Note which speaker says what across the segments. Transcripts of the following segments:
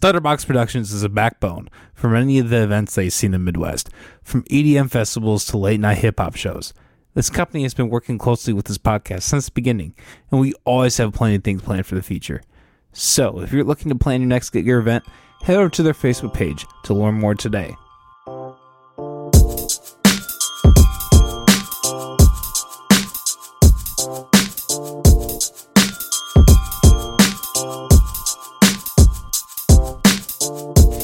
Speaker 1: Stutterbox Productions is a backbone for many of the events that you see in the Midwest, from EDM festivals to late night hip hop shows. This company has been working closely with this podcast since the beginning, and we always have plenty of things planned for the future. So, if you're looking to plan your next Get Gear event, head over to their Facebook page to learn more today.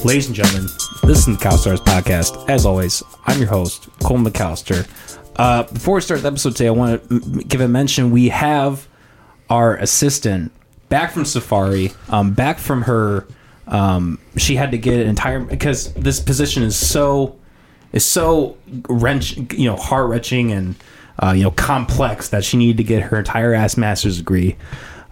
Speaker 1: Ladies and gentlemen, this is the McAllister Hours podcast. As always, I'm your host, Cole McAllister. Uh, before we start the episode today, I want to give a mention. We have our assistant back from Safari, um, back from her. Um, she had to get an entire because this position is so is so wrench, you know, heart wrenching and uh, you know complex that she needed to get her entire ass master's degree.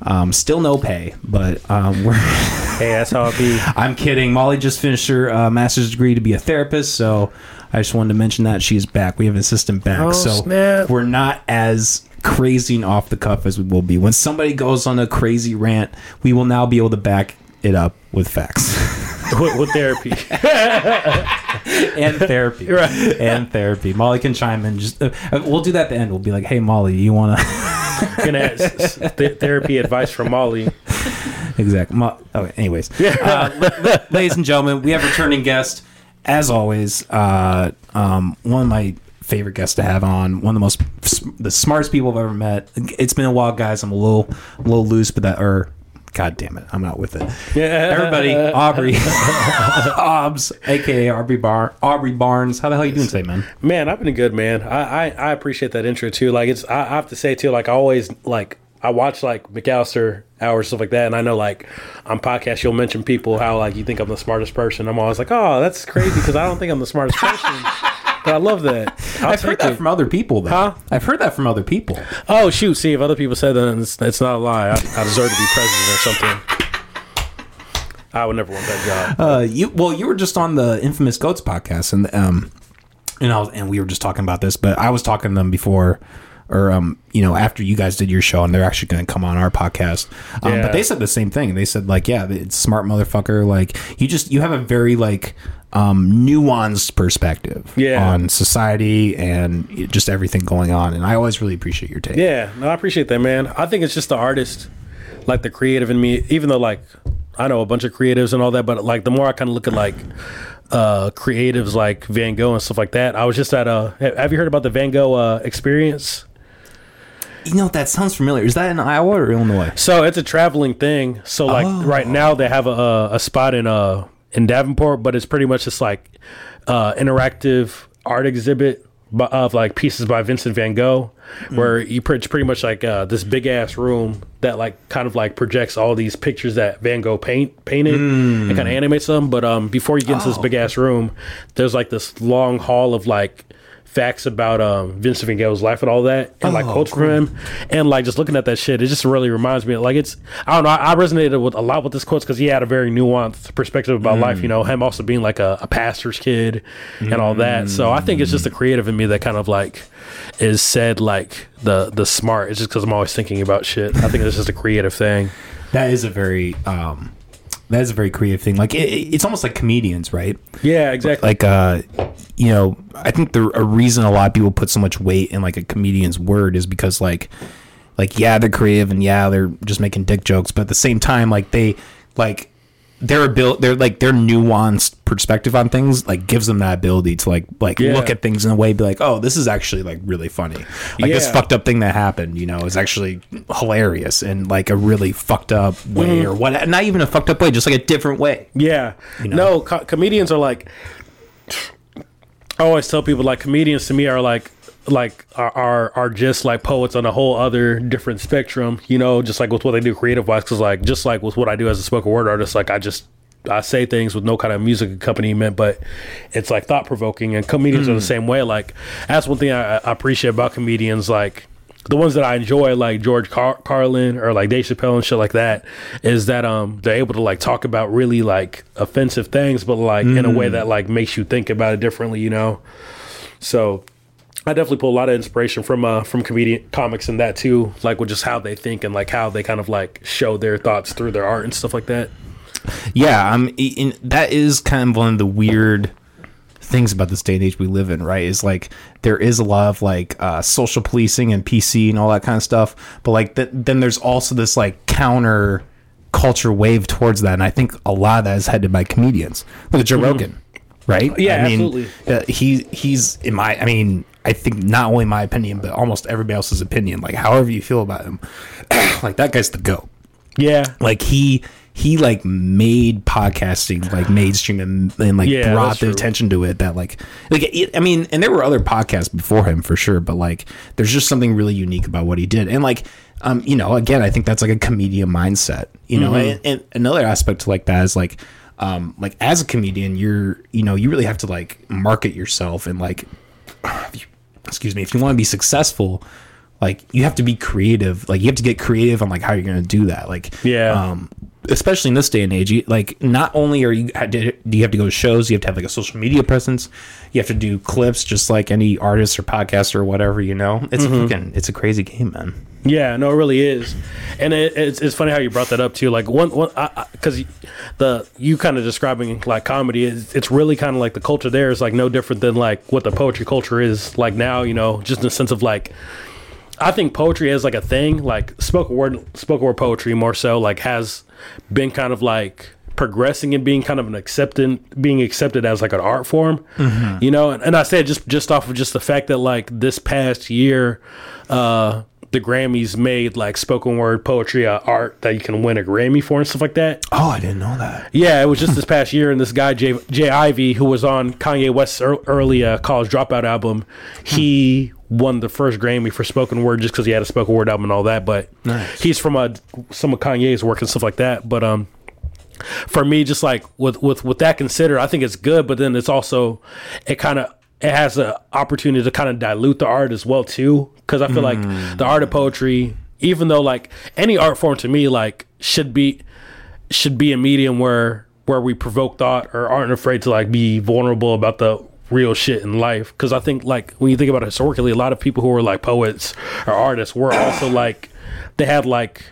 Speaker 1: Um, still no pay, but um, we're.
Speaker 2: Hey, that's how it be.
Speaker 1: I'm kidding. Molly just finished her uh, master's degree to be a therapist, so I just wanted to mention that she's back. We have an assistant back,
Speaker 2: Oh,
Speaker 1: so
Speaker 2: snap.
Speaker 1: we're not as crazy and off the cuff as we will be. When somebody goes on a crazy rant, we will now be able to back it up with facts
Speaker 2: with, with therapy.
Speaker 1: and therapy,
Speaker 2: Right.
Speaker 1: and therapy. Molly can chime in. Just uh, we'll do that at the end. We'll be like, "Hey, Molly, you want to?"
Speaker 2: Gonna have s- s- th- therapy advice from Molly.
Speaker 1: exactly. Mo- okay. Anyways, uh, la- la- ladies and gentlemen, we have a returning guest as always. Uh, um, one of my favorite guests to have on. One of the most the smartest people I've ever met. It's been a while, guys. I'm a little a little loose, but that or. God damn it, I'm not with it.
Speaker 2: Yeah.
Speaker 1: Everybody, Aubrey, Aubs, aka Aubrey Bar, Aubrey Barnes. How the hell you doing today, man?
Speaker 2: Man, I've been good, man. I, I, I appreciate that intro too. Like it's I, I have to say too, like I always like I watch like McAllister hours, stuff like that, and I know like on podcasts you'll mention people how like you think I'm the smartest person. I'm always like, Oh, that's crazy because I don't think I'm the smartest person. but I love that. I'll
Speaker 1: I've heard that
Speaker 2: it.
Speaker 1: from other people, though.
Speaker 2: Huh?
Speaker 1: I've heard that from other people.
Speaker 2: Oh shoot, see if other people said that it's, it's not a lie. I, I deserve to be president or something. I would never want that job.
Speaker 1: Uh, you well, you were just on the infamous Goats podcast, and um, and I was, and we were just talking about this, but I was talking to them before, or um, you know, after you guys did your show, and they're actually going to come on our podcast. Um,
Speaker 2: Yeah.
Speaker 1: but they said the same thing. They said like, yeah, it's smart motherfucker. Like you just you have a very like um nuanced perspective
Speaker 2: Yeah.
Speaker 1: on society and just everything going on, and I always really appreciate your take.
Speaker 2: Yeah, no, I appreciate that, man. I think it's just the artist, like the creative in me. Even though, like, I know a bunch of creatives and all that, but like the more I kind of look at like uh creatives like Van Gogh and stuff like that. I was just at a. Have you heard about the Van Gogh uh, experience?
Speaker 1: You know that sounds familiar. Is that in Iowa or Illinois?
Speaker 2: So it's a traveling thing. So like
Speaker 1: Oh.
Speaker 2: right now they have a, a, a spot in uh in Davenport, but it's pretty much just like uh interactive art exhibit of like pieces by Vincent Van Gogh, where you pre- it's pretty much like uh, this big ass room that like kind of like projects all these pictures that Van Gogh paint painted and kind of animates them. But um before you get into this big ass room, there's like this long hall of like facts about um Vincent Van Gogh's life and all that, and like
Speaker 1: Oh,
Speaker 2: quotes from him, and like just looking at that shit, it just really reminds me. Like it's, I don't know, I, I resonated with a lot with this quotes because he had a very nuanced perspective about life. You know, him also being like a, a pastor's kid and all that. So I think it's just the creative in me that kind of like is said like the the smart. It's just because I'm always thinking about shit. I think it's just a creative thing.
Speaker 1: That is a very um, that is a very creative thing. Like it- it's almost like comedians, right?
Speaker 2: Yeah, exactly.
Speaker 1: Like uh, you know, I think the a reason a lot of people put so much weight in like a comedian's word is because like, like yeah, they're creative and yeah, they're just making dick jokes, but at the same time, like they like their ability, their like their nuanced perspective on things, like gives them that ability to like like
Speaker 2: Yeah.
Speaker 1: look at things in a way, be like, oh, this is actually like really funny. Like this fucked up thing that happened, you know, is actually hilarious and like a really fucked up way,
Speaker 2: Mm-hmm.
Speaker 1: or what? Not even a fucked up way, just like a different way.
Speaker 2: Yeah.
Speaker 1: know?
Speaker 2: No, co- comedians are like. I always tell people like comedians to me are like like are, are are just like poets on a whole other different spectrum. You know, just like with what they do creative wise. Because like just like with what I do as a spoken word artist, like I just. I say things with no kind of music accompaniment, but it's like thought provoking. And comedians are the same way. Like that's one thing I, I appreciate about comedians. Like the ones that I enjoy, like George Car- Carlin or like Dave Chappelle and shit like that, is that um they're able to like talk about really like offensive things, but like in a way that like makes you think about it differently, you know. So I definitely pull a lot of inspiration from uh from comedian comics and that too, like with just how they think and like how they kind of like show their thoughts through their art and stuff like that.
Speaker 1: Yeah, um, i- in, that is kind of one of the weird things about this day and age we live in, right? Is like there is a lot of like uh, social policing and PC and all that kind of stuff, but like th- then there's also this like counter culture wave towards that, and I think a lot of that is headed by comedians. Look at Joe Rogan, right?
Speaker 2: Mm-hmm. Yeah,
Speaker 1: I mean,
Speaker 2: absolutely.
Speaker 1: Uh, he he's in my, I mean. I think not only my opinion, but almost everybody else's opinion. Like, however you feel about him, like that guy's the goat
Speaker 2: Yeah,
Speaker 1: like he he like made podcasting like mainstream and, and like
Speaker 2: Yeah,
Speaker 1: brought the
Speaker 2: true.
Speaker 1: attention to it that like like it, i mean and there were other podcasts before him for sure but like there's just something really unique about what he did and like um you know again i think that's like a comedian mindset you know
Speaker 2: Mm-hmm.
Speaker 1: and, and another aspect to like that is like um like as a comedian you're you know you really have to like market yourself and like excuse me if you want to be successful like you have to be creative like you have to get creative on like how you're going to do that like
Speaker 2: Yeah.
Speaker 1: um especially in this day and age you, like not only are you do you have to go to shows you have to have like a social media presence you have to do clips just like any artist or podcaster or whatever you know it's
Speaker 2: Mm-hmm.
Speaker 1: a fucking it's a crazy game man
Speaker 2: Yeah, no, it really is, and it, it's it's funny how you brought that up too. Like one one because the you kind of describing like comedy is it's really kind of like the culture there is like no different than like what the poetry culture is like now. You know, just in the sense of like. I think poetry is like a thing, like spoken word, spoken word poetry more so, like has been kind of like progressing and being kind of an accepted, being accepted as like an art form, you know. And, and I said just just off of just the fact that like this past year, uh, the Grammys made like spoken word poetry uh, art that you can win a Grammy for and stuff like that.
Speaker 1: oh i didn't know that
Speaker 2: Yeah, it was just this past year, and this guy Jay, J. Ivy, who was on Kanye West's ear- early uh, college dropout album, he won the first Grammy for spoken word just because he had a spoken word album and all that. But
Speaker 1: Nice.
Speaker 2: he's from uh, some of Kanye's work and stuff like that. But um, for me, just like with with with that considered, I think it's good. But then it's also it kind of it has an opportunity to kind of dilute the art as well too. Because I feel like mm. the art of poetry, even though like any art form to me, like should be should be a medium where where we provoke thought or aren't afraid to like be vulnerable about the real shit in life because i think like when you think about it historically a lot of people who were like poets or artists were also like they had like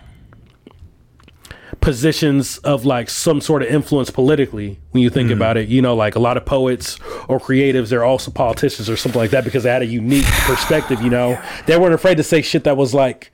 Speaker 2: positions of like some sort of influence politically when you think about it. You know like a lot of poets or creatives they're also politicians or something like that because they had a unique perspective you know? They weren't afraid to say shit that was like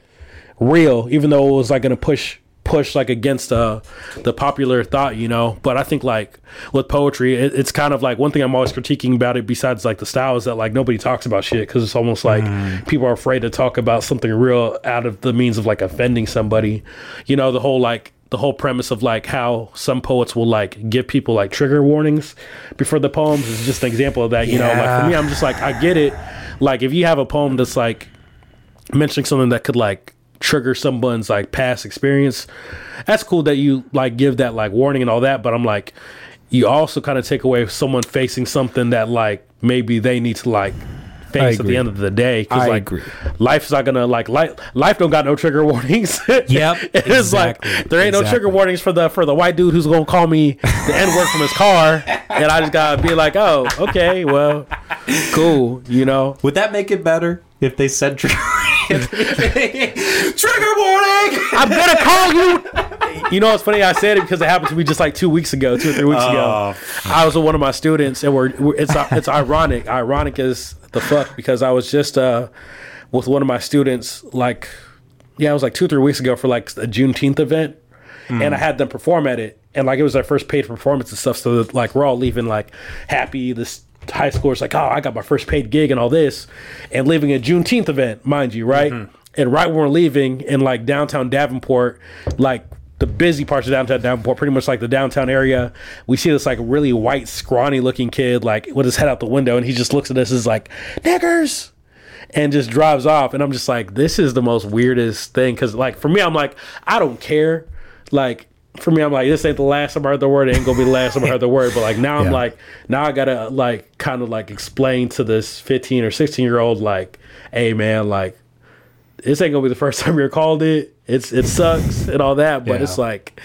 Speaker 2: real, even though it was like going to push push like against uh the popular thought you know? But i think like with poetry it, it's kind of like one thing i'm always critiquing about it besides like the style is that like nobody talks about shit because it's almost like people are afraid to talk about something real out of the means of like offending somebody. You know the whole like the whole premise of like how some poets will like give people like trigger warnings before the poems is just an example of that you know? Like for me i'm just like i get it. Like if you have a poem that's like mentioning something that could like trigger someone's like past experience that's cool that you like give that like warning and all that but i'm like you also kind of take away someone facing something that like maybe they need to like face at the end of the day because
Speaker 1: I
Speaker 2: like
Speaker 1: agree.
Speaker 2: life's not gonna like life life don't got no trigger warnings
Speaker 1: Yep,
Speaker 2: it's
Speaker 1: exactly,
Speaker 2: like there ain't no trigger warnings for the for the white dude who's gonna call me the n-word from his car and i just gotta be like oh okay well cool you know
Speaker 1: would that make it better if they said trigger trigger warning
Speaker 2: I'm gonna call you. You know, it's funny. I said it because it happened to me just like two weeks ago, two or three weeks ago. Oh. I was with one of my students, and we're, we're it's it's ironic. Ironic is the fuck because I was just uh with one of my students like yeah, it was like two or three weeks ago for like a Juneteenth event, and I had them perform at it, and like it was their first paid performance and stuff. So like we're all leaving like happy. This high schoolers like, oh, I got my first paid gig and all this, and leaving a Juneteenth event, mind you, right? And right when we're leaving in like downtown Davenport, like the busy parts of downtown Davenport, pretty much like the downtown area, we see this like really white, scrawny looking kid, like with his head out the window, and he just looks at us as like, niggers! And just drives off and i'm just like this is the most weirdest thing because like for me i'm like i don't care. Like for me i'm like this ain't the last time i heard the word it ain't gonna be the last time i heard the word but like now i'm like now i gotta like kind of like explain to this 15 or 16 year old like hey man like this ain't gonna be the first time you're called it it's it sucks and all that but
Speaker 1: Yeah.
Speaker 2: it's like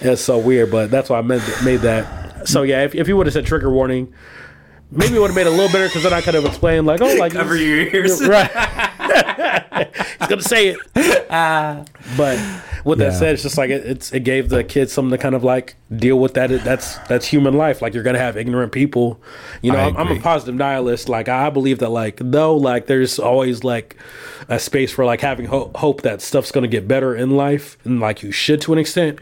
Speaker 2: it's so weird but that's why i meant made that so yeah if, if you would have said trigger warning maybe it would have made it a little better because then I could have explained like, oh, like
Speaker 1: Cover your ears.
Speaker 2: right? He's gonna say it. but with that said, it's just like it, it's it gave the kids something to kind of like deal with that. That's that's human life. Like you're gonna have ignorant people. You know, I'm, I'm a positive nihilist. Like I believe that like though like there's always like a space for like having ho- hope that stuff's gonna get better in life and like you should to an extent.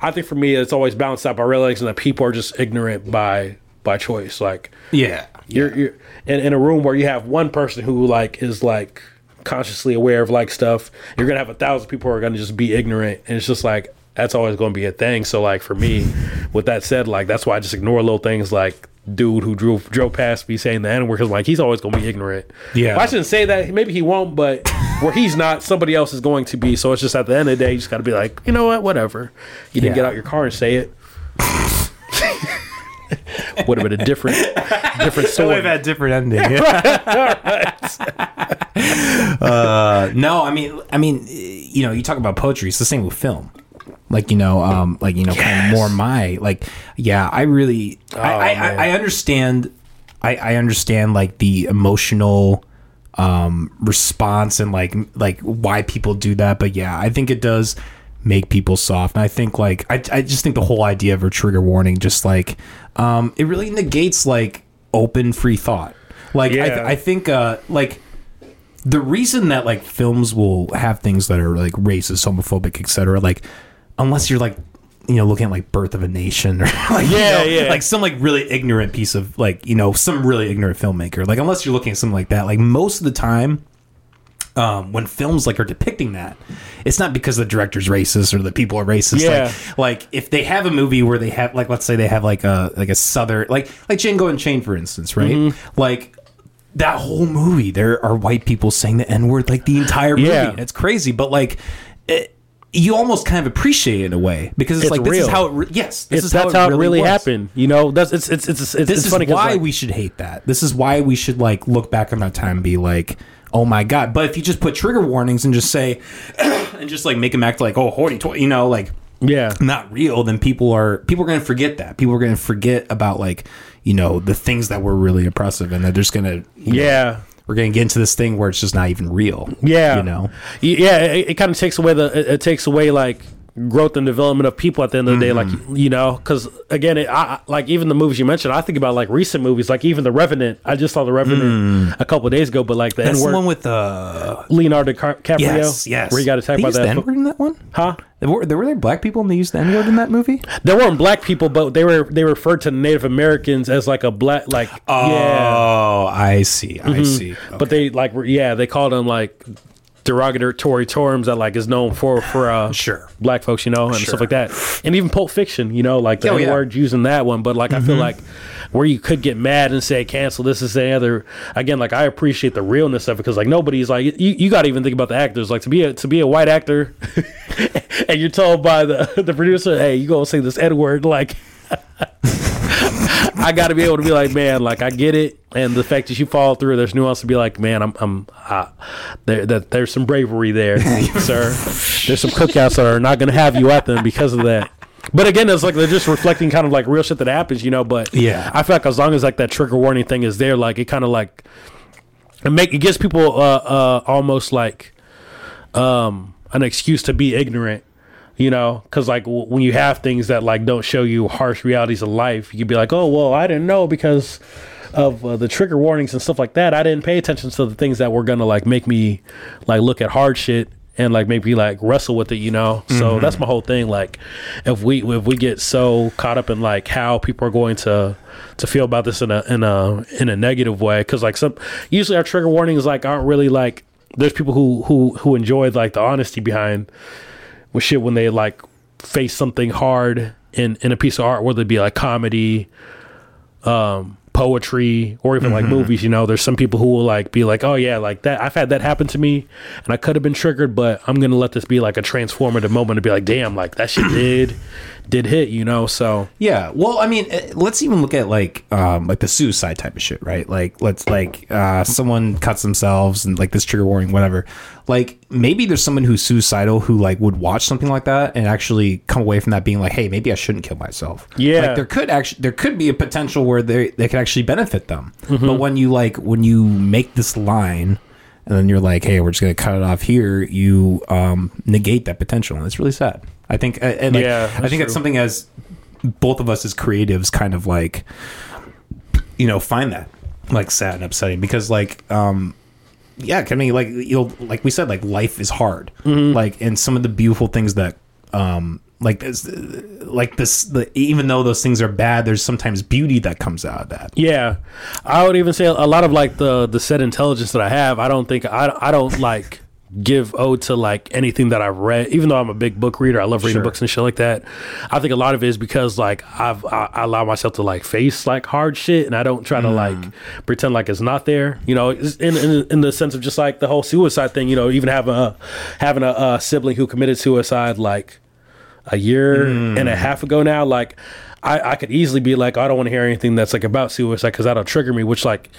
Speaker 2: I think for me it's always balanced out by realizing that people are just ignorant by by choice. Like
Speaker 1: Yeah.
Speaker 2: you're, you're in, in a room where you have one person who like is like consciously aware of like stuff you're gonna have a thousand people who are gonna just be ignorant and it's just like that's always gonna be a thing. So like for me with that said like that's why i just ignore little things like dude who drove drove past me saying the n-word because like he's always gonna be ignorant.
Speaker 1: Yeah.
Speaker 2: well, i shouldn't say that. Maybe he won't but where he's not somebody else is going to be. So it's just at the end of the day you just gotta be like you know what? Whatever. You didn't
Speaker 1: Yeah.
Speaker 2: get out your car and say it would have been a different different story
Speaker 1: we've had different ending. uh, no, I mean, I mean, you know, you talk about poetry. It's the same with film. Like you know, um, like you know, kind of more my like. Yeah, I really, I, I. I, I understand. I, I understand like the emotional um response and like like why people do that but yeah i think it does make people soft and i think like i, I just think the whole idea of a trigger warning just like um it really negates like open free thought like I,
Speaker 2: Yeah.
Speaker 1: I think uh like the reason that like films will have things that are like racist homophobic etc like unless you're like you know looking at like birth of a nation or like you know,
Speaker 2: yeah.
Speaker 1: like some like really ignorant piece of like you know some really ignorant filmmaker like unless you're looking at something like that like most of the time um, when films like are depicting that, it's not because the director's racist or the people are racist.
Speaker 2: Yeah.
Speaker 1: Like, like if they have a movie where they have like let's say they have like a like a southern like like Django Unchained for instance, right?
Speaker 2: Mm-hmm.
Speaker 1: Like that whole movie, there are white people saying the n word like the entire movie.
Speaker 2: Yeah.
Speaker 1: It's crazy, but like. It, you almost kind of appreciate it in a way because it's,
Speaker 2: It's
Speaker 1: like this is how it re- yes this
Speaker 2: it's,
Speaker 1: is
Speaker 2: that's how it really, happened. You know, that's it's it's it's it's,
Speaker 1: This
Speaker 2: it's
Speaker 1: is why
Speaker 2: like,
Speaker 1: we should hate that. This is why we should like look back on that time and be like, oh my god. But if you just put trigger warnings and just say, and just like make them act like oh hoity toity, you know, like
Speaker 2: yeah
Speaker 1: not real, then people are people are gonna forget that. People are gonna forget about like you know the things that were really oppressive, and they're just gonna you know,
Speaker 2: yeah.
Speaker 1: we're gonna get into this thing where it's just not even real.
Speaker 2: Yeah,
Speaker 1: you know.
Speaker 2: Yeah. It, it kind of takes away the. It, it takes away like growth and development of people at the end of the day. Like
Speaker 1: Mm-hmm.
Speaker 2: you know, because again, it, I, like even the movies you mentioned, I think about like recent movies, like even The Revenant. I just saw The Revenant a couple days ago, but like the
Speaker 1: Mm. That's the one with uh
Speaker 2: Leonardo DiCaprio.
Speaker 1: yes yes
Speaker 2: Where you got to talk
Speaker 1: They
Speaker 2: about that.
Speaker 1: the in that one.
Speaker 2: Huh?
Speaker 1: There were, there were there black people and they used the N word in that movie.
Speaker 2: There weren't black people, but they were they referred to Native Americans as like a black like yeah.
Speaker 1: Oh, I see. I see.
Speaker 2: But they like were- yeah, they called them like derogatory terms that like is known for for uh
Speaker 1: Sure.
Speaker 2: black folks, you know, and
Speaker 1: Sure.
Speaker 2: stuff like that. And even Pulp Fiction, you know, like the
Speaker 1: Oh, yeah.
Speaker 2: word using that one. But like I feel like where you could get mad and say cancel this is the other again, like I appreciate the realness of it because like nobody's like you, you gotta even think about the actors. Like to be a to be a white actor and you're told by the the producer, hey, you gonna say this N word like I got to be able to be like, man, like I get it, and the fact that you follow through, there's nuance to be like, man, I'm, I'm, uh, there, that there's some bravery there, sir. There's some cookouts that are not going to have you at them because of that. But again, it's like they're just reflecting kind of like real shit that happens, you know. But
Speaker 1: Yeah.
Speaker 2: I feel like as long as like that trigger warning thing is there, like it kind of like it make it gives people uh, uh almost like um an excuse to be ignorant you know because like w- when you have things that like don't show you harsh realities of life you'd be like oh well i didn't know because of uh, the trigger warnings and stuff like that. I didn't pay attention to the things that were gonna like make me like look at hard shit and like maybe like wrestle with it you know? So that's my whole thing like if we if we get so caught up in like how people are going to to feel about this in a in a in a negative way because like some usually our trigger warnings like aren't really like there's people who who who enjoy like the honesty behind with shit when they like face something hard in in a piece of art, whether it be like comedy, um, poetry, or even like movies. You know, there's some people who will like be like, oh yeah, like that. I've had that happen to me, and I could have been triggered, but I'm gonna let this be like a transformative moment to be like, damn, like that shit did did hit. You know, so
Speaker 1: Yeah. Well, I mean, eh, let's even look at like um like the suicide type of shit, right? Like let's like uh someone cuts themselves and like this trigger warning whatever. Like maybe there's someone who's suicidal who like would watch something like that and actually come away from that being like, "Hey, maybe I shouldn't kill myself."
Speaker 2: Yeah.
Speaker 1: Like there could actually there could be a potential where they they could actually benefit them.
Speaker 2: Mm-hmm.
Speaker 1: But when you like when you make this line and then you're like, hey, we're just gonna cut it off here, you um, negate that potential, and it's really sad. I think, and like,
Speaker 2: Yeah,
Speaker 1: I think that's something as both of us as creatives kind of like, you know, find that like sad and upsetting because like, um, yeah, I mean, like you'll like we said, like life is hard,
Speaker 2: Mm-hmm.
Speaker 1: like, and some of the beautiful things that, um, like this, like this, the even though those things are bad, there's sometimes beauty that comes out of that.
Speaker 2: Yeah, I would even say a lot of like the the said intelligence that I have. I don't think I I don't like give ode to like anything that I've read. Even though I'm a big book reader, I love reading
Speaker 1: Sure.
Speaker 2: books and shit like that. I think a lot of it is because like I've I, I allow myself to like face like hard shit, and I don't try to like pretend like it's not there. You know, in, in in the sense of just like the whole suicide thing. You know, even having a having a, uh sibling who committed suicide like a year and a half ago now, like I, I could easily be like, I don't want to hear anything that's like about suicide because that'll trigger me. Which like,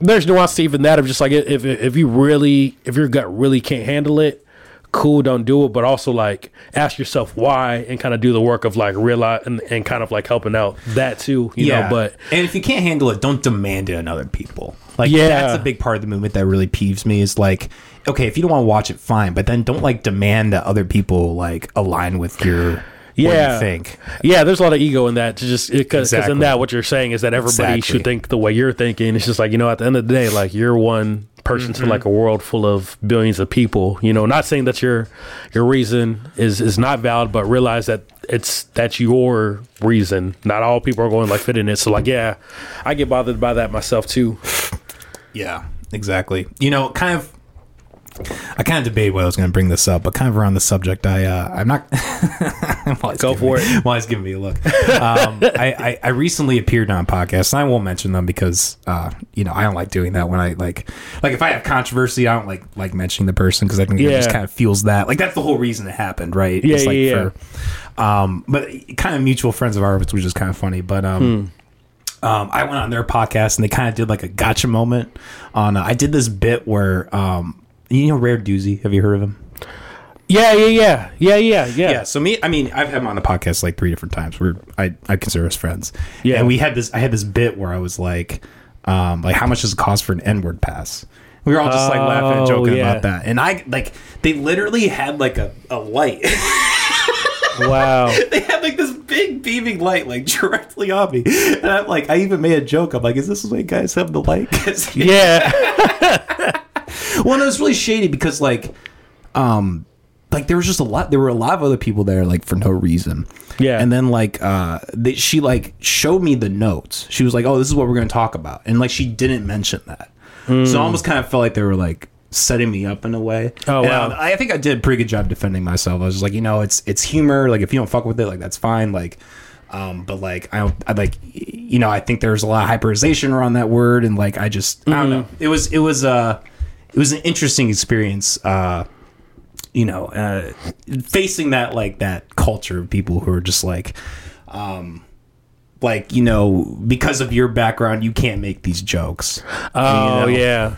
Speaker 2: there's nuance to even that of just like if if you really if your gut really can't handle it, cool, don't do it. But also like ask yourself why and kind of do the work of like realize and, and kind of like helping out that too. You know, but
Speaker 1: and if you can't handle it, don't demand it on other people. Like
Speaker 2: Yeah.
Speaker 1: that's a big part of the movement that really peeves me. Is like, okay, if you don't want to watch it, fine, but then don't like demand that other people like align with your
Speaker 2: Yeah.
Speaker 1: you think.
Speaker 2: Yeah, there's a lot of ego in that. To just because
Speaker 1: Exactly.
Speaker 2: in that what you're saying is that everybody
Speaker 1: Exactly.
Speaker 2: should think the way you're thinking. It's just like you know, at the end of the day, like you're one person
Speaker 1: Mm-hmm.
Speaker 2: to like a world full of billions of people. You know, not saying that your your reason is is not valid, but realize that it's that's your reason. Not all people are going like fit in it. So like, yeah, I get bothered by that myself too.
Speaker 1: Yeah, exactly. You know, kind of. I kind of debated whether I was going to bring this up, but kind of around the subject, I uh, I'm not.
Speaker 2: Go for
Speaker 1: me-
Speaker 2: it.
Speaker 1: He's giving me a look, um, I, I I recently appeared on a podcast, and I won't mention them because uh, you know I don't like doing that when I like like if I have controversy, I don't like like mentioning the person because I think it just kind of feels that like that's the whole reason it happened, right?
Speaker 2: Yeah,
Speaker 1: It's like
Speaker 2: yeah, yeah.
Speaker 1: For, um, but kind of mutual friends of ours, which is kind of funny, but um. Um, I went on their podcast and they kind of did like a gotcha moment on. Uh, I did this bit where, um, you know, Rare Doozy. Have you heard of him?
Speaker 2: Yeah, yeah, yeah, yeah, yeah, yeah.
Speaker 1: Yeah. So me, I mean, I've had him on the podcast like three different times. We're I I consider us friends.
Speaker 2: Yeah.
Speaker 1: And we had this. I had this bit where I was like, um, like how much does it cost for an N word pass? We were all just like laughing and
Speaker 2: Oh,
Speaker 1: joking
Speaker 2: yeah.
Speaker 1: about that. And I like they literally had like a, a light.
Speaker 2: Wow.
Speaker 1: they had like this big beaming light like directly on me. And I'm like, I even made a joke. I'm like, is this why guys have the light?
Speaker 2: Yeah.
Speaker 1: well, no, it's really shady because like, um, like there was just a lot. There were a lot of other people there like for no reason.
Speaker 2: Yeah.
Speaker 1: And then like, uh, they, she like showed me the notes. She was like, "Oh, this is what we're going to talk about," and like she didn't mention that. So I almost kind of felt like they were like setting me up in a way.
Speaker 2: Oh,
Speaker 1: And
Speaker 2: wow.
Speaker 1: I, I think I did a pretty good job defending myself. I was just like, you know, it's it's humor. Like if you don't fuck with it, like that's fine. Like. Um, but like I don't, I like, you know, I think there's a lot of hyperization around that word, and like I just, I don't know. It was, it was, uh, it was an interesting experience. Uh, you know, uh, facing that like that culture of people who are just like, um, like you know, because of your background, you can't make these jokes.
Speaker 2: Oh
Speaker 1: You know?
Speaker 2: yeah,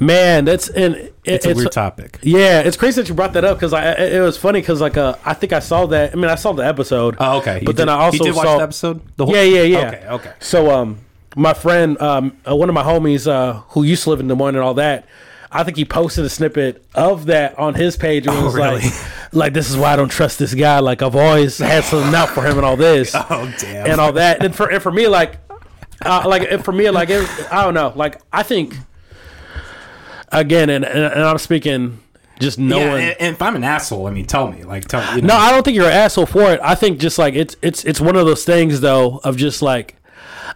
Speaker 2: man. That's and it,
Speaker 1: It's a weird topic.
Speaker 2: Yeah, it's crazy that you brought that up because I it it was funny because like uh I think I saw that I mean I saw the episode.
Speaker 1: Oh, okay.
Speaker 2: But
Speaker 1: You
Speaker 2: then
Speaker 1: did-
Speaker 2: I also
Speaker 1: you did watch
Speaker 2: saw
Speaker 1: the episode. The
Speaker 2: Yeah, yeah, yeah.
Speaker 1: Okay, okay.
Speaker 2: So um my friend um uh, one of my homies uh who used to live in Des Moines and all that. I think he posted a snippet of that on his page and
Speaker 1: Oh,
Speaker 2: was
Speaker 1: really?
Speaker 2: like, like this is why I don't trust this guy. Like I've always had something out for him and all this
Speaker 1: Oh damn.
Speaker 2: and all that. And for and for me, like, uh, like and for me, like, it, I don't know. Like, I think again, and and, and I'm speaking just
Speaker 1: yeah,
Speaker 2: knowing.
Speaker 1: and, and if I'm an asshole, I mean, tell me. Like, tell me. You know,
Speaker 2: no, I don't think you're an asshole for it. I think just like it's it's it's one of those things though of just like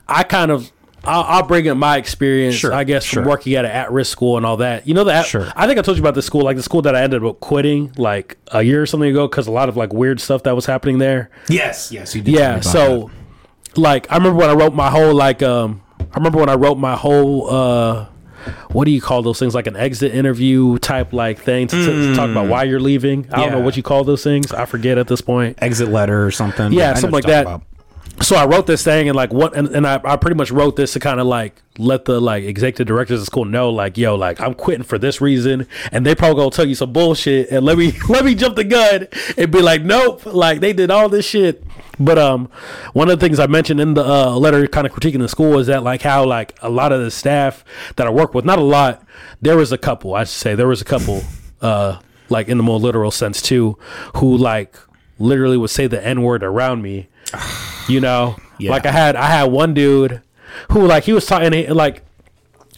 Speaker 2: I kind of. I'll, I'll bring up my experience,
Speaker 1: Sure,
Speaker 2: I guess,
Speaker 1: sure.
Speaker 2: from working at an at-risk school and all that. You know that
Speaker 1: Sure.
Speaker 2: I think I told you about the school, like the school that I ended up quitting like a year or something ago because a lot of like weird stuff that was happening there.
Speaker 1: yes, yes, you did.
Speaker 2: Yeah.
Speaker 1: about
Speaker 2: So, like, I remember when I wrote my whole like, um, I remember when I wrote my whole, uh, what do you call those things? Like an exit interview type like thing to, to talk about why you're leaving. I don't know what you call those things. I forget at this point.
Speaker 1: exit letter or something.
Speaker 2: Yeah,
Speaker 1: I
Speaker 2: something like that.
Speaker 1: talking
Speaker 2: so I wrote this thing and like what and, and I, I pretty much wrote this to kind of like let the like executive directors of school know like yo like I'm quitting for this reason and they probably gonna tell you some bullshit and let me let me jump the gun and be like nope like they did all this shit. But um one of the things I mentioned in the uh, letter kind of critiquing the school is that like how like a lot of the staff that I work with not a lot there was a couple I should say there was a couple uh like in the more literal sense too who like literally would say the n word around me you know?
Speaker 1: Yeah.
Speaker 2: like i had i had one dude who like he was talking like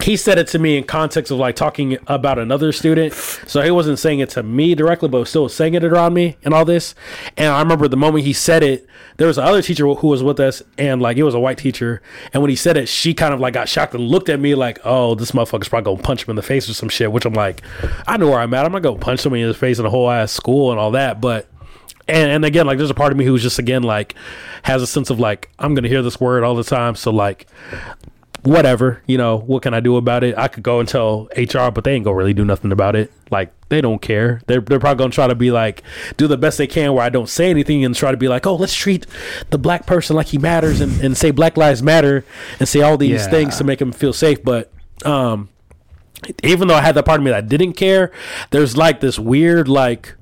Speaker 2: he said it to me in context of like talking about another student. So he wasn't saying it to me directly but was still saying it around me and all this. And i remember the moment he said it there was another teacher who was with us and like it was a white teacher. And when he said it she kind of like got shocked and looked at me like oh this motherfucker's probably gonna punch him in the face or some shit which i'm like i know where i'm at. I'm not gonna go punch somebody in the face in the whole ass school and all that but and, and again like there's a part of me who's just again like has a sense of like i'm gonna hear this word all the time so like whatever you know what can i do about it? I could go and tell hr but they ain't gonna really do nothing about it. Like they don't care. They're, they're probably gonna try to be like do the best they can where i don't say anything and try to be like oh let's treat the black person like he matters and, and say black lives matter and say all these
Speaker 1: Yeah.
Speaker 2: things to make him feel safe but um even though i had that part of me that didn't care there's like this weird like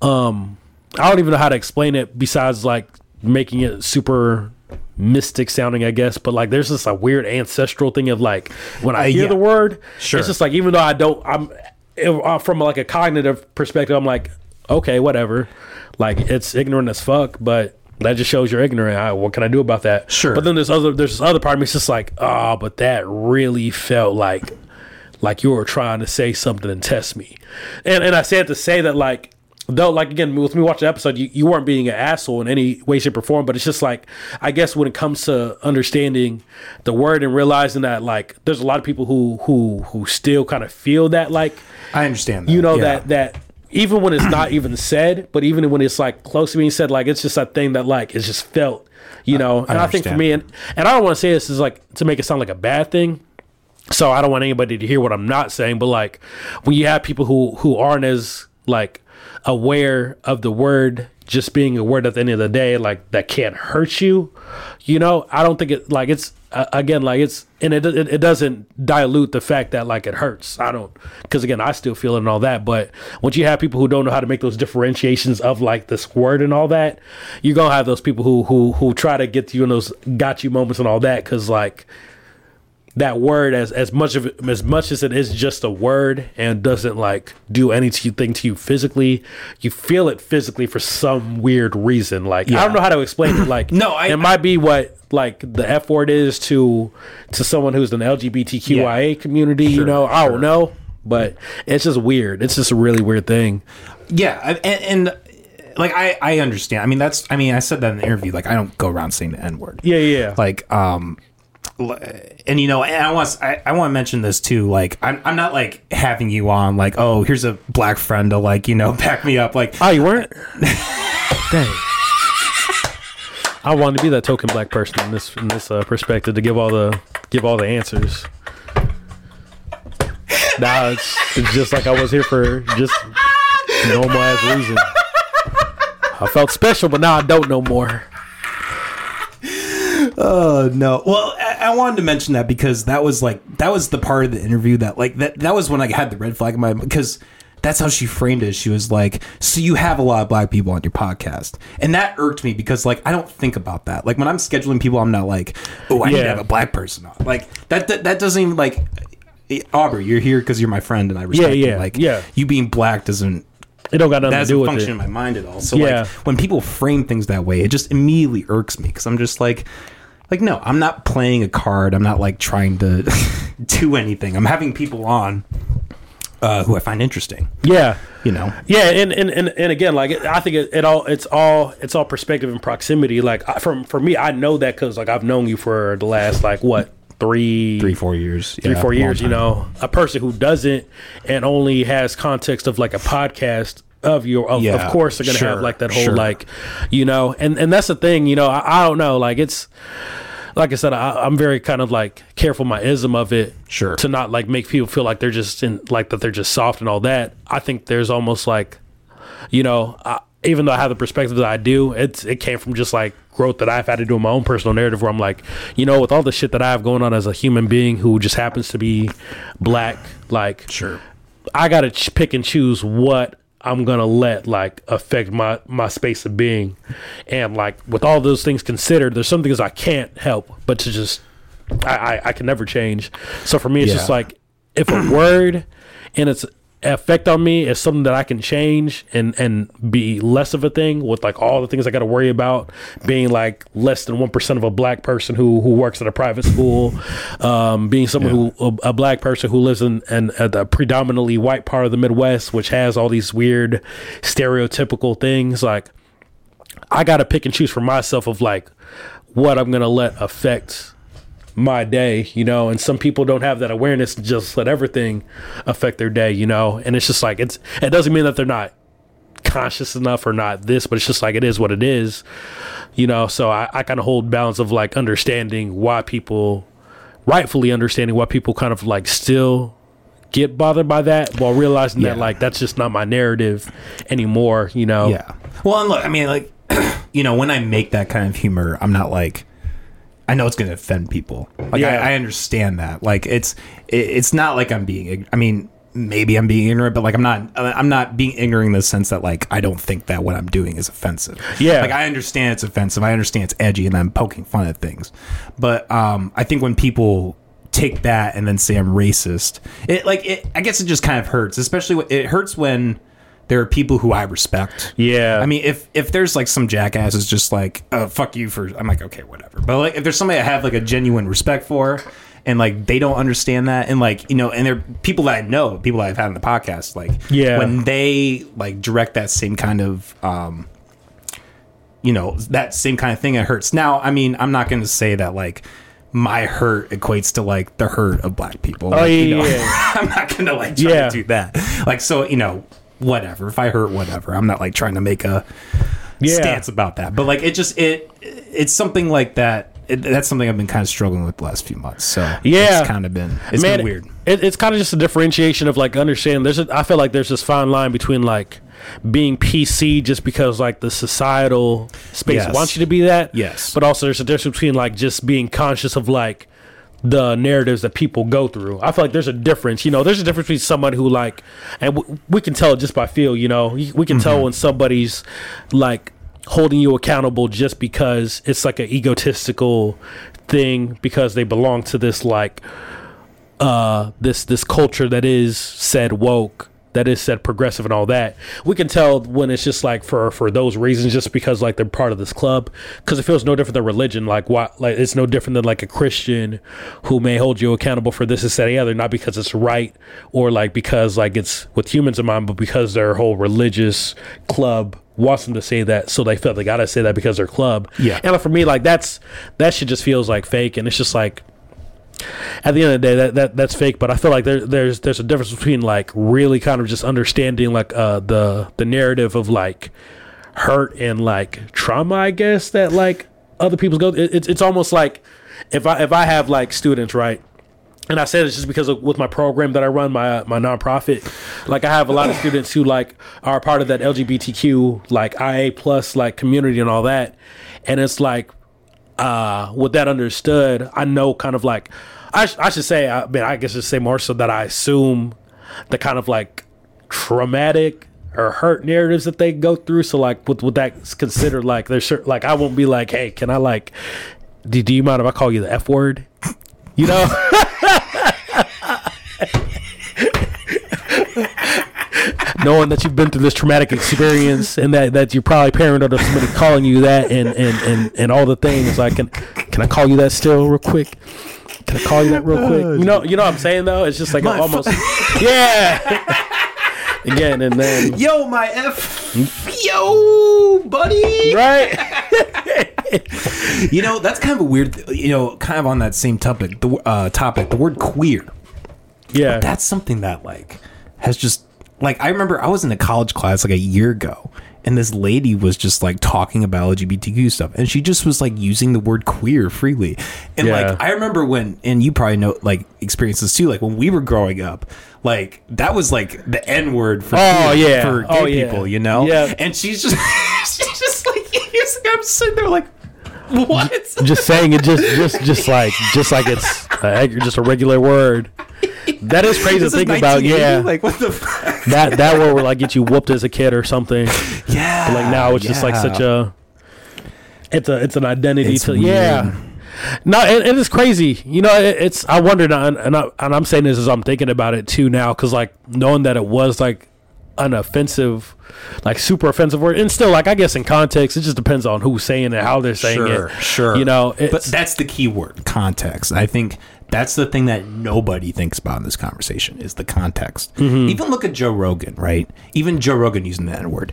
Speaker 2: um I don't even know how to explain it besides like making it super mystic sounding, I guess. But like, there's just a weird ancestral thing of like when I
Speaker 1: Uh,
Speaker 2: hear
Speaker 1: yeah.
Speaker 2: the word,
Speaker 1: Sure.
Speaker 2: it's just like even though I don't, I'm if, uh, from like a cognitive perspective, I'm like, okay, whatever. Like it's ignorant as fuck, but that just shows you're ignorant. I, what can I do about that?
Speaker 1: Sure.
Speaker 2: But then there's other there's this other part of me. It's just like, oh, but that really felt like like you were trying to say something and test me. And and I said to say that like though like again with me watching the episode you, you weren't being an asshole in any way shape or form but it's just like i guess when it comes to understanding the word and realizing that like there's a lot of people who who who still kind of feel that like
Speaker 1: I understand. That.
Speaker 2: you know
Speaker 1: yeah.
Speaker 2: that that even when it's not even said but even when it's like close to being said like it's just that thing that like is just felt you know and i think for me and and i don't want to say this is like to make it sound like a bad thing so I don't want anybody to hear what I'm not saying, but like when you have people who who aren't as like aware of the word just being a word at the end of the day, like that can't hurt you, you know, I don't think it like it's uh, again like it's and it, it it doesn't dilute the fact that like it hurts. I don't because again I still feel it and all that, but once you have people who don't know how to make those differentiations of like this word and all that, you're gonna have those people who who who try to get to you in those got you moments and all that because like that word as as much of as much as it is just a word and doesn't like do anything to you physically you feel it physically for some weird reason like i don't know how to explain it like
Speaker 1: No, I-
Speaker 2: it might be what like the f word is to to someone who's in the lgbtqia community you
Speaker 1: Sure,
Speaker 2: know i don't know but it's just weird it's just a really weird thing
Speaker 1: Yeah, and, and like I, I understand. I mean, that's. I mean, I said that in the interview. Like, I don't go around saying the n word.
Speaker 2: yeah yeah
Speaker 1: Like, um, and you know, and I want I, I want to mention this too. Like, I'm I'm not like having you on. Like, oh, here's a black friend to like you know back me up. Like,
Speaker 2: oh you weren't dang I wanted to be that token black person in this in this uh, perspective to give all the give all the answers. Now it's, it's just like I was here for just normal as reason. I felt special, but now I don't no more.
Speaker 1: Oh no. Well, I, I wanted to mention that because that was like that was the part of the interview that like that that was when I had the red flag in my because that's how she framed it. She was like, "So you have a lot of black people on your podcast," and that irked me because like I don't think about that. Like when I'm scheduling people, I'm not like, "Oh, I need to have a black person on." Like that that, that doesn't even like. Eh, Aubrey, you're here because you're my friend, and I respect
Speaker 2: yeah,
Speaker 1: you. Like,
Speaker 2: yeah.
Speaker 1: you being black doesn't
Speaker 2: It don't got nothing
Speaker 1: that
Speaker 2: to
Speaker 1: doesn't
Speaker 2: do with
Speaker 1: function
Speaker 2: it.
Speaker 1: in my mind at all. So
Speaker 2: Yeah.
Speaker 1: like when people frame things that way, it just immediately irks me because I'm just like, like no, I'm not playing a card. I'm not like trying to do anything. I'm having people on uh, who I find interesting.
Speaker 2: Yeah.
Speaker 1: You know,
Speaker 2: Yeah, and and, and, and again, like I think it, it all it's all it's all perspective and proximity. Like I, from for me, I know that because like I've known you for the last like what three
Speaker 1: three four years,
Speaker 2: three
Speaker 1: Yeah,
Speaker 2: four years. You know, a person who doesn't and only has context of like a podcast of your of,
Speaker 1: Yeah,
Speaker 2: of course they're gonna
Speaker 1: sure,
Speaker 2: have like that whole
Speaker 1: sure.
Speaker 2: like you know and and that's the thing you know I, I don't know like it's like I said I, I'm very kind of like careful my ism of it
Speaker 1: Sure.
Speaker 2: to not like make people feel like they're just in like that they're just soft and all that I think there's almost like you know I, even though I have the perspective that I do it's it came from just like growth that I've had to do in my own personal narrative where I'm like, you know, with all the shit that I have going on as a human being who just happens to be black, like
Speaker 1: Sure.
Speaker 2: I gotta ch- pick and choose what I'm gonna let like affect my my space of being, and like with all those things considered, there's some things I can't help but to just I I, I can never change. So for me, it's just like if a word and its effect on me is something that I can change and and be less of a thing with like all the things I got to worry about being like less than one percent of a black person who who works at a private school, um, being someone who a, a black person who lives in, in a, the predominantly white part of the Midwest, which has all these weird stereotypical things like. I got to pick and choose for myself of like what I'm gonna let affect my day, you know, and some people don't have that awareness to just let everything affect their day, you know, and it's just like it's it doesn't mean that they're not conscious enough or not this, but it's just like it is what it is, you know. So I, I kind of hold balance of like understanding why people rightfully understanding why people kind of like still get bothered by that while realizing that like that's just not my narrative anymore, you know.
Speaker 1: Yeah. Well, and look, I mean, like, you know, when I make that kind of humor, I'm not like, I know it's going to offend people. Like,
Speaker 2: Yeah.
Speaker 1: I, I understand that. Like, it's it, it's not like I'm being. I mean, maybe I'm being ignorant, but like, I'm not. I'm not being ignorant in the sense that like I don't think that what I'm doing is offensive.
Speaker 2: Yeah.
Speaker 1: Like I understand it's offensive. I understand it's edgy, and I'm poking fun at things. But um, I think when people take that and then say I'm racist, it like it. I guess it just kind of hurts. Especially when, it hurts when there are people who I respect.
Speaker 2: Yeah.
Speaker 1: I mean, if if there's like some jackass is just like, uh, fuck you for, I'm like, okay, whatever. But like, if there's somebody I have like a genuine respect for, and like they don't understand that, and like you know, and they're people that I know, people that I've had in the podcast, like,
Speaker 2: Yeah.
Speaker 1: when they like direct that same kind of, um, you know, that same kind of thing, it hurts. Now, I mean, I'm not going to say that like. My hurt equates to like the hurt of black people. Like,
Speaker 2: Oh, yeah,
Speaker 1: you know,
Speaker 2: yeah.
Speaker 1: I'm not gonna like try
Speaker 2: Yeah.
Speaker 1: to do that. Like so, you know, whatever. If I hurt, whatever. I'm not like trying to make a
Speaker 2: Yeah.
Speaker 1: stance about that. But like it just it it's something like that. It, that's something I've been kind of struggling with the last few months. So
Speaker 2: Yeah.
Speaker 1: it's kind of been it's
Speaker 2: Man,
Speaker 1: been weird.
Speaker 2: It, it's kind of just a differentiation of like understanding. There's, a, I feel like there's this fine line between like being PC just because like the societal space
Speaker 1: Yes.
Speaker 2: wants you to be that.
Speaker 1: Yes.
Speaker 2: But also there's a difference between like just being conscious of like the narratives that people go through. I feel like there's a difference. You know, there's a difference between someone who like, and w- we can tell just by feel. You know, we can tell when somebody's like holding you accountable just because it's like an egotistical thing because they belong to this like uh this this culture that is said woke that is said progressive and all that we can tell when it's just like for for those reasons just because like they're part of this club. Because it feels no different than religion. Like what like it's no different than like a christian who may hold you accountable for this and that and the other not because it's right or like because like it's with humans in mind but because their whole religious club wants them to say that so they felt they gotta say that because their club.
Speaker 1: Yeah.
Speaker 2: and like, for me like that's that shit just feels like fake and it's just like at the end of the day, that, that that's fake. But I feel like there, there's there's a difference between like really kind of just understanding like uh the the narrative of like hurt and like trauma. I guess that like other people's go. It, it's it's almost like if I if I have like students right. And I say this just because of with my program that I run, my my nonprofit. Like I have a lot of students who like are part of that LGBTQ like IA plus like community and all that. And it's like uh, with that understood, I know kind of like I, sh- I should say, I mean, I guess just say more so that I assume the kind of like traumatic or hurt narratives that they go through. So like, with with that considered, like there's certain like I won't be like, hey, can I like, do, do you mind if I call you the F word? You know. knowing that you've been through this traumatic experience and that, that you're probably paranoid of somebody calling you that and, and, and, and all the things like can can I call you that still real quick? Can I call you that real quick? You know you know what I'm saying though? It's just like almost Yeah. Again and then
Speaker 1: Yo, my F. Yo, buddy.
Speaker 2: right?
Speaker 1: You know, that's kind of a weird. You know, kind of on that same topic. The uh, topic, the word queer.
Speaker 2: Yeah.
Speaker 1: That's something that like has just like I remember I was in a college class like a year ago, and this lady was just like talking about LGBTQ stuff, and she just was like using the word queer freely, and
Speaker 2: Yeah.
Speaker 1: like I remember when, and you probably know like experiences too, like when we were growing up. Like that was like the N word for
Speaker 2: Oh,
Speaker 1: queer-
Speaker 2: yeah.
Speaker 1: for gay
Speaker 2: Oh, yeah.
Speaker 1: people, you know.
Speaker 2: Yeah.
Speaker 1: And she's just she's just like. I'm sitting there like, what?
Speaker 2: just saying it just just just like just like it's uh, just a regular word. That is crazy
Speaker 1: This
Speaker 2: to think about. Yeah,
Speaker 1: Like what the fuck?
Speaker 2: that that word would like get you whooped as a kid or something.
Speaker 1: Yeah.
Speaker 2: But like now it's just like such a it's a it's an identity
Speaker 1: It's
Speaker 2: to
Speaker 1: weird.
Speaker 2: yeah. No, it, it is crazy. You know, it, it's I wondered, and, and, I, and I'm saying this as I'm thinking about it too now, because like knowing that it was like an offensive, like super offensive word, and still like I guess in context, it just depends on who's saying it, how they're saying
Speaker 1: Sure,
Speaker 2: it.
Speaker 1: sure.
Speaker 2: You know,
Speaker 1: but that's the key word, context. I think that's the thing that nobody thinks about in this conversation is the context.
Speaker 2: Mm-hmm.
Speaker 1: Even look at Joe Rogan, right? Even Joe Rogan using that word.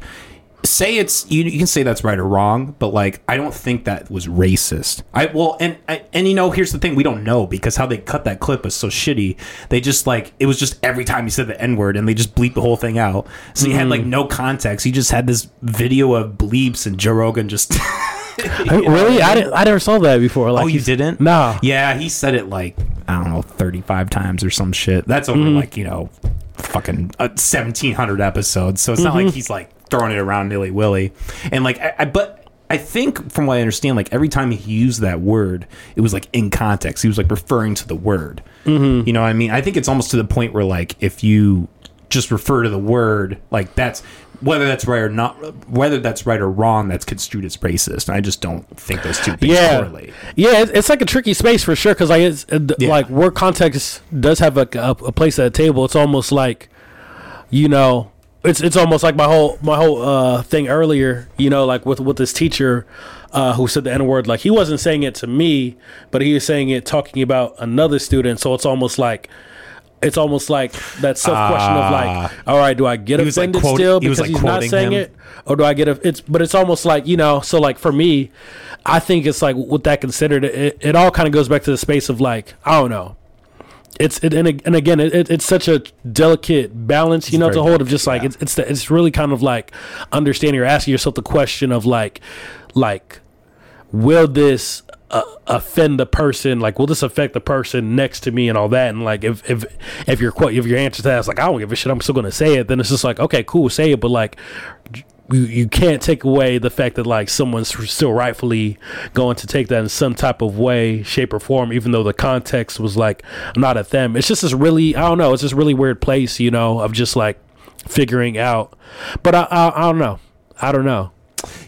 Speaker 1: Say it's you, you can say that's right or wrong, but like I don't think that was racist. I well and I, and you know here's the thing we don't know because how they cut that clip was so shitty. They just like it was just every time he said the N word and they just bleeped the whole thing out. So he had like
Speaker 2: Mm-hmm.
Speaker 1: no context. He just had this video of bleeps and Joe Rogan just
Speaker 2: Hey, really, I didn't, I never saw that before. Like,
Speaker 1: oh, you didn't?
Speaker 2: Nah.
Speaker 1: Yeah, he said it like I don't know, thirty-five times or some shit. That's over
Speaker 2: Mm-hmm.
Speaker 1: like you know, fucking uh, seventeen hundred episodes. So it's not
Speaker 2: Mm-hmm.
Speaker 1: like he's like throwing it around nilly willy. And like, I, I but I think from what I understand, like every time he used that word, it was like in context. He was like referring to the word. Mm-hmm. You know what I mean? I think it's almost to the point where like if you just refer to the word, like that's whether that's right or not, whether that's right or wrong, that's construed as racist. And I just don't think those two things
Speaker 2: yeah,
Speaker 1: correlate.
Speaker 2: yeah, it's, it's like a tricky space for sure because like it's uh,
Speaker 1: Yeah.
Speaker 2: like word context does have a, a, a place at the table. It's almost like you know, it's it's almost like my whole my whole uh, thing earlier. You know, like with with this teacher uh, who said the n word. Like he wasn't saying it to me, but he was saying it talking about another student. So it's almost like. It's almost like that self question of like, ah. all right, do I get
Speaker 1: He was, like,
Speaker 2: offended
Speaker 1: quote-
Speaker 2: still
Speaker 1: he
Speaker 2: because
Speaker 1: like,
Speaker 2: he's not saying
Speaker 1: him.
Speaker 2: it, or do I get a? It's but it's almost like you know. So like for me, I think it's like with that considered, it, it all kind of goes back to the space of like I don't know. It's it, and, and again, it, it, it's such a delicate balance, you know, to hold of just like
Speaker 1: yeah.
Speaker 2: it's it's the, it's really kind of like understanding or asking yourself the question of like like will this uh, offend the person like will this affect the person next to me and all that and like if if if your que- if your answer to that is like I don't give a shit I'm still gonna say it then it's just like okay cool say it but like you, you can't take away the fact that like someone's still rightfully going to take that in some type of way shape or form even though the context was like not at them. It's just this really I don't know it's this really weird place you know of just like figuring out. But I I, I don't know. I don't know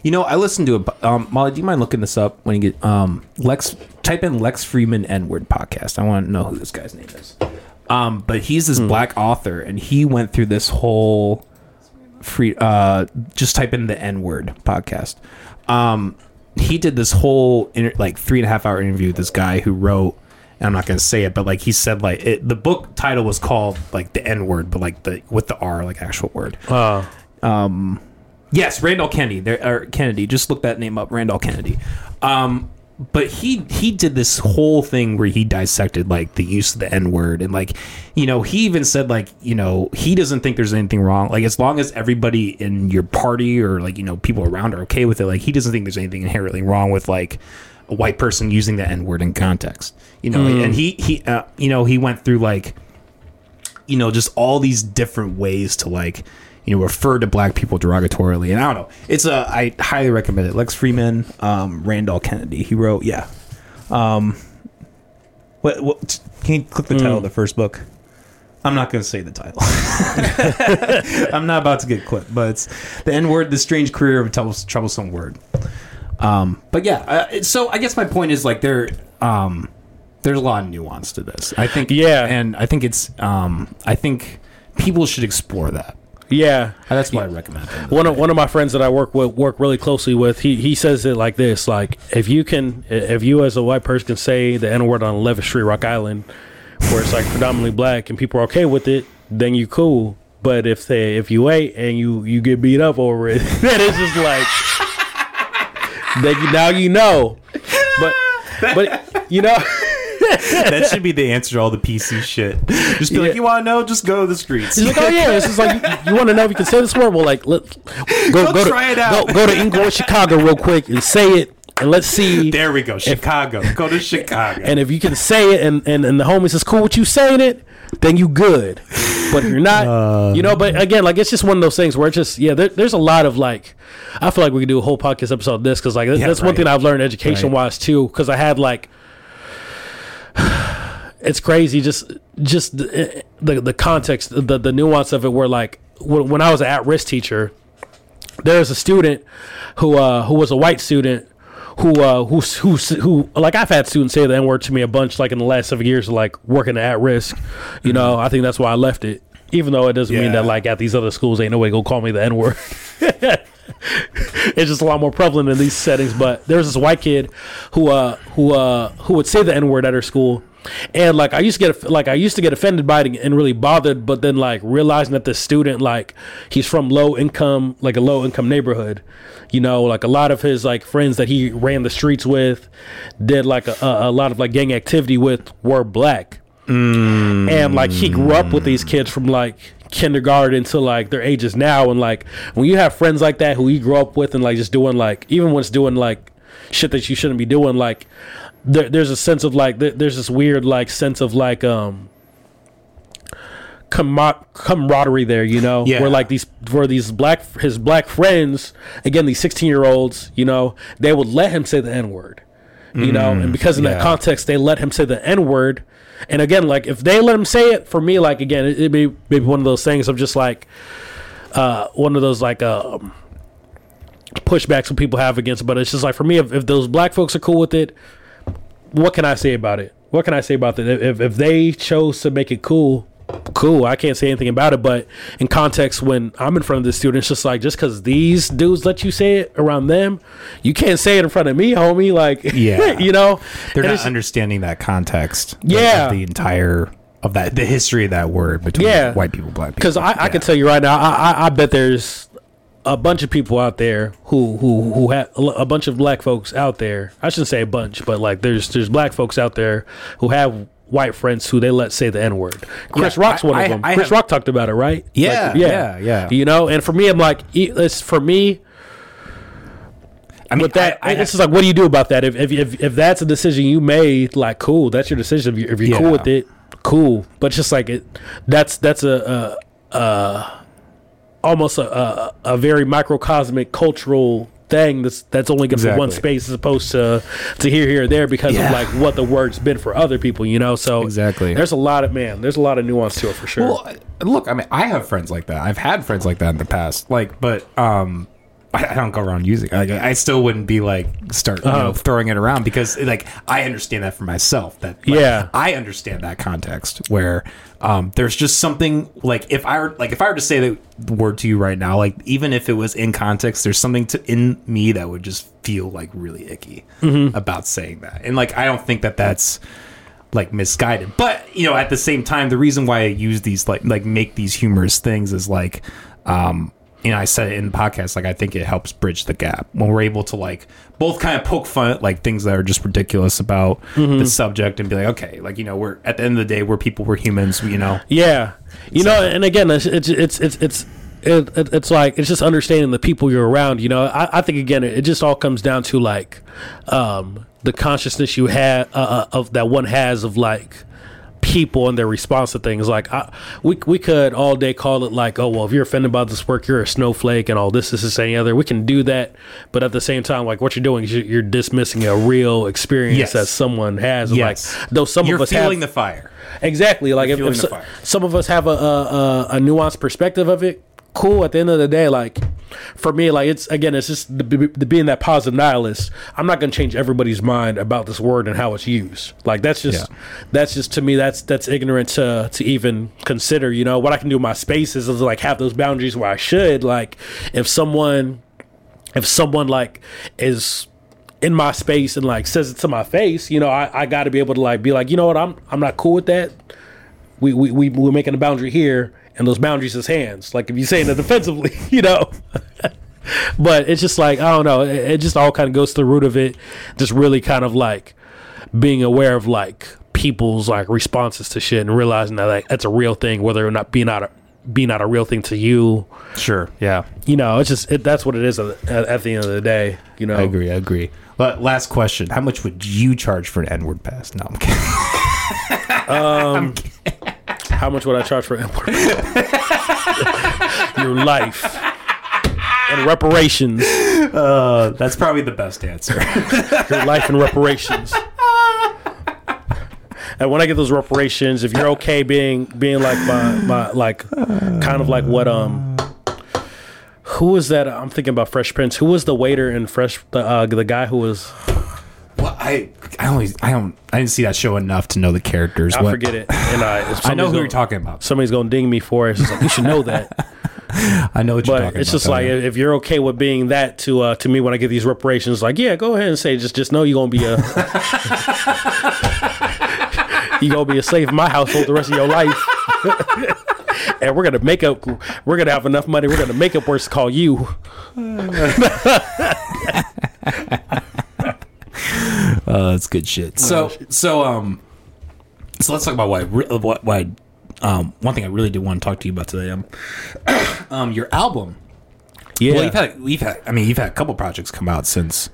Speaker 1: You know, I listened to a um, Molly. Do you mind looking this up when you get um Lex? Type in Lex Fridman N word podcast. I want to know who this guy's name is. Um, but he's this black author, and he went through this whole free. Uh, just type in the N word podcast. Um, he did this whole inter- like three and a half hour interview with this guy who wrote. And I'm not gonna say it, but like he said, like it, the book title was called like the N word, but like the with the R, like actual word.
Speaker 2: uh
Speaker 1: Yes, Randall Kennedy. There, or Kennedy. Just look that name up, Randall Kennedy. Um, but he he did this whole thing where he dissected like the use of the N word and like you know he even said like you know he doesn't think there's anything wrong like as long as everybody in your party or like you know people around are okay with it like he doesn't think there's anything inherently wrong with like a white person using the N word in context you know and he he uh, you know he went through like you know, just all these different ways to like, you know, refer to black people derogatorily. And I don't know. It's a I highly recommend it. Lex Fridman, um, Randall Kennedy. He wrote, yeah. Um, what, what can you click the title of the first book? I'm not going to say the title. I'm not about to get clipped, but it's the N word, the strange career of a troublesome word. Um, but yeah, uh, so I guess my point is like there, um, there's a lot of nuance to this. I think,
Speaker 2: Yeah.
Speaker 1: and I think it's, um, I think people should explore that.
Speaker 2: Yeah.
Speaker 1: And that's why I recommend
Speaker 2: one of one of my friends that I work with work really closely with he he says it like this like if you can if you as a white person can say the n word on 11th Street Rock Island where it's like predominantly black and people are okay with it then you cool. But if they if you ain't and you you get beat up over it then it's just like then you, now you know. But but you know
Speaker 1: that should be the answer to all the PC shit. Just be
Speaker 2: Yeah.
Speaker 1: like, you want to know? Just go to the streets.
Speaker 2: Like, oh yeah, this is like you, want to know if you can say this word. Well, like let go
Speaker 1: Go
Speaker 2: go
Speaker 1: try
Speaker 2: to
Speaker 1: it out.
Speaker 2: Go, go to Englewood, Chicago, real quick and say it, and let's see.
Speaker 1: there we go. Chicago. go to Chicago.
Speaker 2: And if you can say it, and and, and the homies is cool with you saying it, then you good. but if you're not, uh. you know. But again, like it's just one of those things where it's just yeah. There, there's a lot of like, I feel like we could do a whole podcast episode of this because like
Speaker 1: Yeah,
Speaker 2: that's one thing I've learned education wise too. Because I had like, it's crazy just just the the, the context, the the nuance of it. Where like when, I was an at risk teacher, there was a student who uh who was a white student who uh who who who like I've had students say the n word to me a bunch like in the last seven years of like working at risk. You know, I think that's why I left it. Even though it doesn't mean that like at these other schools ain't nobody gonna call me the n word. it's just a lot more prevalent in these settings. But there's this white kid who uh who uh who would say the n word at her school. And like I used to get like I used to get offended by it and really bothered, but then like realizing that the student like he's from low income like a low income neighborhood, you know, like a lot of his like friends that he ran the streets with, did like a, a, lot of like gang activity with were black, and like he grew up with these kids from like kindergarten to like their ages now, and like when you have friends like that who you grew up with and like just doing like even when it's doing like shit that you shouldn't be doing, like there, there's a sense of like there, there's this weird like sense of like um camar- camaraderie there you know?
Speaker 1: Yeah.
Speaker 2: where like these where these black his black friends again these 16 year olds you know they would let him say the n-word you know? And because in that context they let him say the n-word. And again like if they let him say it for me like again it, it'd be maybe one of those things of just like uh one of those like um pushbacks that people have against but it's just like for me if, if those black folks are cool with it what can I say about it? What can I say about that? If if they chose to make it cool, cool. I can't say anything about it. But in context, when I'm in front of the students, just like just because these dudes let you say it around them, you can't say it in front of me, homie. Like,
Speaker 1: Yeah.
Speaker 2: you know,
Speaker 1: They're
Speaker 2: And
Speaker 1: not understanding that context.
Speaker 2: Yeah.
Speaker 1: the entire of that the history of that word between
Speaker 2: Yeah.
Speaker 1: white people, black people.
Speaker 2: Because I, I can tell you right now, I, I, I bet there's a bunch of people out there who who who have a bunch of black folks out there. I shouldn't say a bunch, but like there's there's black folks out there who have white friends who they let say the n word. Chris
Speaker 1: Yeah,
Speaker 2: Rock's one
Speaker 1: I-
Speaker 2: of them.
Speaker 1: I
Speaker 2: Chris
Speaker 1: have-
Speaker 2: Rock talked about it, right?
Speaker 1: Yeah,
Speaker 2: Like,
Speaker 1: yeah, yeah.
Speaker 2: You know, and for me, I'm like, it's for me.
Speaker 1: I mean,
Speaker 2: With that,
Speaker 1: I, I,
Speaker 2: it's just like, what do you do about that? If if if, if that's a decision you made, like, cool, that's your decision. If you're, if you're
Speaker 1: Yeah.
Speaker 2: cool with it, cool. But just like it, that's that's a, a, a almost a, a a very microcosmic cultural thing that's that's only good for one space as opposed to to here here there because
Speaker 1: Yeah.
Speaker 2: of like what the word's been for other people, you know. So
Speaker 1: Exactly.
Speaker 2: there's a lot of man, there's a lot of nuance to it for sure.
Speaker 1: Well, look, I mean, I have friends like that. I've had friends like that in the past. Like, but um, I, don't go around using. Like, I still wouldn't be like start you know,
Speaker 2: Uh-huh.
Speaker 1: throwing it around because like I understand that for myself. That like,
Speaker 2: Yeah.
Speaker 1: I understand that context where um, there's just something like if I were like if I were to say the word to you right now, like even if it was in context, there's something to in me that would just feel like really icky
Speaker 2: Mm-hmm.
Speaker 1: about saying that, and like I don't think that that's like misguided. But you know, at the same time, the reason why I use these like like make these humorous things is like, um, you know, I said it in the podcast. Like, I think it helps bridge the gap when we're able to like both kind of poke fun at like things that are just ridiculous about
Speaker 2: Mm-hmm.
Speaker 1: the subject and be like, okay, like you know, we're at the end of the day, we're people, we're humans, you know.
Speaker 2: Yeah, you know, and again, it's it's it's it's it's, it, it, it's like it's just understanding the people you're around. You know, I, I think again, it, it just all comes down to like um, the consciousness you have uh, uh, of that one has of like people and their response to things. Like I, we we could all day call it like, oh well, if you're offended by this work, you're a snowflake and all this, this, this, any other. We can do that, but at the same time, like what you're doing is you're, dismissing a real experience
Speaker 1: Yes.
Speaker 2: that someone has.
Speaker 1: Yes.
Speaker 2: Like though some of us
Speaker 1: You're
Speaker 2: of us
Speaker 1: feeling
Speaker 2: have,
Speaker 1: the fire.
Speaker 2: Exactly. Like if,
Speaker 1: feeling
Speaker 2: if
Speaker 1: the
Speaker 2: so-
Speaker 1: fire.
Speaker 2: some of us have a, a, a nuanced perspective of it, cool. At the end of the day, like for me, like it's again, it's just the, the being that positive nihilist. I'm not gonna change everybody's mind about this word and how it's used. Like that's just
Speaker 1: Yeah.
Speaker 2: that's just to me that's that's ignorant to to even consider. You know what I can do in my spaces is like have those boundaries where I should. Like if someone if someone like is in my space and like says it to my face, you know, I, I got to be able to like be like, you know what, I'm I'm not cool with that. We we we we're making a boundary here, and those boundaries is hands. Like if you're saying it defensively, you know. but it's just like I don't know. It, it just all kind of goes to the root of it. Just really kind of like being aware of like people's like responses to shit and realizing that like that's a real thing, whether or not being not a being not a real thing to you.
Speaker 1: Sure. Yeah.
Speaker 2: You know, it's just it, that's what it is at, at, the end of the day. You know,
Speaker 1: I agree. I agree. But last question: How much would you charge for an N-word pass? No, I'm kidding.
Speaker 2: Um, how How much would I charge for import? Your life and reparations.
Speaker 1: Uh, that's probably the best answer.
Speaker 2: Your life and reparations. And when I get those reparations, if you're okay being being like my my like kind of like what um who was that? I'm thinking about Fresh Prince. Who was the waiter in Fresh the uh, the guy who was
Speaker 1: well, I I only I don't I didn't see that show enough to know the characters.
Speaker 2: I
Speaker 1: What-
Speaker 2: forget it. And I
Speaker 1: I know who you're talking about.
Speaker 2: Somebody's gonna ding me for it. It's like you should know that.
Speaker 1: I know what you're
Speaker 2: But
Speaker 1: talking
Speaker 2: it's
Speaker 1: about.
Speaker 2: just like if you're okay with being that to uh, to me when I get these reparations, like yeah, go ahead and say just just know you're gonna be a you gonna be a slave in my household the rest of your life, and we're gonna make up. We're gonna have enough money. We're gonna make up words to call you.
Speaker 1: Uh, that's good shit. So, so, um, so let's talk about why. What, why? Um, one thing I really did want to talk to you about today. Um, um, your album.
Speaker 2: Yeah,
Speaker 1: Well, you've had, we've had. I mean, you've had a couple projects come out since.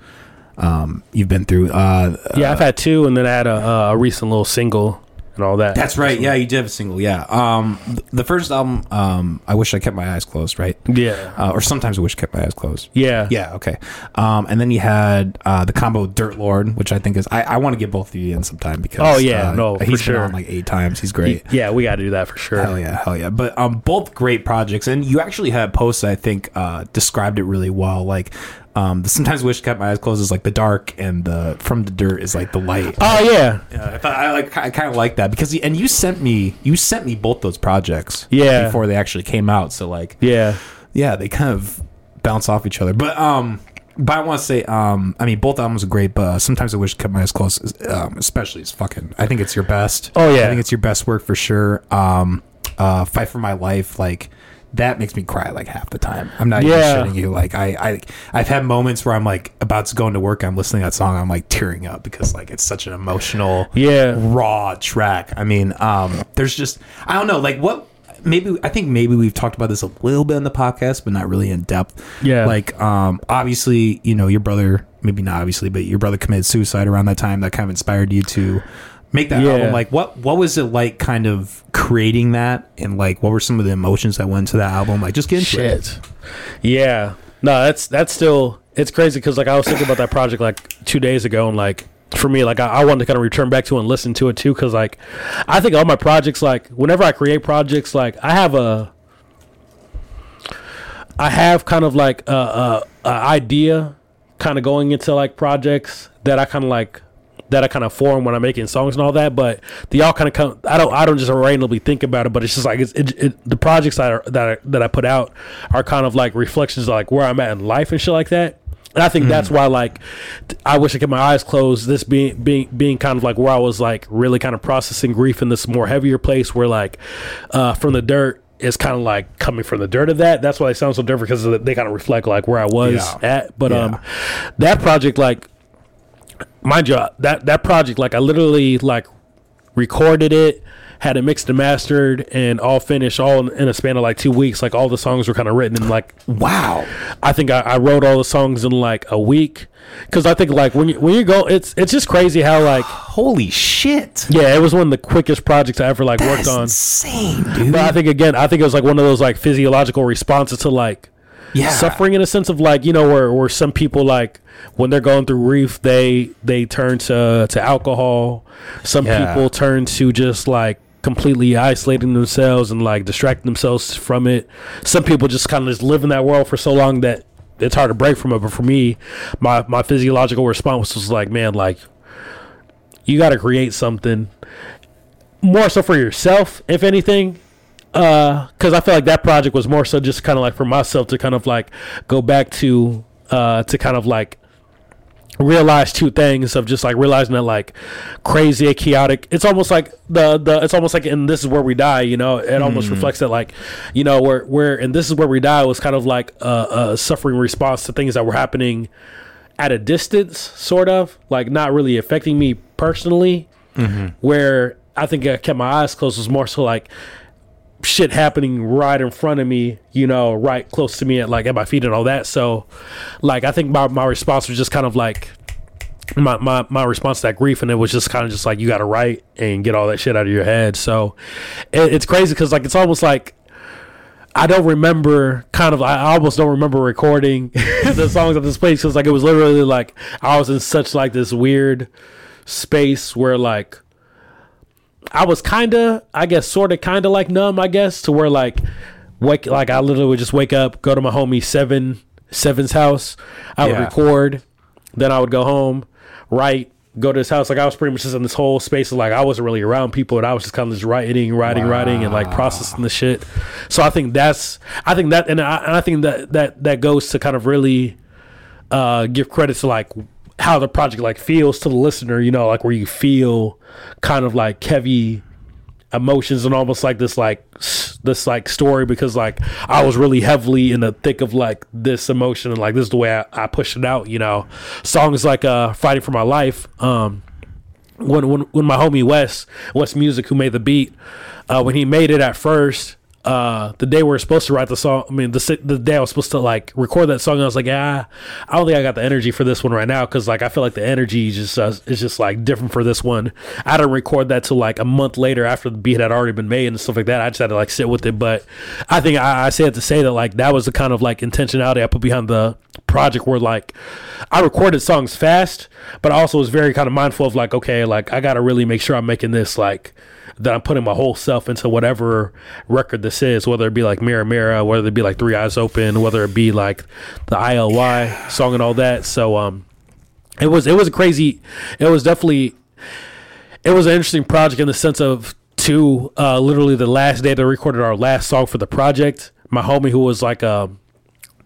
Speaker 1: Um, you've been through. Uh,
Speaker 2: yeah. I've had two, and then I had a, a recent little single and all that.
Speaker 1: that's right. Yeah, you did have a single. Yeah. Um, th- the first album. Um, I wish I kept my eyes closed. Right.
Speaker 2: yeah,
Speaker 1: Uh, or sometimes I wish I kept my eyes closed.
Speaker 2: yeah,
Speaker 1: Yeah, okay. Um, and then you had uh, the combo Dirt Lord, which I think is I, I want to get both of you in sometime because
Speaker 2: Oh, yeah,
Speaker 1: uh,
Speaker 2: no, for
Speaker 1: he's been
Speaker 2: sure.
Speaker 1: on like eight times. He's great.
Speaker 2: yeah. We gotta do that for sure.
Speaker 1: Hell yeah, hell yeah. But um, both great projects, and you actually had posts I think uh, described it really well. Like um, the sometimes wish I kept my eyes closed is like the dark, and the from the dirt is like the light.
Speaker 2: Oh yeah,
Speaker 1: Yeah, I thought I like I kind of like that because and you sent me you sent me both those projects
Speaker 2: Yeah.
Speaker 1: before they actually came out. So like
Speaker 2: yeah.
Speaker 1: yeah, they kind of bounce off each other. But um, but I want to say um, I mean both albums are great, but uh, sometimes I wish I kept my eyes closed. Um, especially it's fucking. I think it's your best.
Speaker 2: Oh, yeah.
Speaker 1: I think it's your best work for sure. Um, uh, fight for my life, like that makes me cry like half the time. I'm not
Speaker 2: Yeah.
Speaker 1: even shitting you. Like I, I, I've had moments where I'm like about to go into work, I'm listening to that song, I'm like tearing up because like it's such an emotional,
Speaker 2: Yeah.
Speaker 1: raw track. I mean, um, there's just I don't know, like what maybe I think maybe we've talked about this a little bit in the podcast, but not really in depth.
Speaker 2: Yeah.
Speaker 1: Like um obviously, you know, your brother maybe not obviously, but your brother committed suicide around that time that kind of inspired you to make that
Speaker 2: Yeah.
Speaker 1: album. Like what what was it like kind of creating that and like what were some of the emotions that went into that album? Like just get into it.
Speaker 2: Shit. Yeah. No, that's that's still it's crazy because like I was thinking about that project like two days ago and like for me like I, I wanted to kind of return back to it and listen to it too because like I think all my projects like whenever I create projects like I have a I have kind of like a, a, a idea kind of going into like projects that I kind of like that I kind of form when I'm making songs and all that, but they all kind of come. I don't. I don't just randomly think about it, but it's just like it's, it, it, the projects that are, that I, that I put out are kind of like reflections of like where I'm at in life and shit like that. And I think that's why like I wish I kept my eyes closed. This being being being kind of like where I was like really kind of processing grief in this more heavier place where like uh, from the dirt is kind of like coming from the dirt of that. That's why they sound so different because they kind of reflect like where I was
Speaker 1: Yeah.
Speaker 2: at. But
Speaker 1: Yeah.
Speaker 2: um, that project like mind you, uh, that that project, like I literally like recorded it, had it mixed and mastered, and all finished all in, in a span of like two weeks. Like all the songs were kind of written in like
Speaker 1: Wow.
Speaker 2: I think I, I wrote all the songs in like a week because I think like when you when you go, it's it's just crazy how like
Speaker 1: Holy shit.
Speaker 2: yeah, it was one of the quickest projects I ever like worked on.
Speaker 1: insane, dude.
Speaker 2: But I think again, I think it was like one of those like physiological responses to like
Speaker 1: yeah.
Speaker 2: suffering in a sense of like you know where where some people like when they're going through grief they they turn to to alcohol some
Speaker 1: Yeah.
Speaker 2: people turn to just like completely isolating themselves and like distracting themselves from it some people just kind of just live in that world for so long that it's hard to break from it but for me my my physiological response was like man like you got to create something more so for yourself if anything Uh, because I feel like that project was more so just kind of like for myself to kind of like go back to uh to kind of like realize two things of just like realizing that like crazy and chaotic it's almost like the the it's almost like and this is where we die you know? It almost hmm. reflects that like you know where where and this is where we die was kind of like a, a suffering response to things that were happening at a distance sort of like not really affecting me personally. Mm-hmm. Where I think I kept my eyes closed was more so like shit happening right in front of me, you know, right close to me at like at my feet and all that. So like I think my, my response was just kind of like my, my my response to that grief and it was just kind of just like you got to write and get all that shit out of your head so it, it's crazy because like it's almost like I don't remember kind of I almost don't remember recording the songs at this place because like it was literally like I was in such like this weird space where like I was kind of I guess sort of kind of like numb I guess to where like wake like I literally would just wake up go to my homie seven seven's house I would
Speaker 1: Yeah.
Speaker 2: record then I would go home write go to his house like I was pretty much just in this whole space of like I wasn't really around people and I was just kind of just writing writing writing and like processing the shit so I think that's I think that and I, and I think that that that goes to kind of really uh give credit to like how the project like feels to the listener you know like where you feel kind of like heavy emotions and almost like this like this like story because like I was really heavily in the thick of like this emotion and like this is the way I, I pushed it out you know. Songs like uh fighting for my life um when when when my homie Wes Wes Music who made the beat uh when he made it at first uh the day we were supposed to write the song I mean the the day I was supposed to like record that song I was like ah I don't think I got the energy for this one right now cuz like I feel like the energy is just uh, is just like different for this one. I didn't record that till like a month later after the beat had already been made and stuff like that. I just had to like sit with it but I think I, I say it to say that like that was the kind of like intentionality I put behind the project where like I recorded songs fast, but I also was very kind of mindful of like, okay, like I gotta really make sure I'm making this like that I'm putting my whole self into whatever record this is, whether it be like Mirror Mirror, whether it be like Three Eyes Open, whether it be like the ILY song and all that. So um it was it was a crazy it was definitely it was an interesting project in the sense of two uh literally the last day they recorded our last song for the project my homie who was like um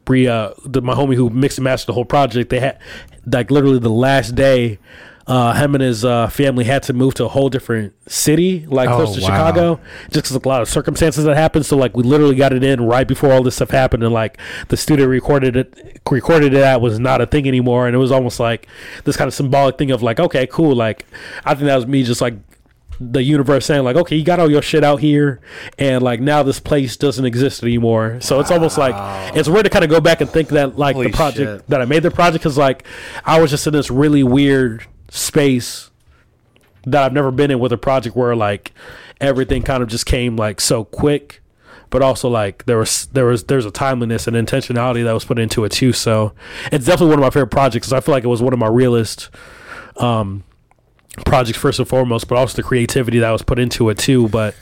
Speaker 2: Bri, uh, the, my homie who mixed and mastered the whole project, they had like literally the last day, uh, him and his uh, family had to move to a whole different city, like
Speaker 1: Oh,
Speaker 2: close to
Speaker 1: wow.
Speaker 2: Chicago, just because a lot of circumstances that happened. So like we literally got it in right before all this stuff happened, and like the studio recorded it, recorded it at was not a thing anymore, and it was almost like this kind of symbolic thing of like, okay, cool, like I think that was me just like the universe saying like okay you got all your shit out here. And like now this place doesn't exist anymore. So it's almost like it's weird to kind of go back and think that like
Speaker 1: Holy
Speaker 2: the project
Speaker 1: shit.
Speaker 2: that i made the project because like i was just in this really weird space that i've never been in with a project where like everything kind of just came like so quick but also like there was there was there's a timeliness and intentionality that was put into it too so it's definitely one of my favorite projects 'cause i feel like it was one of my realest um projects first and foremost, but also the creativity that was put into it too. But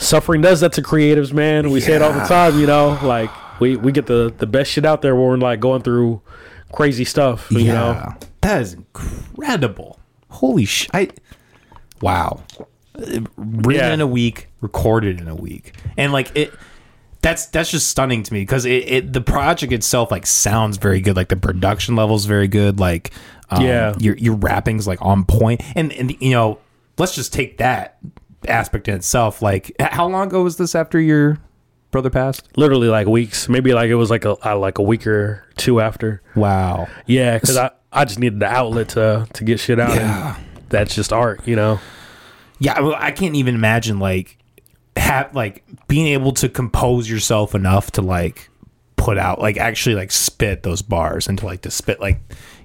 Speaker 2: suffering does that to creatives, man. We say it all the time, you know. Like we we get the the best shit out there when we're like going through crazy stuff, you know.
Speaker 1: That is incredible. Holy sh! I wow, written
Speaker 2: Yeah.
Speaker 1: in a week, recorded in a week, and like it. That's that's just stunning to me because it, it the project itself like sounds very good. Like the production level is very good. Like um,
Speaker 2: Yeah.
Speaker 1: your your rapping's like on point, and and you know let's just take that aspect in itself. Like how long ago was this after your brother passed?
Speaker 2: Literally like weeks, maybe like it was like a like a week or two after.
Speaker 1: Wow.
Speaker 2: Yeah, because I I just needed the outlet to to get shit out.
Speaker 1: Yeah.
Speaker 2: And that's just art, you know.
Speaker 1: Yeah, well, I can't even imagine like have like being able to compose yourself enough to like put out like actually like spit those bars and to like to spit like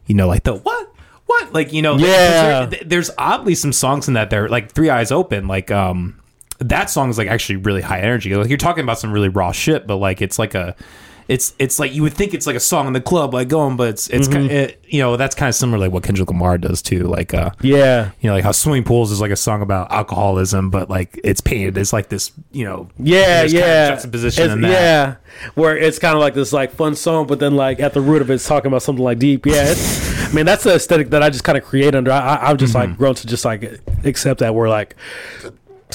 Speaker 1: you know like the what what like you know
Speaker 2: Yeah.
Speaker 1: there- there's oddly some songs in that there like Three Eyes Open like um that song is like actually really high energy like you're talking about some really raw shit but like it's like a it's it's like you would think it's like a song in the club like going but it's it's
Speaker 2: Mm-hmm.
Speaker 1: ki- it, you know that's kind of similar like what Kendrick Lamar does too like uh
Speaker 2: Yeah,
Speaker 1: you know, like how swimming pools is like a song about alcoholism, but like it's painted as like this, you know,
Speaker 2: Yeah,
Speaker 1: there's kind of
Speaker 2: yeah.
Speaker 1: juxtaposition.
Speaker 2: Yeah, where it's kind of like this like fun song, but then like at the root of it, it's talking about something like deep. Yeah, it's, I mean that's the aesthetic that I just kind of create under. I, I, I've just
Speaker 1: Mm-hmm.
Speaker 2: like grown to just like accept that we're like.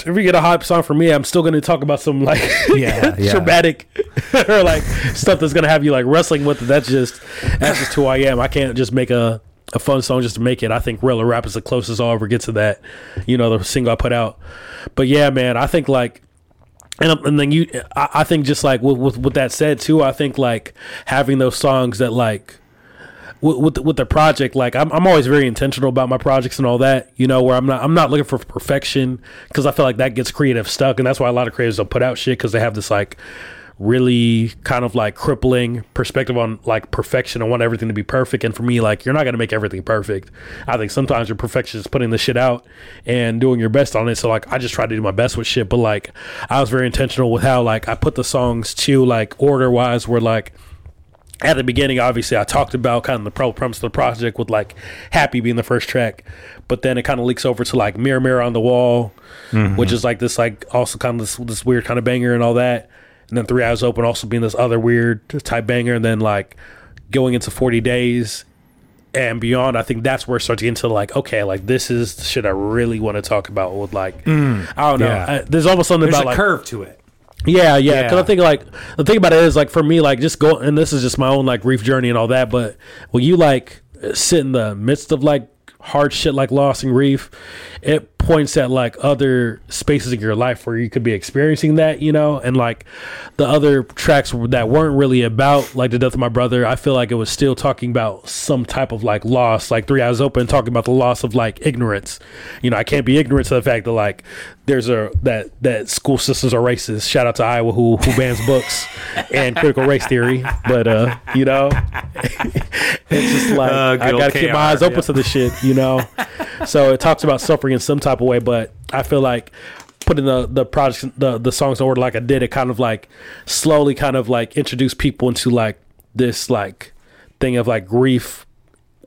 Speaker 2: If we get a hype song from me, I'm still going to talk about some like
Speaker 1: Yeah, yeah.
Speaker 2: traumatic or like stuff that's going to have you like wrestling with it. That's just that's just who I am. I can't just make a a fun song just to make it. I think Real Rap is the closest I'll ever get to that. You know, the single I put out. But yeah, man, I think like and, um, and then you I, I think just like with, with with that said too i think like having those songs that like with with the, with the project like I'm, I'm always very intentional about my projects and all that you know where i'm not i'm not looking for perfection because i feel like that gets creative stuck and that's why a lot of creators don't put out shit because they have this like really kind of like crippling perspective on like perfection. I want everything to be perfect. And for me, like you're not gonna make everything perfect. I think sometimes your perfection is putting the shit out and doing your best on it. So like I just try to do my best with shit. But like I was very intentional with how like I put the songs to like order wise where like at the beginning, obviously, I talked about kind of the pro premise of the project with like "Happy" being the first track, but then it kind of leaks over to like "Mirror Mirror on the Wall," mm-hmm. which is like this like also kind of this this weird kind of banger and all that, and then Three Eyes Open" also being this other weird type banger, and then like going into "40 Days" and beyond. I think that's where it starts to get into like okay, like this is the shit I really want to talk about with like mm. I don't know.
Speaker 1: yeah.
Speaker 2: I- there's almost something
Speaker 1: There's
Speaker 2: about
Speaker 1: a
Speaker 2: like
Speaker 1: curve to it.
Speaker 2: Yeah, yeah. Because
Speaker 1: Yeah.
Speaker 2: I think like the thing about it is like for me, like just go and this is just my own like grief journey and all that. But when you like sit in the midst of like hard shit like loss and grief, it points at like other spaces in your life where you could be experiencing that, you know, and like the other tracks that weren't really about like the death of my brother. I feel like it was still talking about some type of like loss, like Three Eyes Open, talking about the loss of like ignorance. You know, I can't be ignorant to the fact that like there's a that that school systems are racist. Shout out to Iowa who who bans books and critical race theory, but uh, you know, it's just like
Speaker 1: Uh,
Speaker 2: I gotta keep my eyes open
Speaker 1: yeah.
Speaker 2: to the shit, you know. so it talks about suffering in some type of way, but I feel like putting the the projects the the songs in order like I did, it kind of like slowly kind of like introduce people into like this like thing of like grief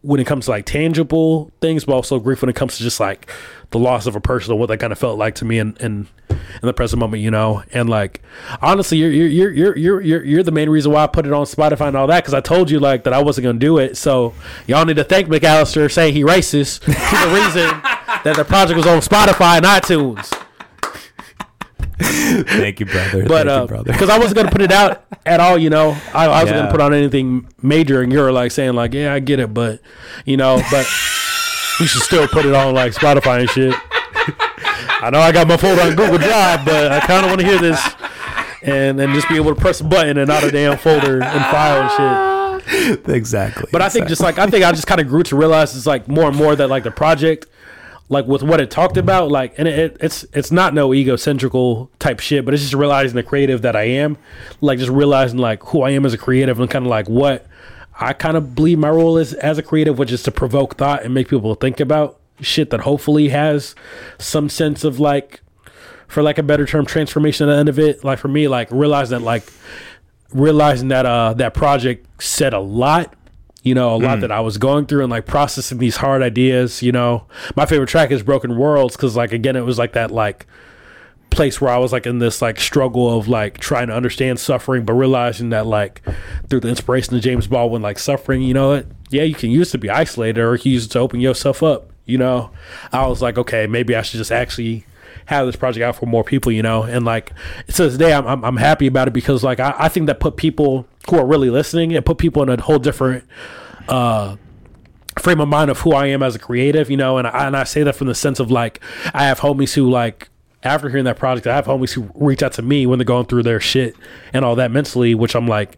Speaker 2: when it comes to like tangible things, but also grief when it comes to just like the loss of a person or what that kind of felt like to me in in, in the present moment, you know. And like honestly, you're you're you're you're you're you're, the main reason why I put it on Spotify and all that because I told you like that I wasn't gonna do it. So y'all need to thank McAllister saying he racist. He's the reason that the project was on Spotify and iTunes.
Speaker 1: Thank you, brother.
Speaker 2: But
Speaker 1: Thank
Speaker 2: uh,
Speaker 1: you, brother.
Speaker 2: because I wasn't gonna put it out at all, you know, I, I wasn't
Speaker 1: Yeah.
Speaker 2: gonna put on anything major, and you're like saying like, yeah, I get it, but you know, but we should still put it on like Spotify and shit. I know I got my folder on Google Drive, but I kind of want to hear this and and just be able to press a button and not a damn folder and file and shit.
Speaker 1: exactly.
Speaker 2: But I think just like I think I just kind of grew to realize it's like more and more that like the project, like with what it talked about, like and it, it's it's not no egocentrical type shit, but it's just realizing the creative that I am, like just realizing like who I am as a creative and kind of like what I kind of believe my role is as a creative, which is to provoke thought and make people think about shit that hopefully has some sense of like for like a better term transformation at the end of it. Like for me like realize that like realizing that uh that project said a lot you know a lot mm. that i was going through and like processing these hard ideas you know. My favorite track is broken worlds because like again it was like that like place where i was like in this like struggle of like trying to understand suffering but realizing that like through the inspiration of james baldwin like suffering you know it, yeah you can use to be isolated or you can use it to open yourself up you know? I was like okay maybe i should just actually have this project out for more people, you know, and like to this day, I'm, I'm I'm happy about it because like I, I think that put people who are really listening, and put people in a whole different uh frame of mind of who I am as a creative, you know, and I and I say that from the sense of like I have homies who like after hearing that project, I have homies who reach out to me when they're going through their shit and all that mentally, which I'm like.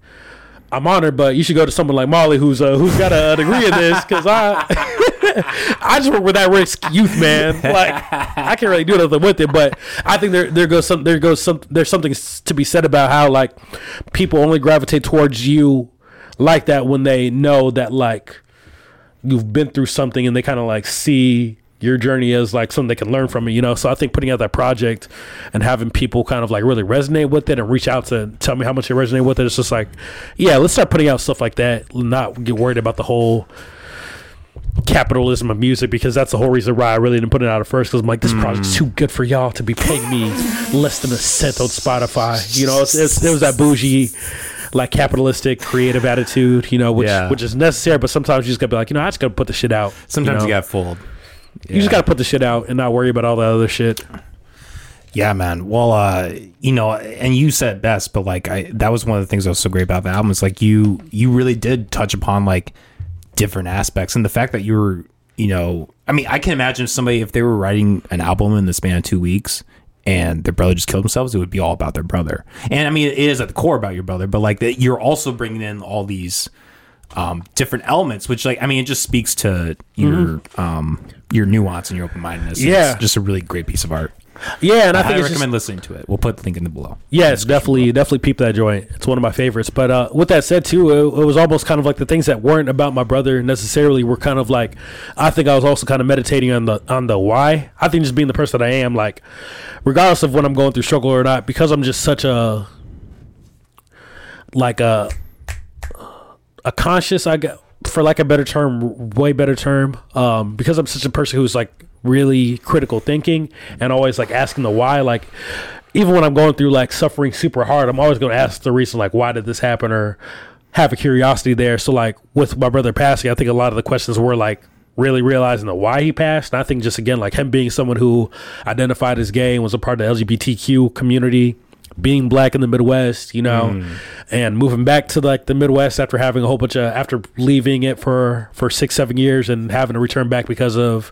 Speaker 2: I'm honored, but you should go to someone like Molly, who's uh, who's got a degree in this, because I I just work with that risk youth, man. Like I can't really do nothing with it, but I think there there goes some there goes some there's something to be said about how like people only gravitate towards you like that when they know that like you've been through something and they kind of like see your journey as like something they can learn from it, you know. So I think putting out that project and having people kind of like really resonate with it and reach out to tell me how much they resonate with it, it's just like, yeah, let's start putting out stuff like that. Not get worried about the whole capitalism of music because that's the whole reason why I really didn't put it out at first because I'm like this project's too good for y'all to be paying me less than a cent on Spotify. You know, it's, it's, it was that bougie, like capitalistic creative attitude. You know, which
Speaker 1: Yeah.
Speaker 2: which is necessary, but sometimes you just gotta be like, you know, I just gotta put the shit out.
Speaker 1: Sometimes you,
Speaker 2: know?
Speaker 1: got fooled.
Speaker 2: You just gotta put the shit out and not worry about all the other shit.
Speaker 1: Yeah, man. Well, uh, you know, and you said best, but like I that was one of the things that was so great about the album is like you you really did touch upon like different aspects and the fact that you were, you know, I mean, I can imagine somebody if they were writing an album in the span of two weeks and their brother just killed themselves, it would be all about their brother. And I mean, it is at the core about your brother, but like that you're also bringing in all these um, different elements, which like I mean, it just speaks to your um, your nuance and your open mindedness.
Speaker 2: Yeah.
Speaker 1: it's just a really great piece of art.
Speaker 2: Yeah, and I
Speaker 1: I,
Speaker 2: think just-
Speaker 1: recommend listening to it. We'll put the link in the below.
Speaker 2: Yes, definitely, definitely peep that joint. It's one of my favorites. But uh, with that said, too, it, it was almost kind of like the things that weren't about my brother necessarily were kind of like. I think I was also kind of meditating on the on the why. I think just being the person that I am, like, regardless of when I'm going through struggle or not, because I'm just such a like a a conscious. I got for like a better term, way better term, um, because I'm such a person who's like really critical thinking and always like asking the why. Like, even when I'm going through like suffering super hard, I'm always going to ask the reason, like, why did this happen, or have a curiosity there. So, like, with my brother passing, I think a lot of the questions were like really realizing the why he passed. And I think just again, like him being someone who identified as gay and was a part of the LGBTQ community being black in the Midwest, you know, mm. and moving back to like the Midwest after having a whole bunch of after leaving it for for six seven years and having to return back because of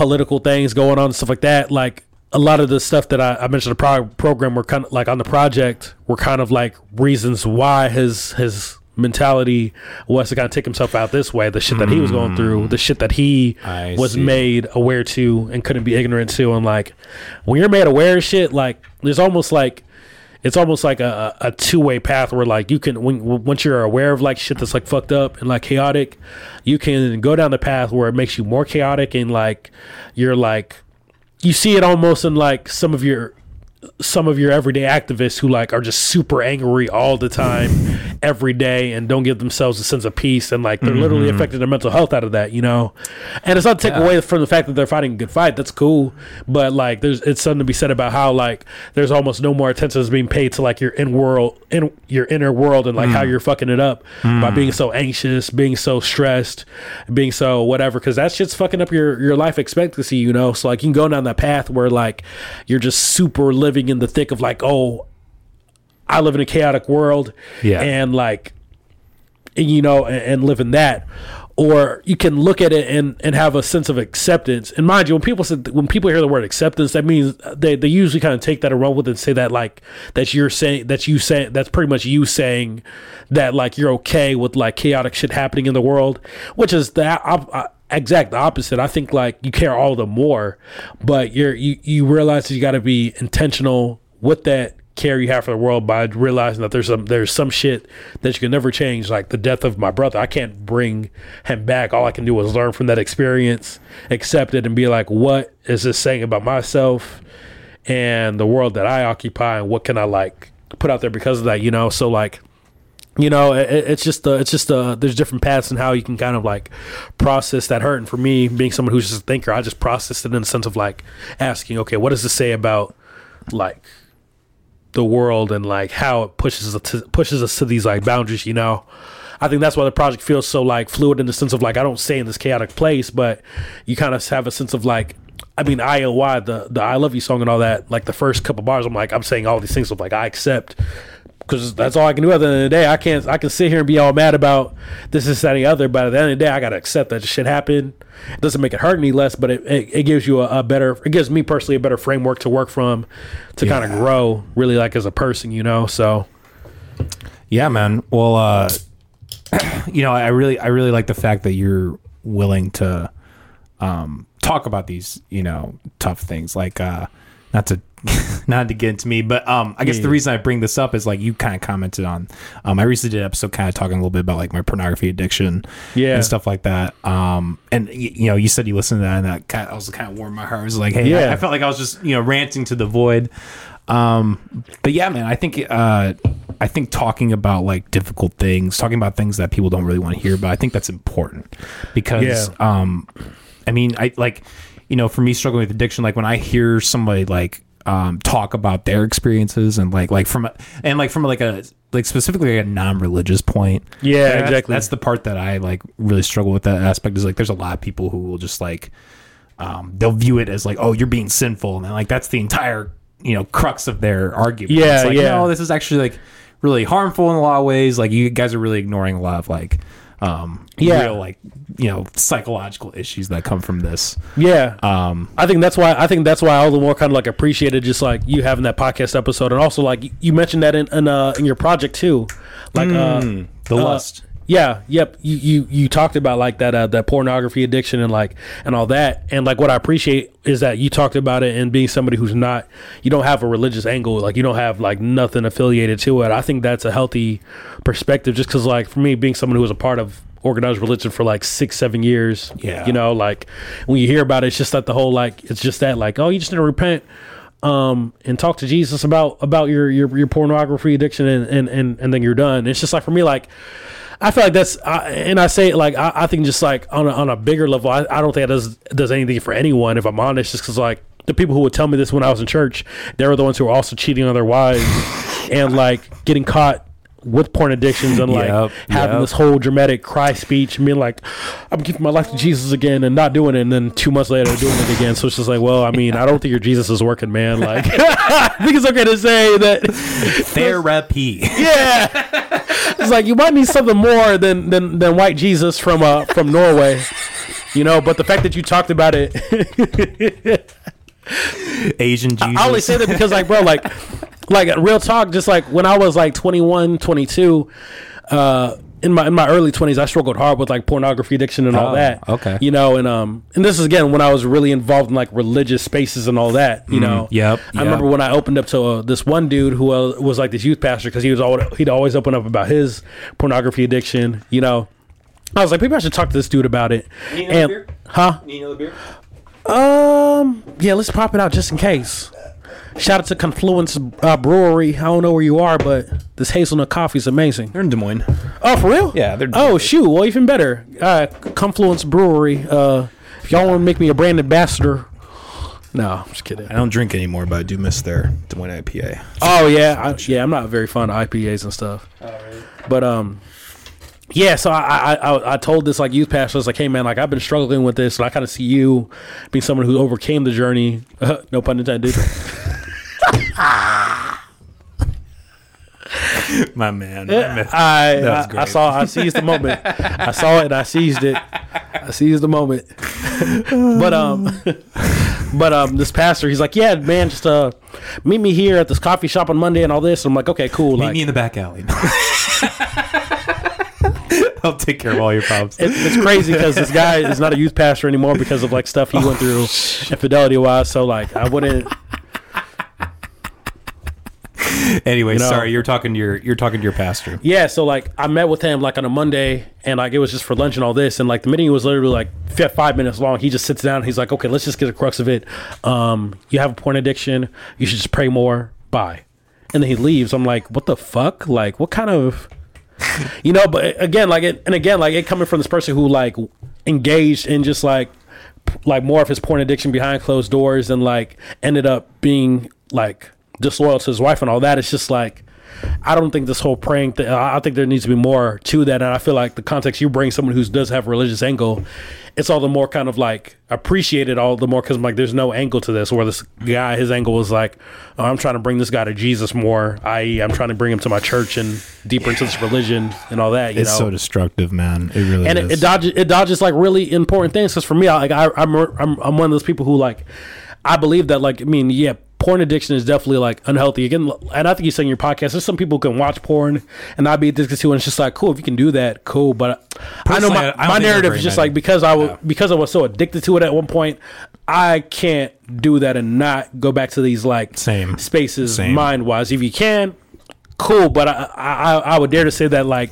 Speaker 2: political things going on and stuff like that. Like a lot of the stuff that I, I mentioned the pro- program were kind of like on the project were kind of like reasons why his his mentality was to kind of take himself out this way. The shit that he was going through, the mm. shit that he
Speaker 1: I
Speaker 2: was
Speaker 1: see.
Speaker 2: made aware to and couldn't be ignorant to. And like when you're made aware of shit, like there's almost like it's almost like a, a two way path where like you can when once you're aware of like shit that's like fucked up and like chaotic, you can go down the path where it makes you more chaotic and like you're like you see it almost in like some of your some of your everyday activists who like are just super angry all the time every day and don't give themselves a sense of peace and like they're literally mm-hmm. affecting their mental health out of that you know? And it's not to take
Speaker 1: Yeah.
Speaker 2: away from the fact that they're fighting a good fight. That's cool. But like there's it's something to be said about how like there's almost no more attention that's being paid to like your in world in your inner world and like how mm. you're fucking it up by mm. being so anxious being so stressed being so whatever because that shit's fucking up your your life expectancy you know? So like you can go down that path where like you're just super living in the thick of like oh I live in a chaotic world,
Speaker 1: Yeah.
Speaker 2: and like, you know, and, and live in that, or you can look at it and and have a sense of acceptance. And mind you, when people say when people hear the word acceptance, that means they they usually kind of take that and run with it and say that like that's you're saying that you saying that's pretty much you saying that like you're okay with like chaotic shit happening in the world, which is the op- uh, exact opposite. I think like you care all the more, but you're you you realize that you got to be intentional with that care you have for the world by realizing that there's some there's some shit that you can never change like the death of my brother. I can't bring him back. All i can do is learn from that experience accept it and be like what is this saying about myself and the world that i occupy and what can i like put out there because of that you know? So like you know it, it- it's just uh, it's just uh, there's different paths and how you can kind of like process that hurt. And for me being someone who's just a thinker i just processed it in the sense of like asking okay what does this say about like the world and like how it pushes us to, pushes us to these like boundaries you know? I think that's why the project feels so like fluid in the sense of like i don't stay in this chaotic place but you kind of have a sense of like i mean ioy the the i love you song and all that like the first couple bars i'm like i'm saying all these things of like i accept because that's all I can do. At the end of the day, I can't. I can sit here and be all mad about this, this, that, and the other. But at the end of the day, I gotta accept that shit happened. It doesn't make it hurt any less, but it, it, it gives you a, a better. It gives me personally a better framework to work from, to kind of grow really like as a person. You know, so
Speaker 1: Yeah, man. Well, uh, you know, I really, I really like the fact that you're willing to um, talk about these, you know, tough things. Like, uh, not to, not to get into me, but um, I guess the
Speaker 2: Yeah.
Speaker 1: reason I bring this up is like you kind of commented on. Um, I recently did an episode kind of talking a little bit about like my pornography addiction,
Speaker 2: Yeah.
Speaker 1: and stuff like that. Um, and y- you know, you said you listened to that, and that kind of, I was kind of warmed my heart. I was like, hey, I-
Speaker 2: Yeah.
Speaker 1: I felt like I was just you know ranting to the void. Um, but yeah, man, I think uh, I think talking about like difficult things, talking about things that people don't really want to hear about, I think that's important because
Speaker 2: Yeah.
Speaker 1: um, I mean, I like you know, for me struggling with addiction, like when I hear somebody like um talk about their experiences and like like from a, and like from like a like specifically like a non-religious point
Speaker 2: Yeah,
Speaker 1: Like, that's-
Speaker 2: exactly.
Speaker 1: that's the part that i like really struggle with that aspect is like there's a lot of people who will just like um they'll view it as like oh you're being sinful and like that's the entire you know crux of their argument
Speaker 2: Yeah,
Speaker 1: it's like,
Speaker 2: yeah.
Speaker 1: no this is actually like really harmful in a lot of ways like you guys are really ignoring a lot of like um
Speaker 2: Yeah.
Speaker 1: real like you know psychological issues that come from this
Speaker 2: yeah.
Speaker 1: um
Speaker 2: I think that's why I think that's why all the more kind of like appreciated just like you having that podcast episode and also like you mentioned that in in, uh, in your project too, like uh,
Speaker 1: the
Speaker 2: uh,
Speaker 1: lust
Speaker 2: Yeah, yep. You you you talked about like that uh, that pornography addiction and like and all that, and like what I appreciate is that you talked about it and being somebody who's not you don't have a religious angle, like you don't have like nothing affiliated to it. I think that's a healthy perspective, just because like for me, being someone who was a part of organized religion for like six seven years,
Speaker 1: Yeah.
Speaker 2: you know, like when you hear about it, it's just that the whole like it's just that like oh you just need to repent um and talk to Jesus about about your your, your pornography addiction and, and and and then you're done. It's just like for me like I feel like that's I, and I say it like I, I think just like on a, on a bigger level I, I don't think that does does anything for anyone if I'm honest just because like the people who would tell me this when I was in church they were the ones who were also cheating on their wives and like getting caught with porn addictions and like
Speaker 1: Yep,
Speaker 2: having
Speaker 1: yep.
Speaker 2: this whole dramatic cry speech and being like I'm giving my life to Jesus again and not doing it and then two months later doing it again so it's just like well I mean I don't think your Jesus is working man like I think it's okay to say that
Speaker 1: Therapy.
Speaker 2: yeah. It's like you might need something more than than than white Jesus from uh from Norway. You know, but the fact that you talked about it,
Speaker 1: Asian Jesus.
Speaker 2: I only say that because like bro, like like real talk, just like when I was like 21, 22, uh in my in my early 20s I struggled hard with like pornography addiction and all
Speaker 1: Oh,
Speaker 2: that.
Speaker 1: okay.
Speaker 2: You know, and um and this is again when I was really involved in like religious spaces and all that, you know.
Speaker 1: Mm, yep,
Speaker 2: I remember when I opened up to uh, this one dude who uh, was like this youth pastor because he was always, he'd always open up about his pornography addiction. You know, I was like, maybe I should talk to this dude about it. Need And huh? Um, yeah, let's pop it out just in case. Shout out to Confluence uh, Brewery. I don't know where you are, but this hazelnut coffee is amazing.
Speaker 1: They're in Des Moines.
Speaker 2: Oh, for real?
Speaker 1: Yeah, they're-
Speaker 2: Oh, shoot. Well, even better. Uh, Confluence Brewery. Uh, if y'all want to make me a brand ambassador, no, I'm just kidding.
Speaker 1: I don't drink anymore, but I do miss their Des Moines IPA.
Speaker 2: Oh yeah, I, yeah. I'm not very fond of IPAs and stuff. But um, yeah. So I, I I I told this like youth pastor, I was like, hey man, like I've been struggling with this, and I kind of see you being someone who overcame the journey. no pun intended.
Speaker 1: My man. I
Speaker 2: I I, saw I seized the moment. I saw it and I seized it. I seized the moment. but um but um this pastor he's like, Yeah, man, just uh meet me here at this coffee shop on Monday and all this. And I'm like, Okay, cool.
Speaker 1: Meet
Speaker 2: like
Speaker 1: me in the back alley. I'll take care of all your problems.
Speaker 2: it, it's crazy because this guy is not a youth pastor anymore because of like stuff he went through infidelity wise. So like I wouldn't
Speaker 1: Anyway,
Speaker 2: know-
Speaker 1: sorry, you're talking to your you're talking to your pastor.
Speaker 2: Yeah, so like I met with him like on a Monday, and like it was just for lunch and all this, and like the meeting was literally like five minutes long. He just sits down, and he's like, "Okay, let's just get the crux of it. Um, you have a porn addiction. You should just pray more. Bye." And then he leaves. I'm like, "What the fuck? Like, what kind of?" You know, but again, like it, and again, like it coming from this person who like engaged in just like like more of his porn addiction behind closed doors, and like ended up being like disloyal to his wife and all that. It's just like I don't think this whole praying thing. I think there needs to be more to that, and I feel like the context you bring, someone who does have a religious angle, it's all the more kind of like appreciated all the more because like there's no angle to this. Where this guy, his angle was like, oh, I'm trying to bring this guy to Jesus more, i.e., I'm trying to bring him to my church and deeper into this religion and all that. You
Speaker 1: It's
Speaker 2: know,
Speaker 1: so destructive, man. It really
Speaker 2: and
Speaker 1: is.
Speaker 2: it, it dodges it dodges like really important things. Because for me, I, like I, I'm, I'm I'm one of those people who like I believe that like I mean yeah. Porn addiction is definitely like unhealthy. Again, and I think you said in your podcast, there's some people who can watch porn and not be addicted to it. And it's just like, cool, if you can do that, cool. But I know my,
Speaker 1: I
Speaker 2: my
Speaker 1: think there are
Speaker 2: narrative is just
Speaker 1: many.
Speaker 2: like because I was because I was so addicted to it at one point, I can't do that and not go back to these like
Speaker 1: Same.
Speaker 2: spaces mind wise. If you can, cool. But I, I I would dare to say that like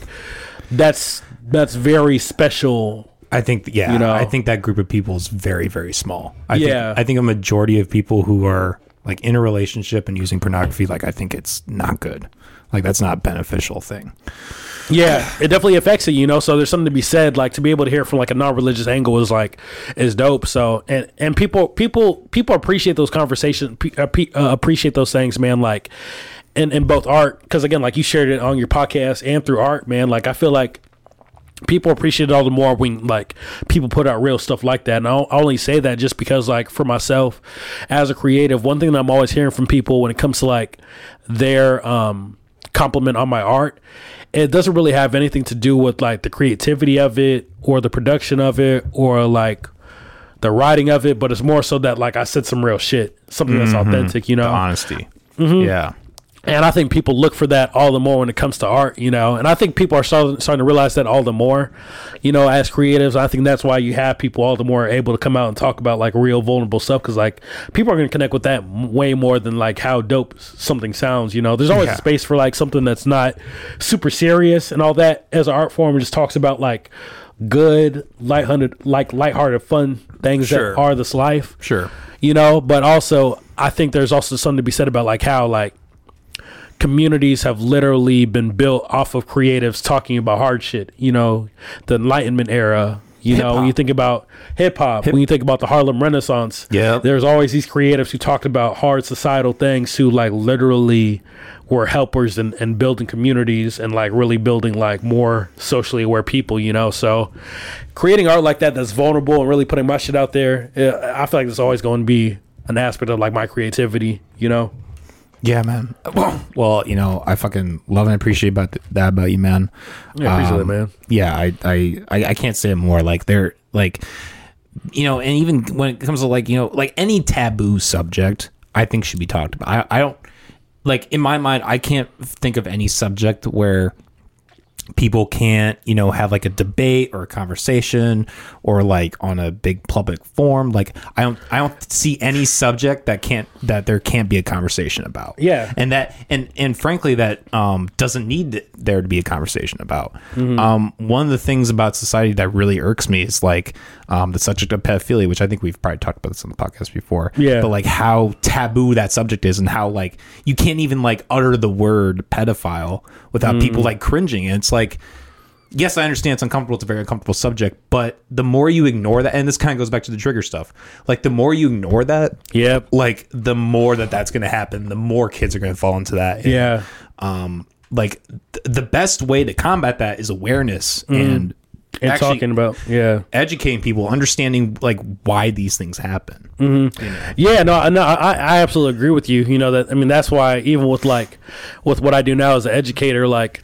Speaker 2: that's that's very special.
Speaker 1: I think, yeah,
Speaker 2: You know?
Speaker 1: I think that group of people is very, very small. I
Speaker 2: Yeah.
Speaker 1: think, I think a majority of people who are like in a relationship and using pornography, like I think it's not good. Like that's not beneficial thing.
Speaker 2: Yeah, it definitely affects it, you know. So there's something to be said, like to be able to hear from like a non-religious angle is like is dope. So and and people people people appreciate those conversations, uh, uh, appreciate those things, man. Like in in both art, because again, like you shared it on your podcast and through art, man. Like I feel like people appreciate it all the more when like people put out real stuff like that and I'll, I only say that just because like for myself as a creative one thing that i'm always hearing from people when it comes to like their um compliment on my art it doesn't really have anything to do with like the creativity of it or the production of it or like the writing of it but it's more so that like i said some real shit something that's authentic you
Speaker 1: The
Speaker 2: know
Speaker 1: honesty. Yeah.
Speaker 2: And I think people look for that all the more when it comes to art, you know. And I think people are starting, starting to realize that all the more, you know, as creatives. I think that's why you have people all the more able to come out and talk about like real vulnerable stuff because like people are going to connect with that way more than like how dope something sounds. You know, there's always
Speaker 1: Yeah.
Speaker 2: space for like something that's not super serious and all that as an art form. It just talks about like good, lighthearted, like lighthearted, fun things
Speaker 1: Sure.
Speaker 2: that are this life
Speaker 1: Sure.
Speaker 2: you know but also i think there's also something to be said about like how like communities have literally been built off of creatives talking about hard shit you know the enlightenment era you know when you think about hip-hop when you think about the harlem renaissance
Speaker 1: Yep.
Speaker 2: there's always these creatives who talked about hard societal things who like literally were helpers and and building communities and like really building like more socially aware people you know? So creating art like that that's vulnerable and really putting my shit out there uh, i feel like there's always going to be an aspect of like my creativity you know
Speaker 1: Yeah, man. Well, you know, I fucking love and appreciate about th- that about you, man.
Speaker 2: Yeah, I appreciate that,
Speaker 1: Um,
Speaker 2: man.
Speaker 1: Yeah, I, I, I, I can't say it more. Like they're like, you know, and even when it comes to like, you know, like any taboo subject, I think should be talked about. I, I don't like in my mind, I can't think of any subject where people can't you know have like a debate or a conversation or like on a big public forum. Like i don't i don't see any subject that can't that there can't be a conversation about.
Speaker 2: Yeah.
Speaker 1: and that and and frankly that um doesn't need there to be a conversation about. Um one of the things about society that really irks me is like um the subject of pedophilia which i think we've probably talked about this on the podcast before.
Speaker 2: Yeah.
Speaker 1: but like how taboo that subject is and how like you can't even like utter the word pedophile without people like cringing. And it's like yes i understand it's uncomfortable it's a very uncomfortable subject but the more you ignore that and this kind of goes back to the trigger stuff like the more you ignore that
Speaker 2: yeah,
Speaker 1: like the more that that's going to happen the more kids are going to fall into that And,
Speaker 2: Yeah.
Speaker 1: um like th- the best way to combat that is awareness and
Speaker 2: And
Speaker 1: actually
Speaker 2: talking about yeah.
Speaker 1: educating people understanding like why these things happen
Speaker 2: Yeah, no, no, I, I absolutely agree with you. You know that I mean that's why even with like with what I do now as an educator, like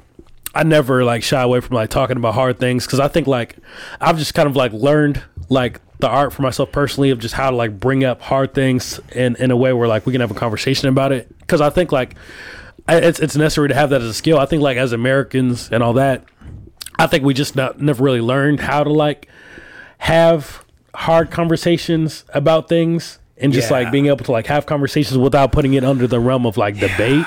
Speaker 2: I never like shy away from like talking about hard things because I think like I've just kind of like learned like the art for myself personally of just how to like bring up hard things in in a way where like we can have a conversation about it because I think like it's it's necessary to have that as a skill. I think like as Americans and all that, I think we just not never really learned how to like have hard conversations about things and just
Speaker 1: Yeah.
Speaker 2: like being able to like have conversations without putting it under the realm of like debate.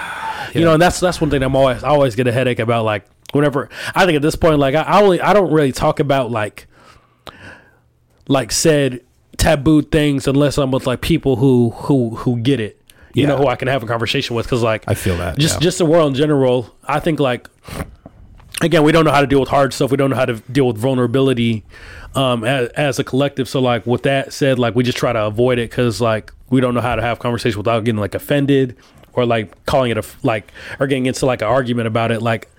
Speaker 2: You know, and that's that's one thing I'm always I always get a headache about like whenever I think at this point like I, I only I don't really talk about like like said taboo things unless I'm with like people who who who get it. You know who I can have a conversation with because like
Speaker 1: I feel that,
Speaker 2: just
Speaker 1: yeah.
Speaker 2: just the world in general. I think like again, we don't know how to deal with hard stuff. We don't know how to deal with vulnerability um, as, as a collective. So, like with that said, like we just try to avoid it because like we don't know how to have conversation without getting like offended or like calling it a like or getting into like an argument about it. Like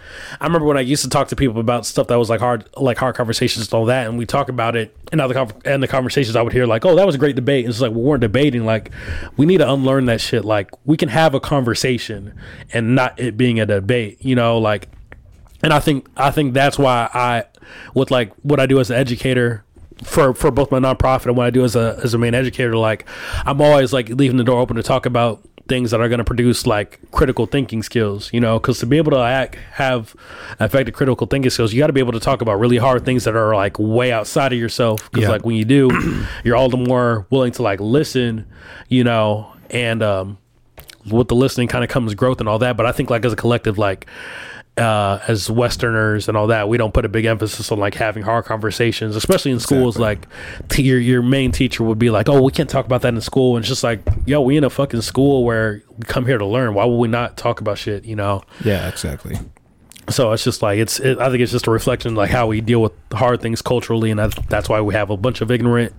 Speaker 2: I remember when I used to talk to people about stuff that was like hard, like hard conversations and all that, and we talk about it. And other and the conversations I would hear like, oh, that was a great debate. It's like we weren't debating. Like we need to unlearn that shit. Like we can have a conversation and not it being a debate. You know, like and I think I think that's why I, with like what I do as an educator for for both my nonprofit and what I do as a as a main educator, like I'm always like leaving the door open to talk about things that are going to produce like critical thinking skills, you know, because to be able to act, have effective critical thinking skills, you got to be able to talk about really hard things that are like way outside of yourself. Because
Speaker 1: Yeah.
Speaker 2: like when you do, you're all the more willing to like listen, you know, and um, with the listening kind of comes growth and all that. But I think like as a collective, like uh, as Westerners and all that, we don't put a big emphasis on like having hard conversations, especially in schools. Like t- your your main teacher would be like, "Oh, we can't talk about that in school," and it's just like, "Yo, we in a fucking school where we come here to learn. Why would we not talk about shit?" You know.
Speaker 1: yeah exactly
Speaker 2: So it's just like it's. It, I think it's just a reflection like how we deal with hard things culturally, and that, that's why we have a bunch of ignorant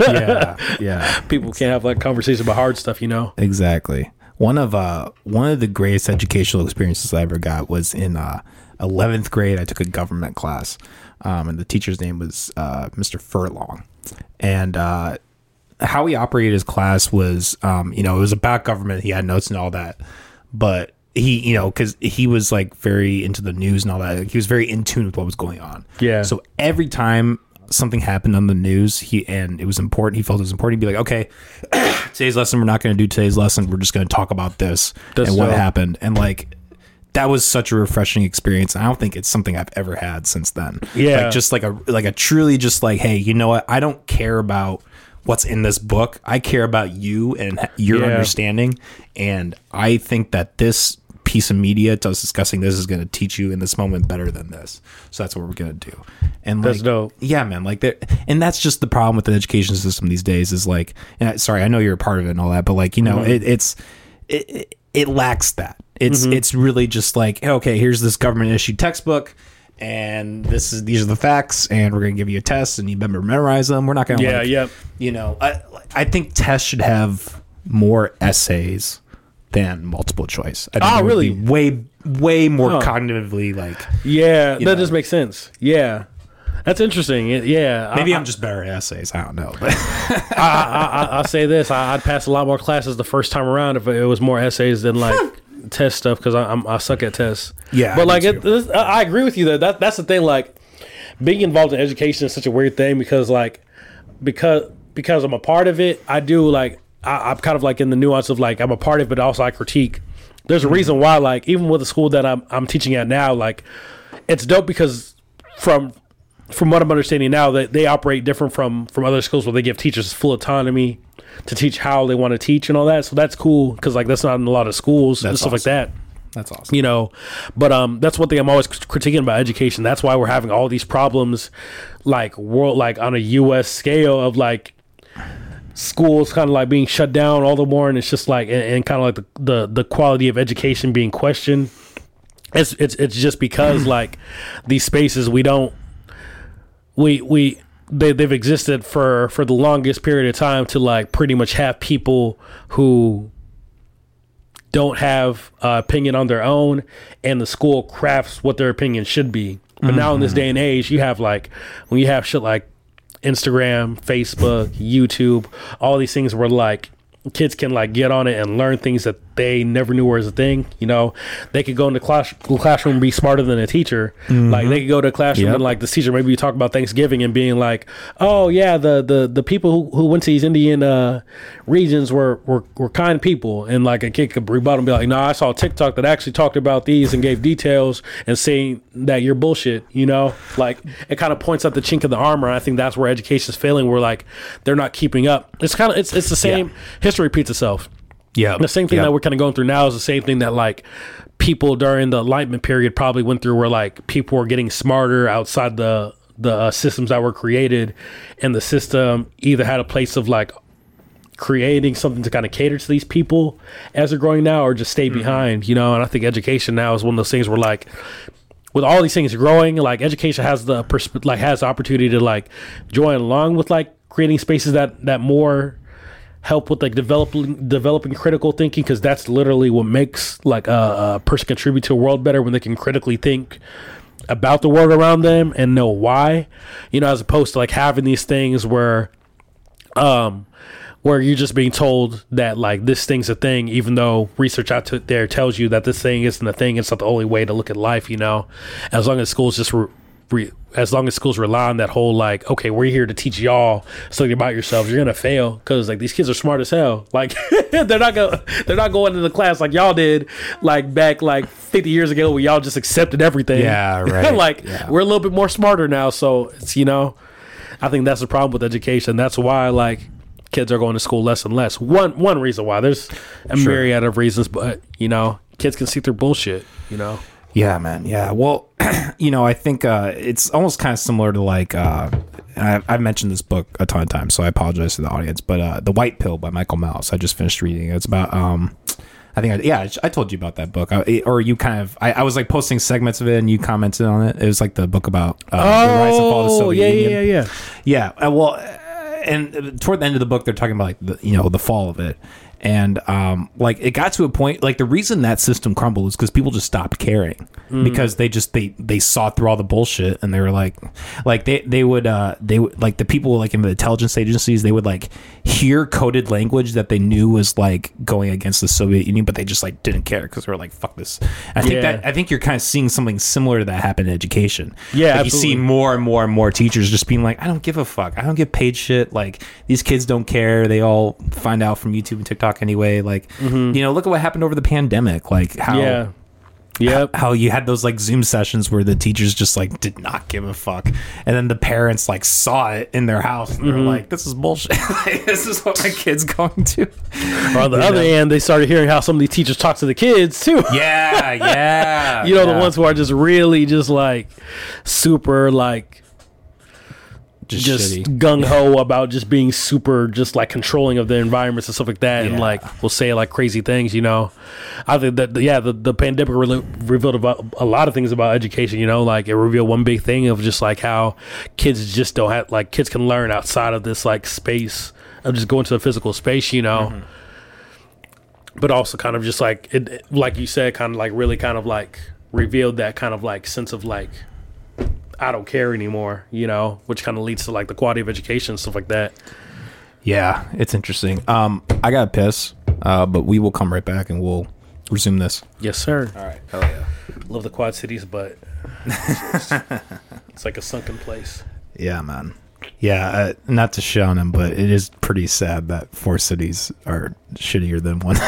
Speaker 1: yeah yeah
Speaker 2: people can't have like conversation about hard stuff. You know.
Speaker 1: Exactly. One of uh one of the greatest educational experiences I ever got was in uh 11th grade. I took a government class, um, and the teacher's name was uh, Mr. Furlong, and uh, how he operated his class was, um, you know, it was about government. He had notes and all that, but he, you know, because he was like very into the news and all that. He was very in tune with what was going on.
Speaker 2: Yeah.
Speaker 1: So every time something happened on the news, he and it was important. He felt it was important. He'd be like, "Okay, today's lesson, we're not going to do today's lesson. We're just going to talk about this
Speaker 2: That's
Speaker 1: and what
Speaker 2: dope.
Speaker 1: happened." And like, that was such a refreshing experience. I don't think it's something I've ever had since then.
Speaker 2: Yeah.
Speaker 1: like just like a like a truly just like, hey, you know what? I don't care about what's in this book. I care about you and your
Speaker 2: Yeah.
Speaker 1: understanding. And I think that this piece of media to us discussing this is going to teach you in this moment better than this. So that's what we're going to do. And
Speaker 2: That's
Speaker 1: like,
Speaker 2: dope.
Speaker 1: yeah, man. Like there, and that's just the problem with the education system these days is like, and I, sorry, I know you're a part of it and all that, but like, you know,
Speaker 2: Mm-hmm.
Speaker 1: it, it's, it, it, it lacks that. It's, it's really just like, okay, here's this government issued textbook. And this is these are the facts, and we're gonna give you a test, and you better memorize them. We're not gonna,
Speaker 2: Yeah,
Speaker 1: like,
Speaker 2: yep.
Speaker 1: you know, I I think tests should have more essays than multiple choice. I think
Speaker 2: Oh, really?
Speaker 1: way way more
Speaker 2: Huh.
Speaker 1: cognitively like.
Speaker 2: Yeah, that
Speaker 1: know.
Speaker 2: does make sense. Yeah, that's interesting. It- Yeah,
Speaker 1: Maybe
Speaker 2: I,
Speaker 1: I'm just better at essays. I don't know. But
Speaker 2: I, I, I, I'll say this: I, I'd pass a lot more classes the first time around if it was more essays than like test stuff because I'm I suck at tests.
Speaker 1: Yeah,
Speaker 2: but like it, this, I agree with you that, that that's the thing. Like being involved in education is such a weird thing because like because because I'm a part of it, I do like I, I'm kind of like in the nuance of like I'm a part of but also I critique. There's a reason why, like even with the school that I'm I'm teaching at now, like it's dope because from from what I'm understanding now, that they operate different from from other schools where they give teachers full autonomy to teach how they want to teach and all that. So that's cool because like that's not in a lot of schools and
Speaker 1: That's
Speaker 2: stuff like that
Speaker 1: that's awesome.
Speaker 2: you know but um that's one thing i'm always critiquing about education that's why we're having all these problems like world like on a us scale of like schools kind of like being shut down all the more and it's just like and, and kind of like the, the the quality of education being questioned. It's it's it's just because like these spaces we don't we we they, they've existed for for the longest period of time to like pretty much have people who don't have uh, opinion on their own and the school crafts what their opinion should be. But now in this day and age you have like when you have shit like instagram facebook youtube all these things where like kids can like get on it and learn things that they never knew was a thing you know? They could go in the class classroom and be smarter than a teacher. Like they could go to a classroom
Speaker 1: Yep.
Speaker 2: and like the teacher maybe you talk about thanksgiving and being like oh yeah the the the people who, who went to these indian uh regions were, were were kind people. And like a kid could rebut and be like no i saw a tiktok that actually talked about these and gave details and saying that you're bullshit you know? Like it kind of points out the chink in the armor i think that's where education is failing We're like they're not keeping up. It's kind of it's, it's the same history repeats itself
Speaker 1: Yeah,
Speaker 2: the same thing that we're kind of going through now is the same thing that like people during the enlightenment period probably went through where like people were getting smarter outside the the uh, systems that were created. And the system either had a place of like creating something to kind of cater to these people as they're growing now or just stay behind you know? And i think education now is one of those things where like with all these things growing like education has the persp- like has the opportunity to like join along with like creating spaces that that more help with like developing developing critical thinking because that's literally what makes like a, a person contribute to a world better when they can critically think about the world around them and know why. You know as opposed to like having these things where um where you're just being told that like this thing's a thing even though research out there tells you that this thing isn't a thing it's not the only way to look at life you know? As long as schools just re- re- as long as schools rely on that whole like okay we're here to teach y'all something about yourselves you're gonna fail because like these kids are smart as hell like they're not going they're not going into the class like y'all did like back like 50 years ago where y'all just accepted everything
Speaker 1: Yeah, right.
Speaker 2: like
Speaker 1: Yeah.
Speaker 2: we're a little bit more smarter now so it's you know I think that's the problem with education. That's why like kids are going to school less and less. One one reason why. There's a
Speaker 1: Sure.
Speaker 2: myriad of reasons, but you know, kids can see through bullshit. You know.
Speaker 1: Yeah, man. Yeah. Well, you know, I think uh, it's almost kind of similar to like uh, I've, I've mentioned this book a ton of times, so I apologize to the audience. But uh, the White Pill by Michael Malice. I just finished reading. it. It's about um, I think I, yeah, I- I told you about that book, I, or you kind of I, I was like posting segments of it, and you commented on it. It was like the book about uh, the rise and fall of the Soviet
Speaker 2: Oh, yeah,
Speaker 1: Union.
Speaker 2: yeah, yeah, yeah.
Speaker 1: Yeah, uh, well, uh, and toward the end of the book, they're talking about like the you know the fall of it, and um, like it got to a point like the reason that system crumbled is because people just stopped caring. Because they just they they saw through all the bullshit and they were like like they they would uh they would like the people like in the intelligence agencies they would like hear coded language that they knew was like going against the Soviet Union but they just like didn't care because they were like fuck this. I think
Speaker 2: Yeah.
Speaker 1: that I think you're kind of seeing something similar to that happen in education.
Speaker 2: Yeah,
Speaker 1: Like, you see more and more and more teachers just being like I don't give a fuck. I don't get paid shit. Like these kids don't care. They all find out from YouTube and TikTok anyway like you know look at what happened over the pandemic like how
Speaker 2: Yeah. Yep.
Speaker 1: how you had those like Zoom sessions where the teachers just like did not give a fuck, and then the parents like saw it in their house and they're
Speaker 2: Mm-hmm.
Speaker 1: like, "This is bullshit. Like, this is what my kid's going to."
Speaker 2: Or on the other end, they started hearing how some of these teachers talk to the kids too.
Speaker 1: Yeah, yeah.
Speaker 2: you know,
Speaker 1: yeah.
Speaker 2: the ones who are just really just like super like
Speaker 1: just,
Speaker 2: just gung ho about just being super just like controlling of the environments and stuff like that, and
Speaker 1: Yeah.
Speaker 2: like will say like crazy things. You know, I think that yeah, the the pandemic really revealed about a lot of things about education. You know, like it revealed one big thing of just like how kids just don't have like kids can learn outside of this like space of just going to the physical space. You know.
Speaker 1: Mm-hmm.
Speaker 2: But also, kind of just like it- like you said, kind of like really, kind of like revealed that kind of like sense of like I don't care anymore, you know, which kind of leads to like the quality of education and stuff like that.
Speaker 1: Yeah, it's interesting. Um, I got to piss, uh, but we will come right back and we'll resume this.
Speaker 2: Yes, sir.
Speaker 1: All right. Hell yeah.
Speaker 2: Love the Quad Cities, but it's like a sunken place.
Speaker 1: Yeah, man. Yeah, uh, not to shit on them, but it is pretty sad that four cities are shittier than one.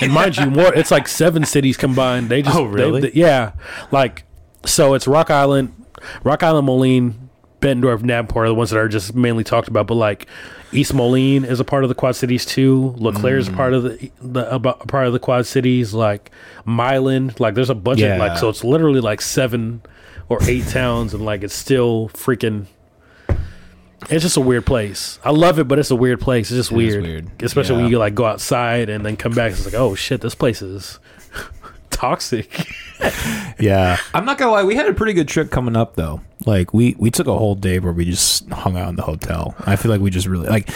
Speaker 2: And mind you, more it's like seven cities combined. They just
Speaker 1: Oh, really?
Speaker 2: they- yeah, like so it's Rock Island, Rock Island, Moline, Bettendorf, Davenport are the ones that are just mainly talked about. But like East Moline is a part of the Quad Cities too. LeClaire is a mm. part of the the about part of the Quad Cities. Like Milan, like there's a bunch of like so it's literally like seven or eight towns, and like it's still freaking. It's just a weird place. I love it, but it's a weird place. It's just
Speaker 1: It
Speaker 2: weird,
Speaker 1: weird.
Speaker 2: especially when you like go outside and then come back. It's like, oh shit, this place is toxic.
Speaker 1: yeah, I'm not gonna lie. We had a pretty good trip coming up though. Like we we took a whole day where we just hung out in the hotel. I feel like we just really like.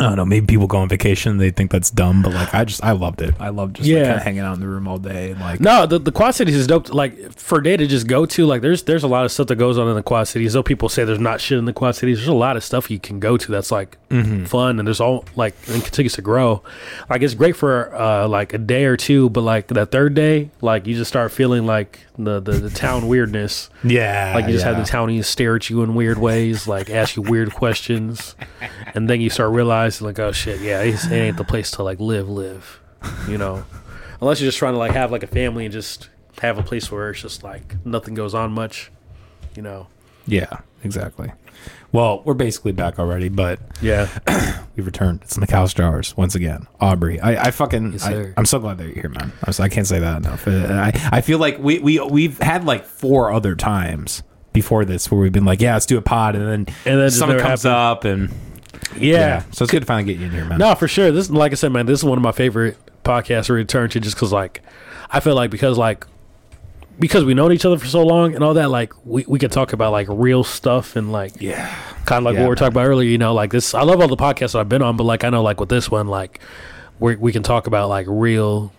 Speaker 1: I don't know. Maybe people go on vacation. They think that's dumb, but like I just I loved it. I loved just like,
Speaker 2: Yeah.
Speaker 1: kind of hanging out in the room all day and like
Speaker 2: No, the, the Quad Cities is dope. Like for a day to just go to, like there's there's a lot of stuff that goes on in the Quad Cities. Though people say there's not shit in the Quad Cities, there's a lot of stuff you can go to that's like fun and there's all like and continues to grow. Like it's great for uh like a day or two, but like that third day, like you just start feeling like the the, the town weirdness.
Speaker 1: yeah,
Speaker 2: Like you just
Speaker 1: yeah.
Speaker 2: have the townies stare at you in weird ways, like ask you weird questions, and then you start realizing like, oh shit, yeah, it ain't the place to like live, live, you know. Unless you're just trying to like have like a family and just have a place where it's just like nothing goes on much, you know.
Speaker 1: Yeah, exactly. Well, we're basically back already, but
Speaker 2: Yeah,
Speaker 1: we've returned. It's McAllister hours once again. Aubrey, i i fucking
Speaker 2: yes,
Speaker 1: I, i'm so glad that you're here, man. I'm so, I can't say that enough. Uh, I, I feel like we we we've had like four other times before this where we've been like, yeah, let's do a pod, and then
Speaker 2: And then
Speaker 1: something comes
Speaker 2: happened.
Speaker 1: up, and
Speaker 2: yeah.
Speaker 1: so it's good to finally get you in here, man.
Speaker 2: No, for sure. This, like I said, man, this is one of my favorite podcasts to return to, just because, like, I feel like because, like, because we known each other for so long and all that, like, we we could talk about like real stuff and like,
Speaker 1: yeah,
Speaker 2: kind of like
Speaker 1: Yeah,
Speaker 2: what we were
Speaker 1: man.
Speaker 2: talking about earlier. You know, like this. I love all the podcasts that I've been on, but like, I know, like with this one, like, we we can talk about like real,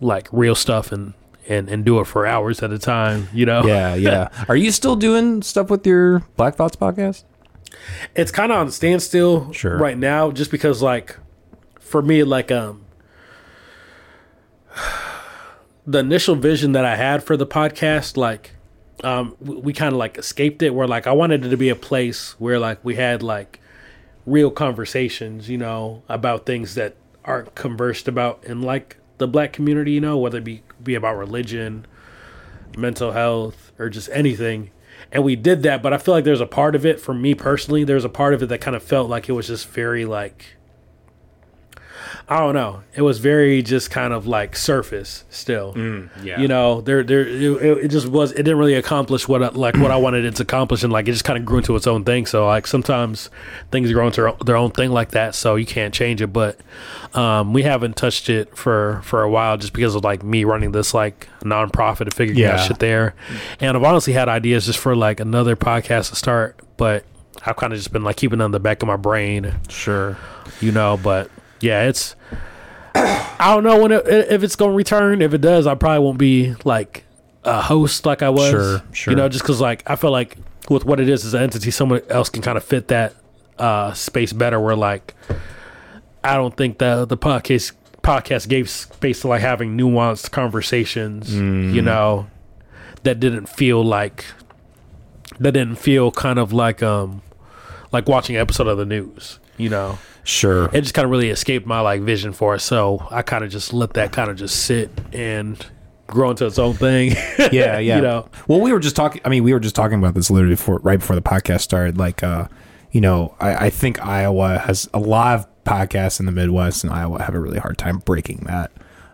Speaker 2: like real stuff and and and do it for hours at a time. You know,
Speaker 1: yeah, yeah. Are you still doing stuff with your Black Thoughts podcast?
Speaker 2: It's kind of on standstill
Speaker 1: Sure.
Speaker 2: right now just because like for me like um the initial vision that i had for the podcast like um we, we kind of like escaped it where like i wanted it to be a place where like we had like real conversations you know about things that aren't conversed about in like the black community you know whether it be be about religion mental health or just anything. And we did that, but I feel like there's a part of it for me personally, there's a part of it that kind of felt like it was just very like I don't know. It was very just kind of like surface still.
Speaker 1: yeah.
Speaker 2: You know, there there it, it just was it didn't really accomplish what I, like what I wanted it to accomplish and like it just kind of grew into its own thing. So like sometimes things grow into their own thing like that, so you can't change it, but um, we haven't touched it for for a while just because of like me running this like nonprofit and figuring out
Speaker 1: Yeah.
Speaker 2: shit there. And I've honestly had ideas just for like another podcast to start, but I've kind of just been like keeping it on the back of my brain,
Speaker 1: sure.
Speaker 2: you know, but yeah, it's. I don't know when it, if it's going to return. If it does, I probably won't be like a host like I was.
Speaker 1: Sure, sure.
Speaker 2: You know, just because like I feel like with what it is as an entity, someone else can kind of fit that uh, space better. Where like I don't think that the podcast podcast gave space to like having nuanced conversations.
Speaker 1: Mm.
Speaker 2: You know, that didn't feel like that didn't feel kind of like um like watching an episode of the news. You know
Speaker 1: Sure.
Speaker 2: it just kind of really escaped my like vision for it. So I kind of just let that kind of just sit and grow into its own thing.
Speaker 1: yeah, yeah.
Speaker 2: You know.
Speaker 1: Well, we were just talking. I mean, we were just talking about this literally before, right before the podcast started. Like, uh, you know, I, I think Iowa has a lot of podcasts in the Midwest, and Iowa have a really hard time breaking that.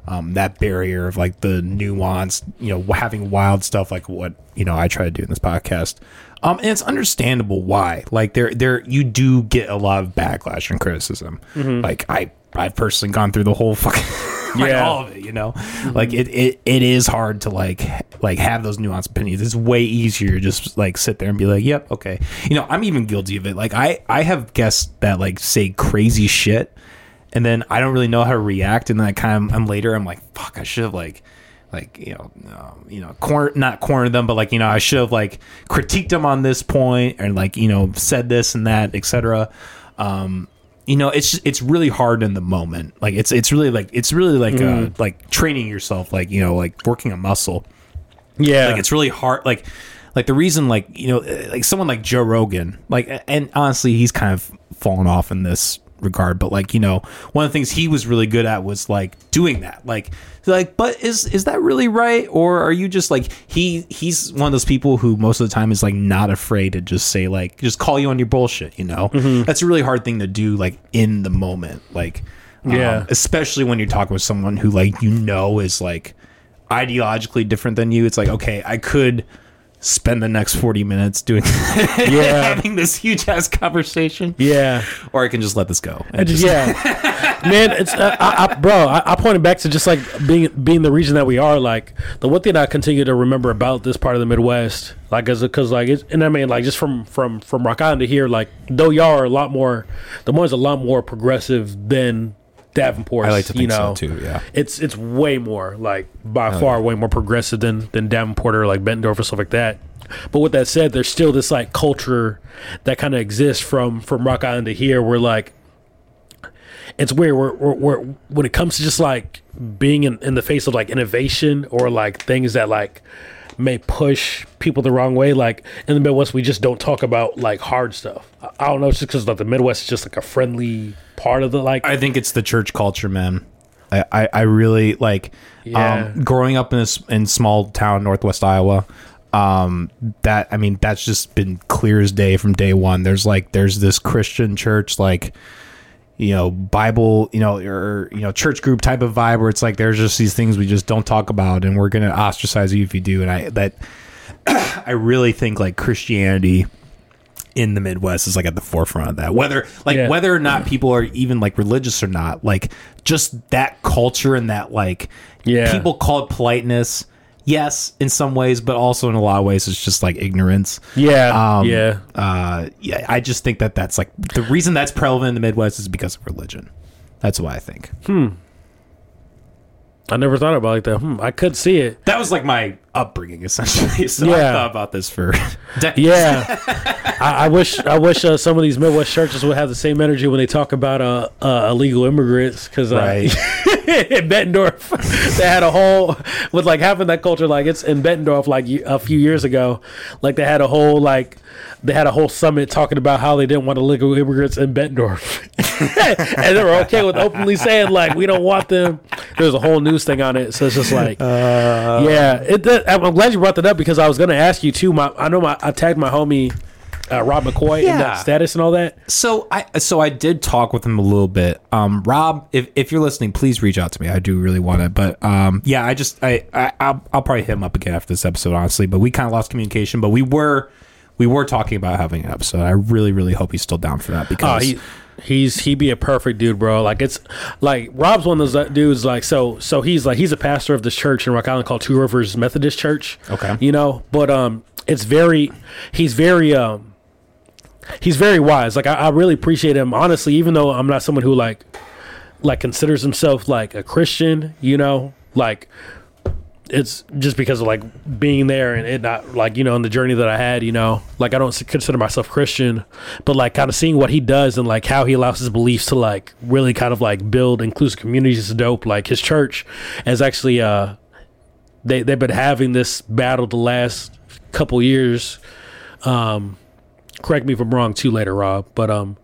Speaker 1: Um, that barrier of like the nuance, you know, having wild stuff like what you know I try to do in this podcast, um, and it's understandable why. Like there, there, you do get a lot of backlash and criticism. Like I, I've personally gone through the whole fucking like
Speaker 2: Yeah.
Speaker 1: all of it, you know? Like it, it it is hard to like like have those nuanced opinions. It's way easier to just like sit there and be like yep okay. You know i'm even guilty of it. Like i i have guests that like say crazy shit and then i don't really know how to react. And then i kind of i'm later i'm like fuck i should have like like you know um, you know corner not cornered them but like you know i should have like critiqued them on this point and like you know said this and that etc um you know it's just, it's really hard in the moment. Like it's it's really like it's really like uh like training yourself like you know like working a muscle.
Speaker 2: Yeah.
Speaker 1: like it's really hard like like the reason like you know uh, like someone like joe rogan like and honestly he's kind of fallen off in this regard but like you know one of the things he was really good at was like doing that. Like like but is is that really right? Or are you just like he he's one of those people who most of the time is like not afraid to just say like just call you on your bullshit you know? That's a really hard thing to do like in the moment like um,
Speaker 2: Yeah.
Speaker 1: especially when you're talking with someone who like you know is like ideologically different than you. It's like okay i could spend the next 40 minutes doing
Speaker 2: Yeah.
Speaker 1: having this huge ass conversation
Speaker 2: yeah.
Speaker 1: or i can just let this go
Speaker 2: just, yeah, man. It's uh, I, I, bro. I, I pointed back to just like being being the region that we are. Like the one thing I continue to remember about this part of the Midwest, like as because like it's, and I mean like just from from from Rock Island to here, like though y'all are a lot more, the one's a lot more progressive than Davenport.
Speaker 1: i like to think
Speaker 2: you know,
Speaker 1: so too yeah
Speaker 2: It's it's way more like by far way more progressive than than Davenport or like Bettendorf or stuff like that. But with that said, there's still this like culture that kind of exists from from Rock Island to here, where like it's weird. Where when it comes to just like being in, in the face of like innovation or like things that like may push people the wrong way. Like in the Midwest, we just don't talk about like hard stuff. I, I don't know. It's just because like the Midwest is just like a friendly part of the like.
Speaker 1: i think it's the church culture man i i, I really like
Speaker 2: Yeah.
Speaker 1: um growing up in this in small town northwest iowa um that i mean that's just been clear as day from day one there's like there's this christian church like you know bible you know or you know church group type of vibe where it's like there's just these things we just don't talk about and we're gonna ostracize you if you do and i that i really think like christianity in the midwest is like at the forefront of that whether like
Speaker 2: Yeah.
Speaker 1: whether or not people are even like religious or not like just that culture and that like
Speaker 2: Yeah.
Speaker 1: people call it politeness yes in some ways but also in a lot of ways it's just like ignorance
Speaker 2: yeah,
Speaker 1: um,
Speaker 2: yeah.
Speaker 1: uh, yeah, I just think that that's like the reason that's prevalent in the Midwest is because of religion. That's why I think Hmm.
Speaker 2: I never thought about it like that. Hmm, I could see it.
Speaker 1: that was like my upbringing essentially. So I
Speaker 2: Yeah.
Speaker 1: thought about this for decades.
Speaker 2: Yeah, I, I wish I wish uh, some of these Midwest churches would have the same energy when they talk about uh, uh, illegal immigrants because uh,
Speaker 1: Right.
Speaker 2: in Bettendorf they had a whole with like having that culture like it's in Bettendorf like a few years ago like they had a whole like they had a whole summit talking about how they didn't want illegal immigrants in Bettendorf and they were okay with openly saying like we don't want them. There's a whole news thing on it, so it's just like yeah. It. I'm glad you brought that up because I was going to ask you too. My I know my I tagged my homie uh, Rob McCoy in
Speaker 1: Yeah.
Speaker 2: that status and all that.
Speaker 1: So I so I did talk with him a little bit. Um, Rob, if, if you're listening, please reach out to me. I do really want it, but um, yeah, I just I, I I'll, I'll probably hit him up again after this episode, honestly. But we kind of lost communication, but we were we were talking about having an episode. I really really hope he's still down for that
Speaker 2: Oh,
Speaker 1: because
Speaker 2: he, he's he'd be a perfect dude, bro. Like it's like Rob's one of those dudes. Like so so he's like he's a pastor of this church in Rock Island called Two Rivers Methodist Church.
Speaker 1: Okay.
Speaker 2: you know, but um, it's very he's very um. He's very wise. Like I, I really appreciate him. Honestly, even though I'm not someone who like like considers himself like a Christian, you know, like it's just because of like being there and it not like you know in the journey that I had, you know, like I don't consider myself Christian, but like kind of seeing what he does and like how he allows his beliefs to like really kind of like build inclusive communities is dope. Like his church is actually uh they they've been having this battle the last couple years. Um, correct me if I'm wrong too later, Rob, but um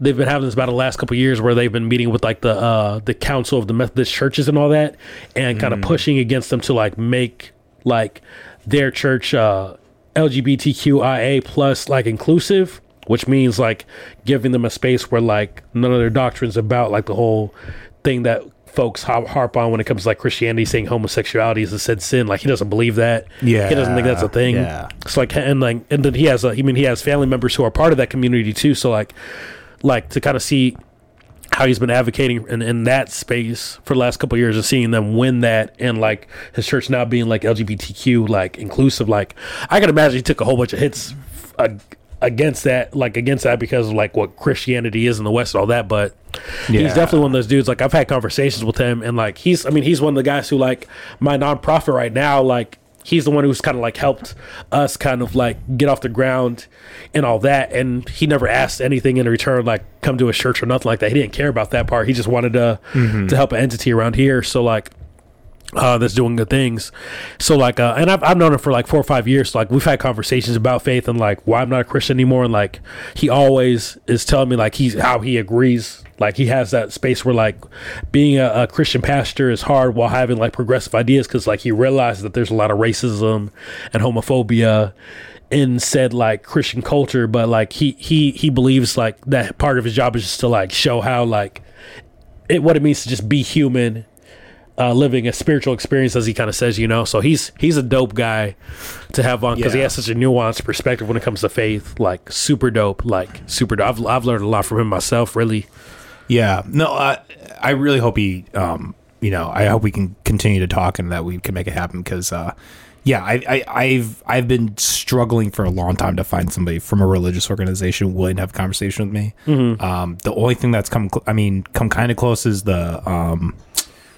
Speaker 2: they've been having this battle the last couple years where they've been meeting with like the uh the council of the Methodist churches and all that and kind of pushing against them to like make like their church uh LGBTQIA plus like inclusive which means like giving them a space where like none of their doctrines about like the whole thing that folks harp on when it comes to like Christianity saying homosexuality is a said sin. Like he doesn't believe that.
Speaker 1: Yeah,
Speaker 2: he doesn't think that's a thing.
Speaker 1: Yeah.
Speaker 2: it's like and like and then he has a, I mean he has family members who are part of that community too. So like like to kind of see how he's been advocating in, in that space for the last couple of years and seeing them win that and like his church now being like LGBTQ like inclusive like I can imagine he took a whole bunch of hits uh, against that like against that because of like what Christianity is in the West and all that but
Speaker 1: Yeah.
Speaker 2: he's definitely one of those dudes like I've had conversations with him and like he's I mean he's one of the guys who like my nonprofit right now like he's the one who's kind of like helped us kind of like get off the ground and all that and he never asked anything in return like come to a church or nothing like that he didn't care about that part he just wanted to to help an entity around here so like uh, that's doing good things. So like, uh, and I've, I've known him for like four or five years. So like, we've had conversations about faith and like why I'm not a Christian anymore. And like, he always is telling me like he's how he agrees. Like he has that space where like being a, a Christian pastor is hard while having like progressive ideas because like he realizes that there's a lot of racism and homophobia in said like Christian culture. But like he he he believes like that part of his job is just to like show how like it what it means to just be human uh, living a spiritual experience, as he kind of says, you know. So he's he's a dope guy to have on because he has such a nuanced perspective when it comes to faith. Like super dope, like super dope. I've, I've learned a lot from him myself. Really,
Speaker 1: Yeah. No, I I really hope he um you know, I hope we can continue to talk and that we can make it happen because uh yeah, I, I, I've I've been struggling for a long time to find somebody from a religious organization willing to have a conversation with me. Um, the only thing that's come, cl- I mean, come kind of close is the um,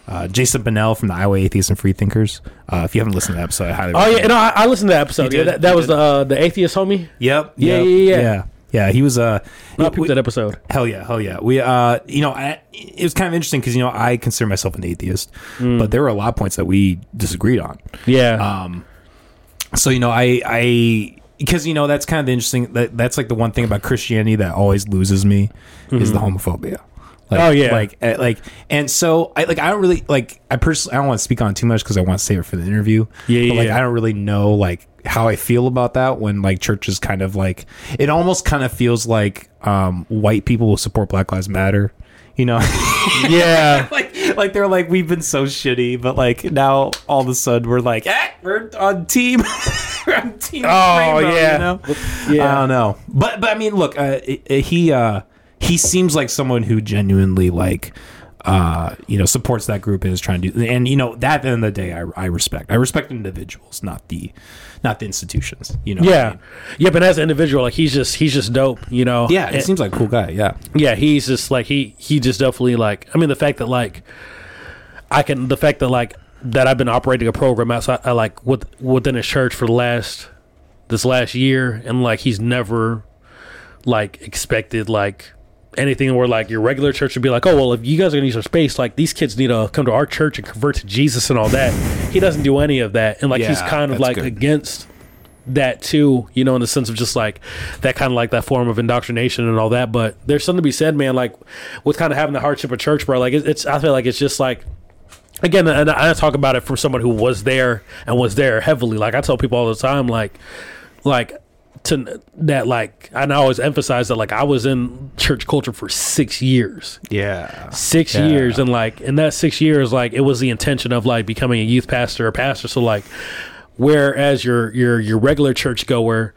Speaker 1: uh, Jason Bennell from the Iowa Atheists and Freethinkers. Uh, if you haven't listened to that episode, I highly
Speaker 2: oh yeah, no, I, I listened to that episode. Yeah, that, that was the uh, the atheist homie.
Speaker 1: Yep. Yep,
Speaker 2: yeah, yeah.
Speaker 1: yeah. Yeah, he was uh
Speaker 2: I
Speaker 1: yeah,
Speaker 2: that episode.
Speaker 1: Hell yeah, hell yeah. We, uh, you know, I, it was kind of interesting because you know I consider myself an atheist, but there were a lot of points that we disagreed on.
Speaker 2: Yeah,
Speaker 1: Um, so you know, I, I, because you know that's kind of the interesting. That that's like the one thing about Christianity that always loses me is the homophobia. Like,
Speaker 2: Oh, yeah.
Speaker 1: like eh, like, and so I like I don't really like I personally I don't want to speak on too much because I want to save it for the interview.
Speaker 2: Yeah,
Speaker 1: but,
Speaker 2: yeah,
Speaker 1: like
Speaker 2: yeah.
Speaker 1: I don't really know like how I feel about that when like churches kind of like it almost kind of feels like um white people will support Black Lives Matter. You know,
Speaker 2: yeah,
Speaker 1: like like they're like we've been so shitty, but like now all of a sudden we're like eh, we're on team. we're on team.
Speaker 2: Oh,
Speaker 1: Rainbow,
Speaker 2: yeah.
Speaker 1: you know?
Speaker 2: Yeah.
Speaker 1: I don't know, but but I mean, look, uh, it- it- he uh he seems like someone who genuinely like uh you know supports that group and is trying to do and you know that at the end of the day I, I respect I respect individuals not the not the institutions you know what I
Speaker 2: yeah,
Speaker 1: mean?
Speaker 2: yeah. But as an individual, like he's just he's just dope. You know.
Speaker 1: yeah
Speaker 2: And-
Speaker 1: it seems like a cool guy yeah
Speaker 2: yeah he's just like he he just definitely like i mean the fact that like i can the fact that like that i've been operating a program outside I, like with within his church for the last this last year and like he's never like expected like anything where like your regular church would be like oh well if you guys are gonna use our space like these kids need to come to our church and convert to jesus and all that he doesn't do any of that and like he's kind of like
Speaker 1: good.
Speaker 2: against that too, you know, in the sense of just like that kind of like that form of indoctrination and all that. But there's something to be said, man, like with kind of having the hardship of church, bro. Like it's, it's I feel like it's just like again, and I talk about it from someone who was there and was there heavily. Like I tell people all the time, like like to that like and I always emphasize that like I was in church culture for six years.
Speaker 1: Yeah.
Speaker 2: Six
Speaker 1: Yeah.
Speaker 2: years and like in that six years like it was the intention of like becoming a youth pastor or pastor. So like whereas your your your regular church goer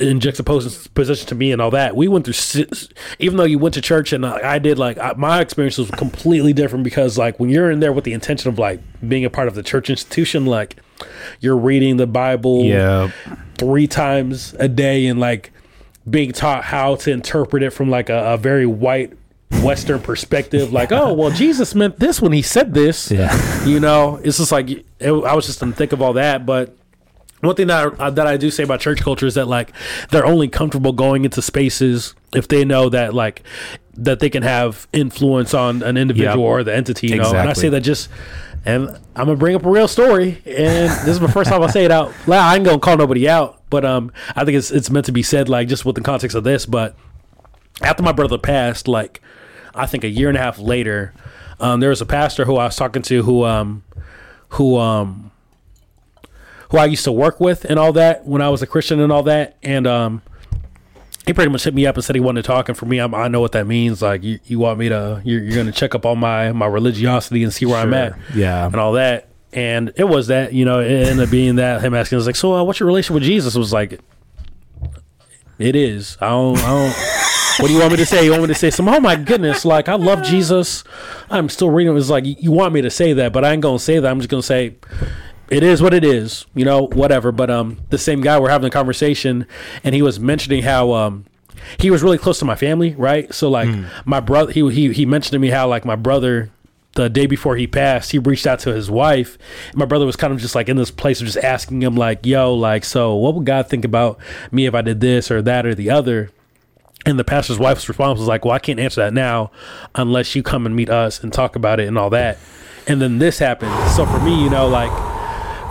Speaker 2: in juxtaposition to me and all that we went through six, even though you went to church and uh, i did like I, my experience was completely different because like when you're in there with the intention of like being a part of the church institution like you're reading the bible
Speaker 1: yeah
Speaker 2: three times a day and like being taught how to interpret it from like a, a very white Western perspective, like, oh, well, Jesus meant this when he said this.
Speaker 1: Yeah.
Speaker 2: You know, it's just like it, I was just in the thick of all that. But one thing that I, that I do say about church culture is that like they're only comfortable going into spaces if they know that like that they can have influence on an individual
Speaker 1: Yep.
Speaker 2: or the entity. You know, and I say that just. And I'm gonna bring up a real story, and this is the first time I say it out loud. I ain't gonna call nobody out, but um, I think it's it's meant to be said, like just within the context of this. But after my brother passed, like I think a year and a half later, um, there was a pastor who I was talking to who um who um who I used to work with and all that when I was a Christian and all that, and um he pretty much hit me up and said he wanted to talk, and for me, I'm, I know what that means. Like you, you want me to, you're, you're going to check up on my my religiosity and see where I'm at,
Speaker 1: Yeah.
Speaker 2: and all that. And it was that, you know, it ended up being that him asking, I was like, so uh, what's your relation with Jesus? It was like, it is. I don't, I don't. What do you want me to say? You want me to say some? Oh my goodness! Like I love Jesus. I'm still reading. It was like you want me to say that, but I ain't gonna say that. I'm just gonna say it is what it is. You know, whatever. But um, the same guy we're having a conversation, and he was mentioning how um, he was really close to my family, right? So like my brother, he he he mentioned to me how like my brother. The day before he passed, he reached out to his wife. My brother was kind of just like in this place of just asking him, like, "Yo, like, so what would God think about me if I did this or that or the other?" And the pastor's wife's response was like, "Well, I can't answer that now, unless you come and meet us and talk about it and all that." And then this happened. So for me, you know, like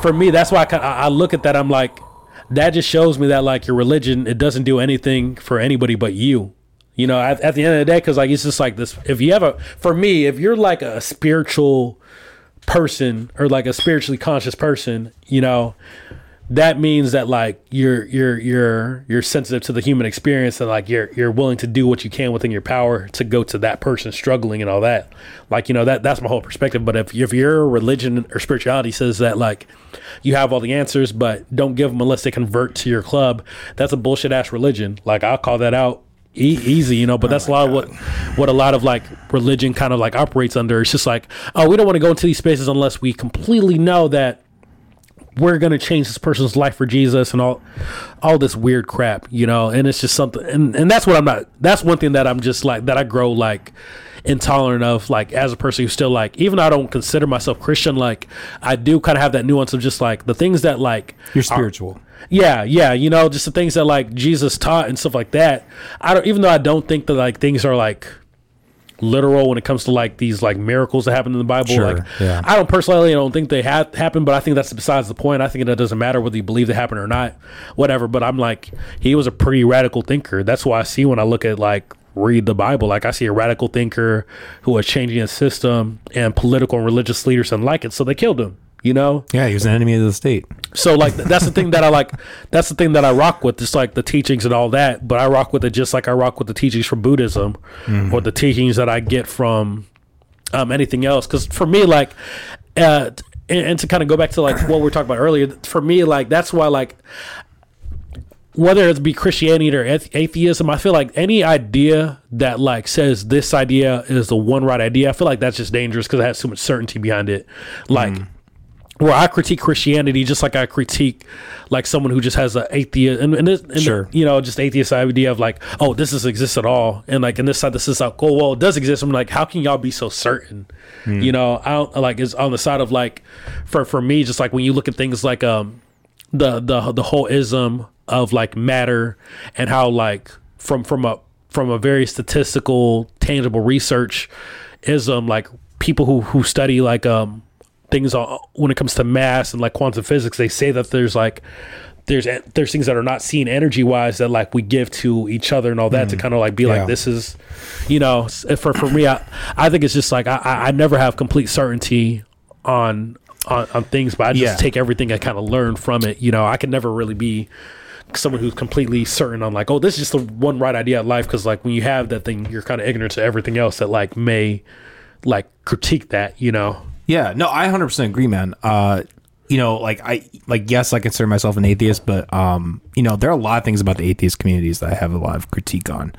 Speaker 2: for me, that's why I kind I look at that. I'm like, that just shows me that like your religion, it doesn't do anything for anybody but you. You know, at, at the end of the day, because like it's just like this. If you have a, for me, if you're like a spiritual person or like a spiritually conscious person, you know, that means that like you're you're you're you're sensitive to the human experience and like you're you're willing to do what you can within your power to go to that person struggling and all that. Like you know that that's my whole perspective. But if, if your religion or spirituality says that like you have all the answers but don't give them unless they convert to your club that's a bullshit ass religion. Like i'll call that out e- easy you know but oh that's a lot of what what a lot of like religion kind of like operates under. It's just like oh we don't want to go into these spaces unless we completely know that we're gonna change this person's life for Jesus and all all this weird crap, you know, and it's just something and, and that's what I'm not that's one thing that I'm just like that I grow like intolerant of like as a person who's still like even though I don't consider myself Christian, like I do kind of have that nuance of just like the things that like
Speaker 1: You're
Speaker 2: are-
Speaker 1: spiritual.
Speaker 2: yeah, yeah, you know, just the things that like Jesus taught and stuff like that. I don't even though I don't think that like things are like literal when it comes to like these like miracles that happen in the Bible.
Speaker 1: Sure,
Speaker 2: like
Speaker 1: yeah.
Speaker 2: I don't personally I don't think they have happened, but I think that's besides the point. I think that doesn't matter whether you believe they happened or not, whatever. But I'm like, he was a pretty radical thinker. That's why I see when I look at like read the Bible, like I see a radical thinker who was changing a system and political and religious leaders didn't like it, so they killed him. You know,
Speaker 1: Yeah, he was an enemy of the state.
Speaker 2: so like that's the thing that I like. That's the thing that I rock with, just like the teachings and all that. But I rock with it just like I rock with the teachings from Buddhism, or the teachings that I get from um, anything else. Because for me, like, uh, and, and to kind of go back to like what we were talking about earlier, for me, like that's why like whether it be Christianity or atheism, I feel like any idea that like says this idea is the one right idea, I feel like that's just dangerous because it has so much certainty behind it. Like where I critique Christianity just like I critique like someone who just has an atheist and, and, this, and
Speaker 1: Sure.
Speaker 2: you know just atheist idea of like oh this doesn't exist at all. And like in this side this is how cool well it does exist. I'm like how can y'all be so certain? You know I don't like it's on the side of like for for me just like when you look at things like um the the the whole ism of like matter and how like from from a from a very statistical tangible research ism like people who who study like um things on, when it comes to mass and like quantum physics they say that there's like there's there's things that are not seen energy wise that like we give to each other and all that to mm. kind of like be
Speaker 1: Yeah.
Speaker 2: like this is you know for for me I, I think it's just like I, I I never have complete certainty on on, on things but I just
Speaker 1: Yeah.
Speaker 2: take everything I kind of learn from it you know I can never really be someone who's completely certain on like oh this is just the one right idea of life because like when you have that thing you're kind of ignorant to everything else that like may like critique that you know
Speaker 1: Yeah, no, I 100% agree, man. Uh, you know, like I like yes, I consider myself an atheist, but um, you know, there are a lot of things about the atheist communities that I have a lot of critique on.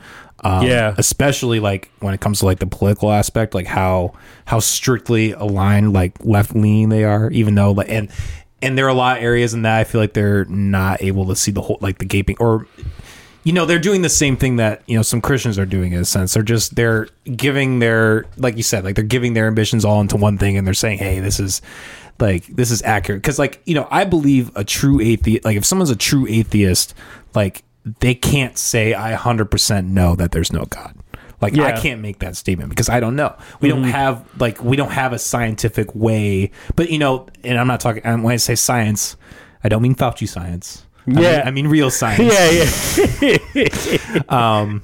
Speaker 1: Um,
Speaker 2: Yeah.
Speaker 1: especially like when it comes to like the political aspect, like how how strictly aligned like left leaning they are, even though like and and there are a lot of areas in that I feel like they're not able to see the whole like the gaping or you know they're doing the same thing that you know some christians are doing in a sense. They're just they're giving their like you said like they're giving their ambitions all into one thing and they're saying hey this is like this is accurate. Because like you know i believe a true atheist like if someone's a true atheist like they can't say i 100% know that there's no god. Like i can't make that statement because i don't know. We don't mm-hmm. have like we don't have a scientific way but you know and i'm not talking when i say science i don't mean fauci science I mean-
Speaker 2: Yeah.
Speaker 1: I mean real science
Speaker 2: yeah, yeah.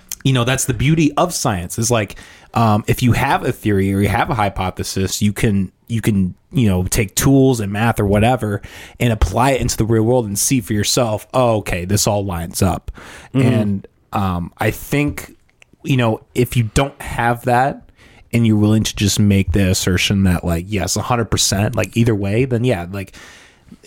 Speaker 1: you know that's the beauty of science is like um, if you have a theory or you have a hypothesis you can you can you know take tools and math or whatever and apply it into the real world and see for yourself oh okay this all lines up and um, i think you know if you don't have that and you're willing to just make the assertion that like yes 100% like either way then yeah like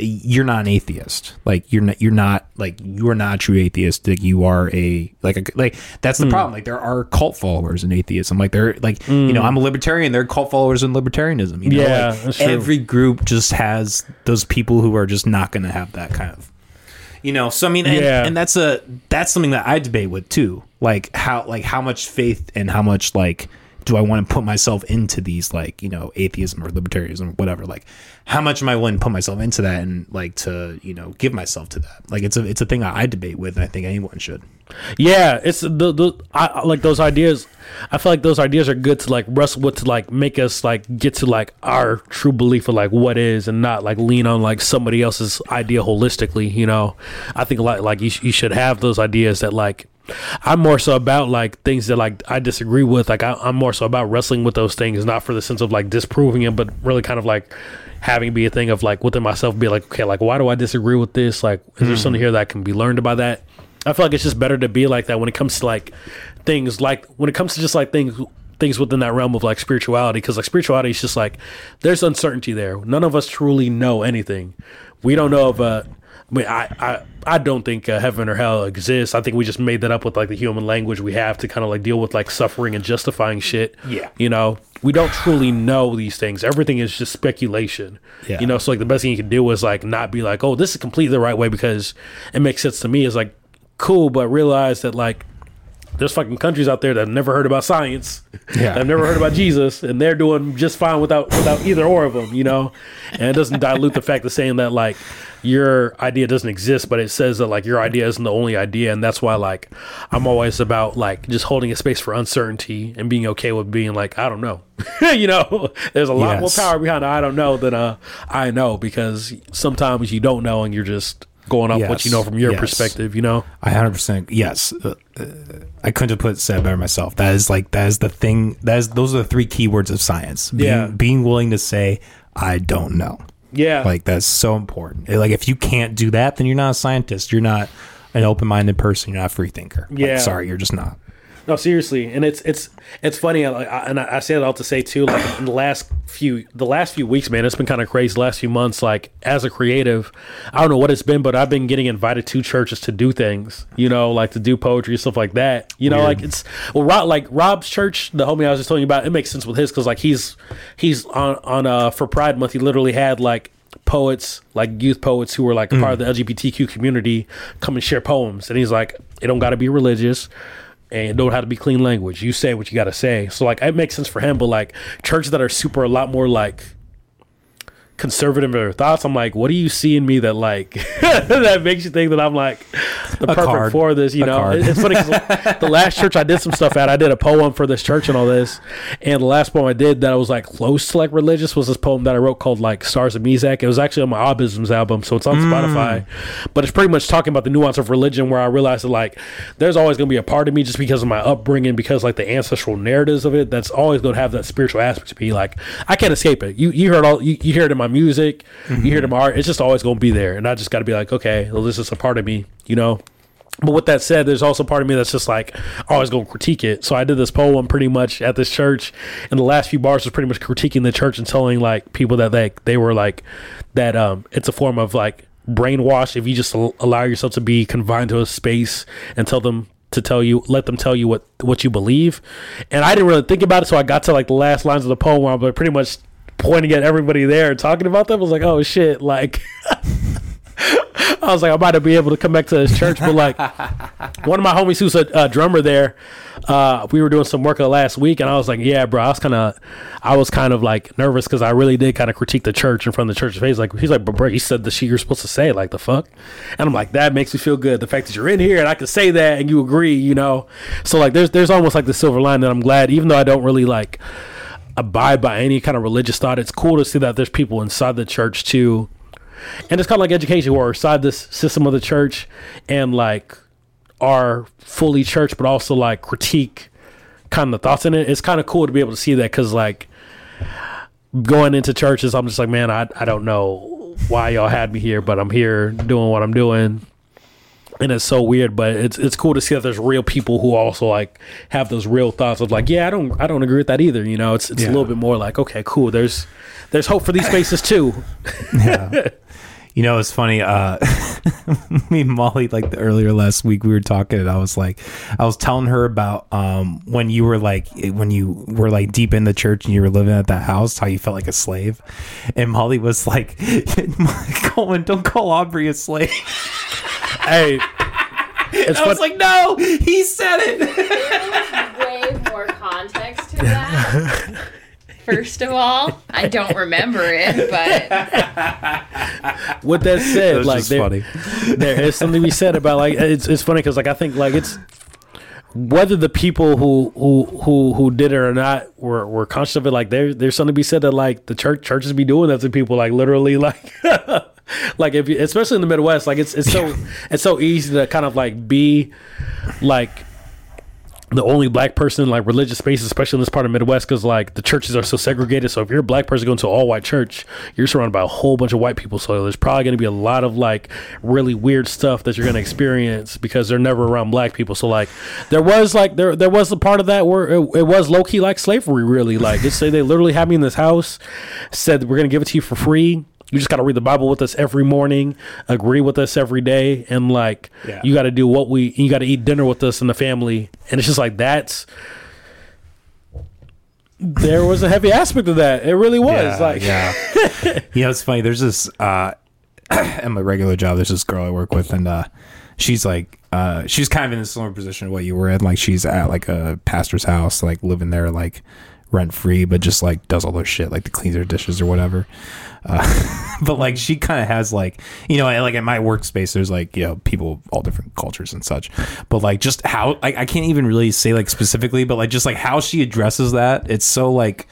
Speaker 1: you're not an atheist. Like you're not you're not like you are not a true atheist. Like you are a like a like that's
Speaker 2: Hmm.
Speaker 1: the problem. Like there are cult followers in atheism. Like they're like you know I'm a libertarian. There are cult followers in libertarianism. You know?
Speaker 2: Hmm. Yeah,
Speaker 1: like, every group just has those people who are just not going to have that kind of you know so i mean and,
Speaker 2: Yeah.
Speaker 1: and that's a that's something that i debate with too like how like how much faith and how much like do i want to put myself into these like you know atheism or libertarianism or whatever like how much am i willing to put myself into that and like to you know give myself to that like it's a it's a thing i debate with and i think anyone should
Speaker 2: Yeah, it's the, the I, I like those ideas. I feel like those ideas are good to like wrestle with to like make us like get to like our true belief of like what is and not like lean on like somebody else's idea holistically. You know, I think like like you, sh- you should have those ideas that like I'm more so about like things that like I disagree with. Like I, I'm more so about wrestling with those things, not for the sense of like disproving it, but really kind of like having it be a thing of like within myself, be like, okay, like why do I disagree with this? Like, is there something here that can be learned by that? I feel like it's just better to be like that when it comes to like things like when it comes to just like things things within that realm of like spirituality because like spirituality is just like there's uncertainty there none of us truly know anything we don't know if uh I mean, I, I, I don't think uh, heaven or hell exists. I think we just made that up with like the human language we have to kind of like deal with like suffering and justifying shit.
Speaker 1: Yeah.
Speaker 2: You know, we don't truly know these things. Everything is just speculation.
Speaker 1: Yeah.
Speaker 2: You know, so like the best thing you can do is like not be like, oh, this is completely the right way because it makes sense to me. Is like cool, but realize that like there's fucking countries out there that have never heard about science.
Speaker 1: Yeah.
Speaker 2: I've never heard about Jesus, and they're doing just fine without without either or of them. You know, and it doesn't dilute the fact of saying that like your idea doesn't exist, but it says that like your idea isn't the only idea, and that's why like I'm always about like just holding a space for uncertainty and being okay with being like I don't know. you know, there's a lot
Speaker 1: Yes.
Speaker 2: more power behind I don't know than uh I know because sometimes you don't know and you're just going off what you know from your
Speaker 1: Yes.
Speaker 2: perspective. You know.
Speaker 1: I hundred percent yes. Uh, uh, I couldn't have put it said better myself. That is like that is the thing. That is those are the three keywords of science. Being,
Speaker 2: Yeah.
Speaker 1: being willing to say I don't know.
Speaker 2: Yeah.
Speaker 1: Like that's so important. Like if you can't do that, then you're not a scientist. You're not an open minded person. You're not a free thinker. Like,
Speaker 2: Yeah.
Speaker 1: sorry, you're just not.
Speaker 2: No, seriously, and it's it's it's funny, I- I- and I I say that all to say too. Like in the last few the last few weeks, man, it's been kind of crazy. The last few months, like as a creative, I don't know what it's been, but I've been getting invited to churches to do things. You know, like to do poetry and stuff like that. You know,
Speaker 1: Weird.
Speaker 2: like it's well, Rob, like Rob's church, the homie I was just telling you about. It makes sense with his because like he's he's on on uh for Pride Month. He literally had like poets like youth poets who were like a part of the lgbtq community come and share poems and he's like it don't got to be religious and it don't to be clean language. You say what you got to say. So like it makes sense for him but like churches that are super a lot more like conservative in their thoughts. I'm like what do you see in me that like that makes you think that i'm like the perfect
Speaker 1: card.
Speaker 2: for this you
Speaker 1: A
Speaker 2: know. It- it's funny because the last church i did some stuff at i did a poem for this church and all this. And the last poem i did that I was like close to like religious was this poem that i wrote called like stars of mizak. It was actually on my obisms album so it's on mm. spotify. But it's pretty much talking about the nuance of religion where i realized that like there's always going to be a part of me just because of my upbringing because like the ancestral narratives of it that's always going to have that spiritual aspect to me. Like i can't escape it. You you heard all you, you hear it in my music you hear it in my art it's just always going to be there and i just got to be like okay well this is a part of me you know but with that said, there's also part of me that's just like always going to critique it. So I did this poem pretty much at this church, and the last few bars was pretty much critiquing the church and telling like people that they they were like that um it's a form of like brainwash if you just allow yourself to be confined to a space and tell them to tell you let them tell you what what you believe. And I didn't really think about it, so I got to like the last lines of the poem where I'm like pretty much pointing at everybody there talking about them. I was like, oh shit, like I was like, I might be able to come back to this church, but like, one of my homies who's a, a drummer there, uh, we were doing some work last week, and I was like, yeah, bro, I was kind of, I was kind of like nervous because I really did kind of critique the church in front of the church's face. Like, he's like, but bro, you said the shit you're supposed to say, like the fuck, and I'm like, that makes me feel good. The fact that you're in here and I can say that and you agree, you know. So like, there's there's almost like the silver line that I'm glad, even though I don't really like abide by any kind of religious thought. It's cool to see that there's people inside the church too. And it's kind of like education where inside this system of the church and like are fully church but also like critique kind of the thoughts in it. It's kind of cool to be able to see that because like going into churches i'm just like man I, I don't know why y'all had me here but i'm here doing what i'm doing and it's so weird but it's it's cool to see that there's real people who also like have those real thoughts of like yeah i don't i don't agree with that either you know it's it's
Speaker 1: Yeah.
Speaker 2: a little bit more like okay cool there's there's hope for these spaces too
Speaker 1: yeah. You know, it's funny. Uh, me and Molly, like the earlier last week, we were talking, and I was like, I was telling her about um, when you were like, when you were like deep in the church and you were living at that house, how you felt like a slave. And Molly was like, Coleman, don't call Aubrey a slave.
Speaker 2: Hey it's
Speaker 1: I was
Speaker 2: fun-
Speaker 1: like, no, he said it.
Speaker 3: way more context to that. First of all, I don't remember it, but
Speaker 2: with that said,
Speaker 1: It
Speaker 2: like there,
Speaker 1: funny.
Speaker 2: there is something to be said about like it's it's funny because like I think like it's whether the people who who who who did it or not were were conscious of it. Like there there's something to be said that like the church churches be doing that to people like literally like. like if you, especially in the Midwest, like it's it's so it's so easy to kind of like be like the only black person in like religious spaces, especially in this part of Midwest, because like the churches are so segregated. So if you're a black person going to an all white church, you're surrounded by a whole bunch of white people. So there's probably going to be a lot of like really weird stuff that you're going to experience because they're never around black people. So like there was like there there was a part of that where it, it was low key like slavery, really. Like just say they literally had me in this house, said we're going to give it to you for free. You just got to read the Bible with us every morning, agree with us every day, and like
Speaker 1: Yeah.
Speaker 2: you got to do what we, you got to eat dinner with us and the family, and it's just like that's. There was a heavy aspect of that. It really was like,
Speaker 1: yeah. you know, it's funny. There's this uh, at my regular job. There's this girl I work with, and uh, she's like, uh, she's kind of in a similar position to what you were in. Like, she's at like a pastor's house, like living there, like rent free, but just like does all their shit, like the cleans her dishes or whatever. Uh, but like she kind of has like you know like in my workspace there's like you know people of all different cultures and such but like just how like i can't even really say like specifically but like just like how she addresses that it's so like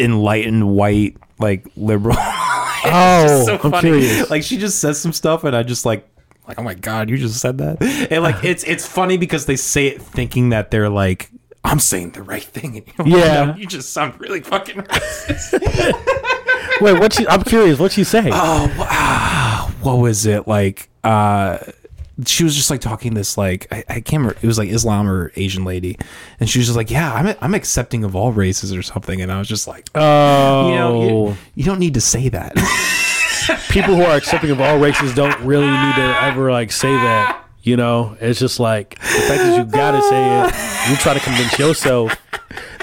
Speaker 1: enlightened white like liberal
Speaker 2: oh,
Speaker 1: so
Speaker 2: I'm
Speaker 1: funny.
Speaker 2: curious.
Speaker 1: Like she just says some stuff, and I just like, like, oh my god, you just said that. And like, it's it's funny because they say it thinking that they're like, I'm saying the right thing.
Speaker 2: Yeah.
Speaker 1: "No, you just sound really fucking racist.
Speaker 2: Wait, what? She, I'm curious. What she say?
Speaker 1: oh, wow. what was it like? Uh, she was just like talking this like I, I can't remember it was like Islam or Asian lady, and she was just like, yeah, I'm I'm accepting of all races or something, and I was just like,
Speaker 2: oh,
Speaker 1: you know, you, you don't need to say that.
Speaker 2: people who are accepting of all races don't really need to ever like say that. You know, it's just like the fact that you gotta say it. You try to convince yourself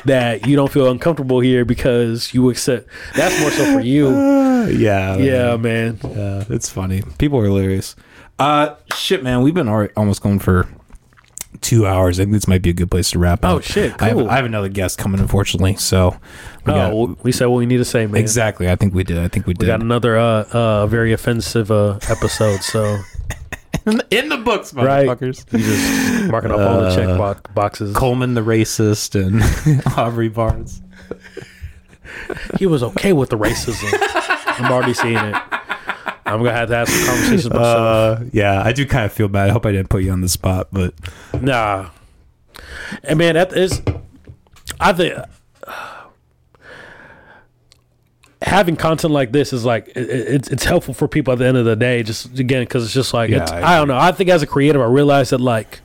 Speaker 2: that you don't feel uncomfortable here because you accept. That's more so for you.
Speaker 1: yeah,
Speaker 2: Yeah, man.
Speaker 1: Yeah, it's funny. People are hilarious. Uh, shit, man, we've been almost going for two hours. I think this might be a good place to wrap up.
Speaker 2: Oh, shit,
Speaker 1: I, have. I have another guest coming, unfortunately. So, we
Speaker 2: Oh,
Speaker 1: got
Speaker 2: well, we said what we need to say, man.
Speaker 1: exactly. I think we did. I think we did.
Speaker 2: We
Speaker 1: did.
Speaker 2: got another uh, uh very offensive uh episode. So
Speaker 1: in the books,
Speaker 2: right,
Speaker 1: motherfuckers.
Speaker 2: you just marking off all the check
Speaker 1: Uh,
Speaker 2: bo- boxes.
Speaker 1: Coleman the racist and Aubrey Barnes.
Speaker 2: he was okay with the racism. I'm already seeing it. I'm gonna have to have some conversations myself.
Speaker 1: Uh, yeah, I do kind of feel bad. I hope I didn't put you on the spot, but
Speaker 2: nah, and man, that is. I think having content like this is like it, it's it's helpful for people at the end of the day. Just again, because it's just like
Speaker 1: Yeah,
Speaker 2: it's,
Speaker 1: I
Speaker 2: I, don't know. I think as a creative, I realize that like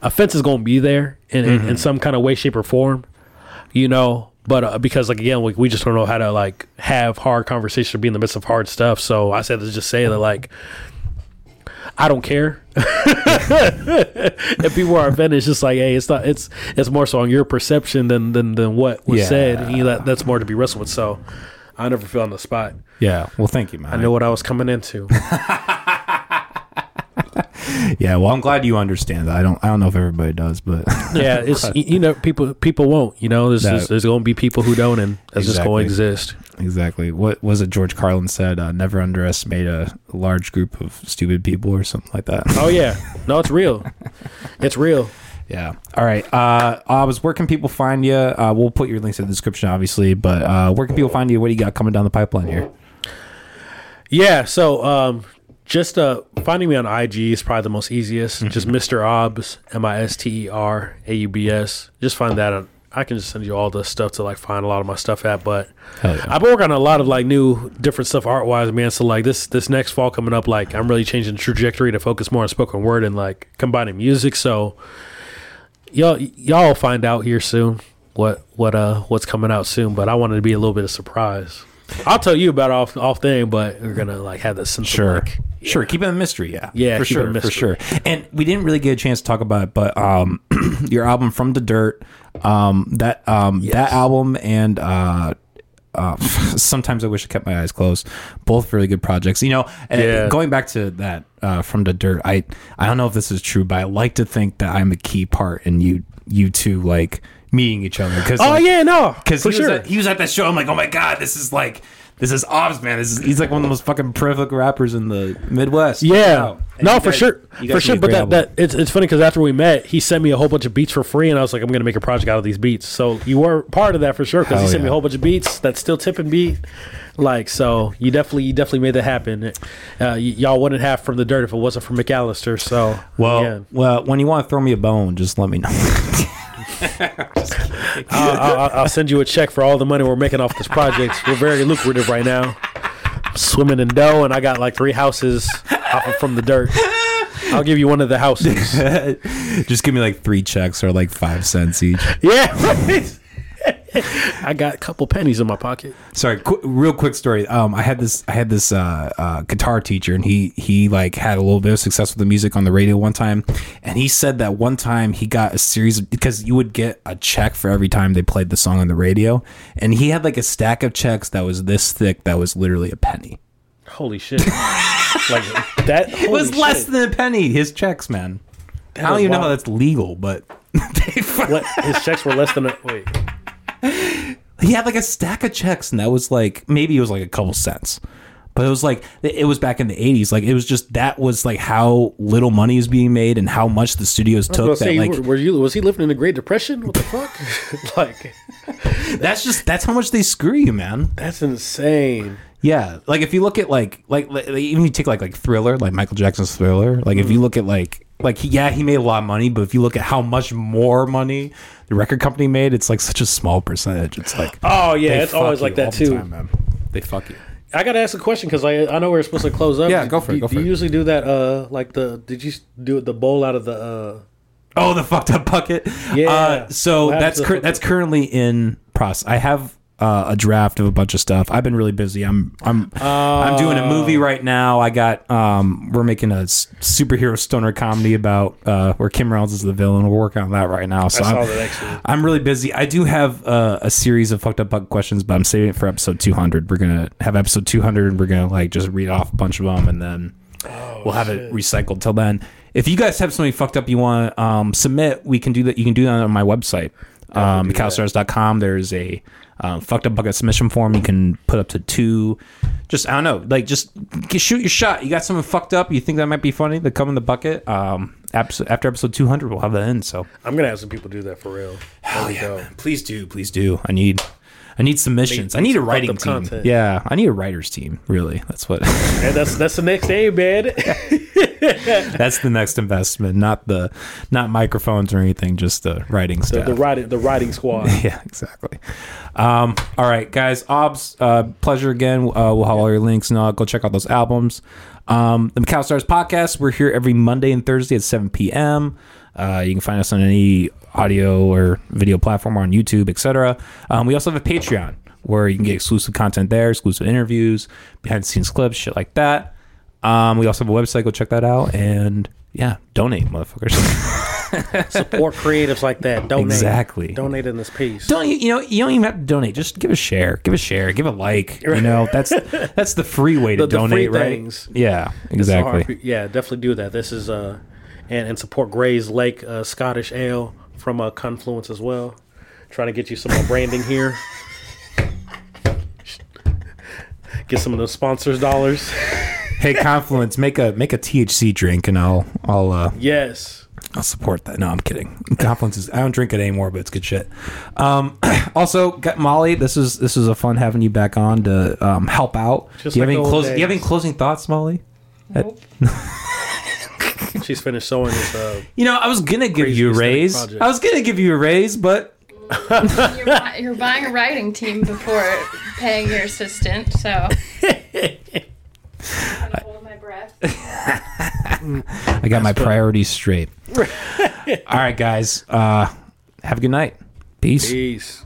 Speaker 2: offense is gonna be there in in, in some kind of way, shape, or form. You know. But uh, because like again, we, we just don't know how to like have hard conversation, or be in the midst of hard stuff. So I said to just say that like I don't care. if people are offended, it's just like, hey, it's not. It's it's more so on your perception than than, than what was
Speaker 1: Yeah.
Speaker 2: said. And you, that, that's more to be wrestled with. So I never feel on the spot.
Speaker 1: yeah. Well, thank you, man.
Speaker 2: I know what I was coming into.
Speaker 1: Yeah, well, I'm glad you understand that. I don't. I don't know if everybody does, but
Speaker 2: yeah, it's you know people people won't. You know, there's
Speaker 1: No.
Speaker 2: there's, there's going to be people who don't, and that's just going to exist.
Speaker 1: exactly. What was it? George Carlin said, uh, "Never underestimate a large group of stupid people," or something like that.
Speaker 2: Oh yeah, no, it's real. It's real.
Speaker 1: Yeah. All right. Uh, Aubs, where can people find you? Uh, we'll put your links in the description, obviously. But uh, where can people find you? What do you got coming down the pipeline here?
Speaker 2: Yeah, so um, just uh, finding me on IG is probably the most easiest. Just Mr. Aubs, M I S T E R A U B S. Just find that. On, I can just send you all the stuff to like find a lot of my stuff at. But
Speaker 1: yeah.
Speaker 2: I've been working on a lot of like new different stuff art wise, man. So like this this next fall coming up, like I'm really changing the trajectory to focus more on spoken word and like combining music. So y'all y'all will find out here soon what what uh what's coming out soon. But I wanted to be a little bit of surprise. I'll tell you about off off thing, but we're gonna like have this sense
Speaker 1: Sure.
Speaker 2: of like
Speaker 1: Sure, keep it a mystery, yeah.
Speaker 2: Yeah,
Speaker 1: for
Speaker 2: keep it a
Speaker 1: sure, for sure. And we didn't really get a chance to talk about it, but um, your album "From the Dirt," um, that um, that album and uh, uh, sometimes I wish I kept my eyes closed. Both really good projects. You know, and
Speaker 2: Yeah.
Speaker 1: going back to that uh, "From the Dirt," I I don't know if this is true, but I like to think that I'm a key part in you you two like meeting each other because
Speaker 2: Oh yeah, no,
Speaker 1: because he,
Speaker 2: sure.
Speaker 1: he was at that show. I'm like, oh my god, this is like, this is Aubs, man. This is he's like one of the most fucking prolific rappers in the Midwest.
Speaker 2: yeah,
Speaker 1: Wow.
Speaker 2: No,
Speaker 1: you
Speaker 2: for
Speaker 1: guys-
Speaker 2: sure,
Speaker 1: you guys
Speaker 2: for sure.
Speaker 1: made a
Speaker 2: But
Speaker 1: great
Speaker 2: that,
Speaker 1: album.
Speaker 2: that it's it's funny because after we met, he sent me a whole bunch of beats for free, and I was like, I'm gonna make a project out of these beats. So you were part of that for sure because he
Speaker 1: Hell
Speaker 2: sent me
Speaker 1: yeah.
Speaker 2: a whole bunch of beats that's still tipping beat. Like so, you definitely you definitely made that happen. Uh, y- y'all wouldn't have from the dirt if it wasn't for McAllister. So
Speaker 1: well,
Speaker 2: yeah.
Speaker 1: well, when you want to throw me a bone, just let me know.
Speaker 2: I'll, I'll, I'll send you a check for all the money we're making off this project. We're very lucrative right now. I'm swimming in dough, and I got like three houses off of from the dirt. I'll give you one of the houses.
Speaker 1: just give me like three checks or like five cents each.
Speaker 2: Yeah, right. I got a couple pennies in my pocket.
Speaker 1: Sorry, qu- real quick story. Um, I had this, I had this uh, uh, guitar teacher, and he he like had a little bit of success with the music on the radio one time, and he said that one time he got a series of, because you would get a check for every time they played the song on the radio, and he had like a stack of checks that was this thick that was literally a penny.
Speaker 2: Holy shit! like that.
Speaker 1: It was
Speaker 2: holy
Speaker 1: less than a penny. His checks, man. I don't even know how that's legal, but they
Speaker 2: What, his checks were less than a wait.
Speaker 1: He had like a stack of checks, and that was like maybe it was like a couple cents. But it was like it was back in the '80s. Like it was just that was like how little money is being made and how much the studios took. That
Speaker 2: say,
Speaker 1: like
Speaker 2: were, you was he living in the Great Depression? What the fuck? like
Speaker 1: that's just that's how much they screw you, man.
Speaker 2: that's insane.
Speaker 1: Yeah, like if you look at like like, like even you take like like Thriller, like Michael Jackson's Thriller. Like if you
Speaker 2: Mm-hmm.
Speaker 1: look at like like he, yeah, he made a lot of money, but if you look at how much more money the record company made, it's like such a small percentage. It's like
Speaker 2: Oh yeah,
Speaker 1: they
Speaker 2: it's always like that
Speaker 1: all the
Speaker 2: too.
Speaker 1: time, man. They fuck you.
Speaker 2: I gotta ask a question because I I know we're supposed to close up.
Speaker 1: Yeah, go for it,
Speaker 2: Do-
Speaker 1: go for
Speaker 2: do
Speaker 1: it.
Speaker 2: you usually do that? Uh, like the did you do the bowl out of the? uh
Speaker 1: Oh, the fucked up bucket.
Speaker 2: Yeah.
Speaker 1: Uh, so
Speaker 2: What happened
Speaker 1: that's
Speaker 2: the
Speaker 1: cur-
Speaker 2: fucked
Speaker 1: that's currently in process. I have uh, a draft of a bunch of stuff. I've been really busy. I'm I'm I'm doing a movie right now. I got um we're making a s- superhero stoner comedy about uh where Kim Reynolds is the villain. We're working on that right now. So I'm. I'm really busy. I do have uh, a series of fucked up bug questions, but I'm saving it for episode 200. We're gonna have episode 200, and we're gonna like just read off a bunch of them, and then we'll have it recycled till then. If you guys have something fucked up you want to um, submit, we can do that. You can do that on my website, um,
Speaker 2: that.
Speaker 1: There's a um, fucked up bucket submission form. You can put up to two. Just I don't know, like just shoot your shot. You got something fucked up. You think that might be funny? That come in the bucket. Um, after episode 200, we'll have that in. So
Speaker 2: I'm gonna have some people do that for real.
Speaker 1: Hell yeah,
Speaker 2: go.
Speaker 1: Please do, please do. I need, I need submissions. I need a writing team.
Speaker 2: content.
Speaker 1: Yeah, I need a writers team. Really, that's what.
Speaker 2: And that's that's the next day, man.
Speaker 1: that's the next investment, not the, not microphones or anything, just the writing
Speaker 2: the,
Speaker 1: staff.
Speaker 2: the writing the writing squad.
Speaker 1: yeah, exactly. Um, all right, guys. Aubs, uh, pleasure again. Uh, we'll have all your links and all. Go check out those albums. Um, the McAllister Hours podcast. We're here every Monday and Thursday at 7 p.m. Uh, you can find us on any audio or video platform or on YouTube, etc. Um, we also have a Patreon where you can get exclusive content there, exclusive interviews, behind the scenes clips, shit like that. Um, we also have a website. Go check that out. And yeah, donate, motherfuckers.
Speaker 2: Support creatives like that. Donate.
Speaker 1: Exactly.
Speaker 2: Donate in this piece.
Speaker 1: don't you, you know you don't even have to donate just give a share give a share give a like you know that's that's the free way to
Speaker 2: The- the
Speaker 1: donate right
Speaker 2: things.
Speaker 1: yeah
Speaker 2: so
Speaker 1: exactly
Speaker 2: Yeah, definitely do that. This is uh and, and support Gray's Lake uh, Scottish Ale from uh, Confluence as well. Trying to get you some more branding here. Get some of those sponsors dollars.
Speaker 1: Hey, Confluence, make a make a THC drink, and I'll I'll uh,
Speaker 2: Yes.
Speaker 1: I'll support that. No, I'm kidding. Confluence is I don't drink it anymore, but it's good shit. Um, also, got Molly, this is this is a fun having you back on to um, help out.
Speaker 2: Just
Speaker 1: do you have any closing? Do you have any closing thoughts, Molly?
Speaker 3: Nope.
Speaker 2: She's finished sewing this. Uh,
Speaker 1: You know, I was gonna give you a raise.
Speaker 2: project.
Speaker 1: I was gonna give you a raise, but
Speaker 3: You're, buy- you're buying a writing team before paying your assistant, so. I'm hold my breath.
Speaker 1: I got my priorities straight. All right, guys. Uh, have a good night. Peace.
Speaker 2: peace.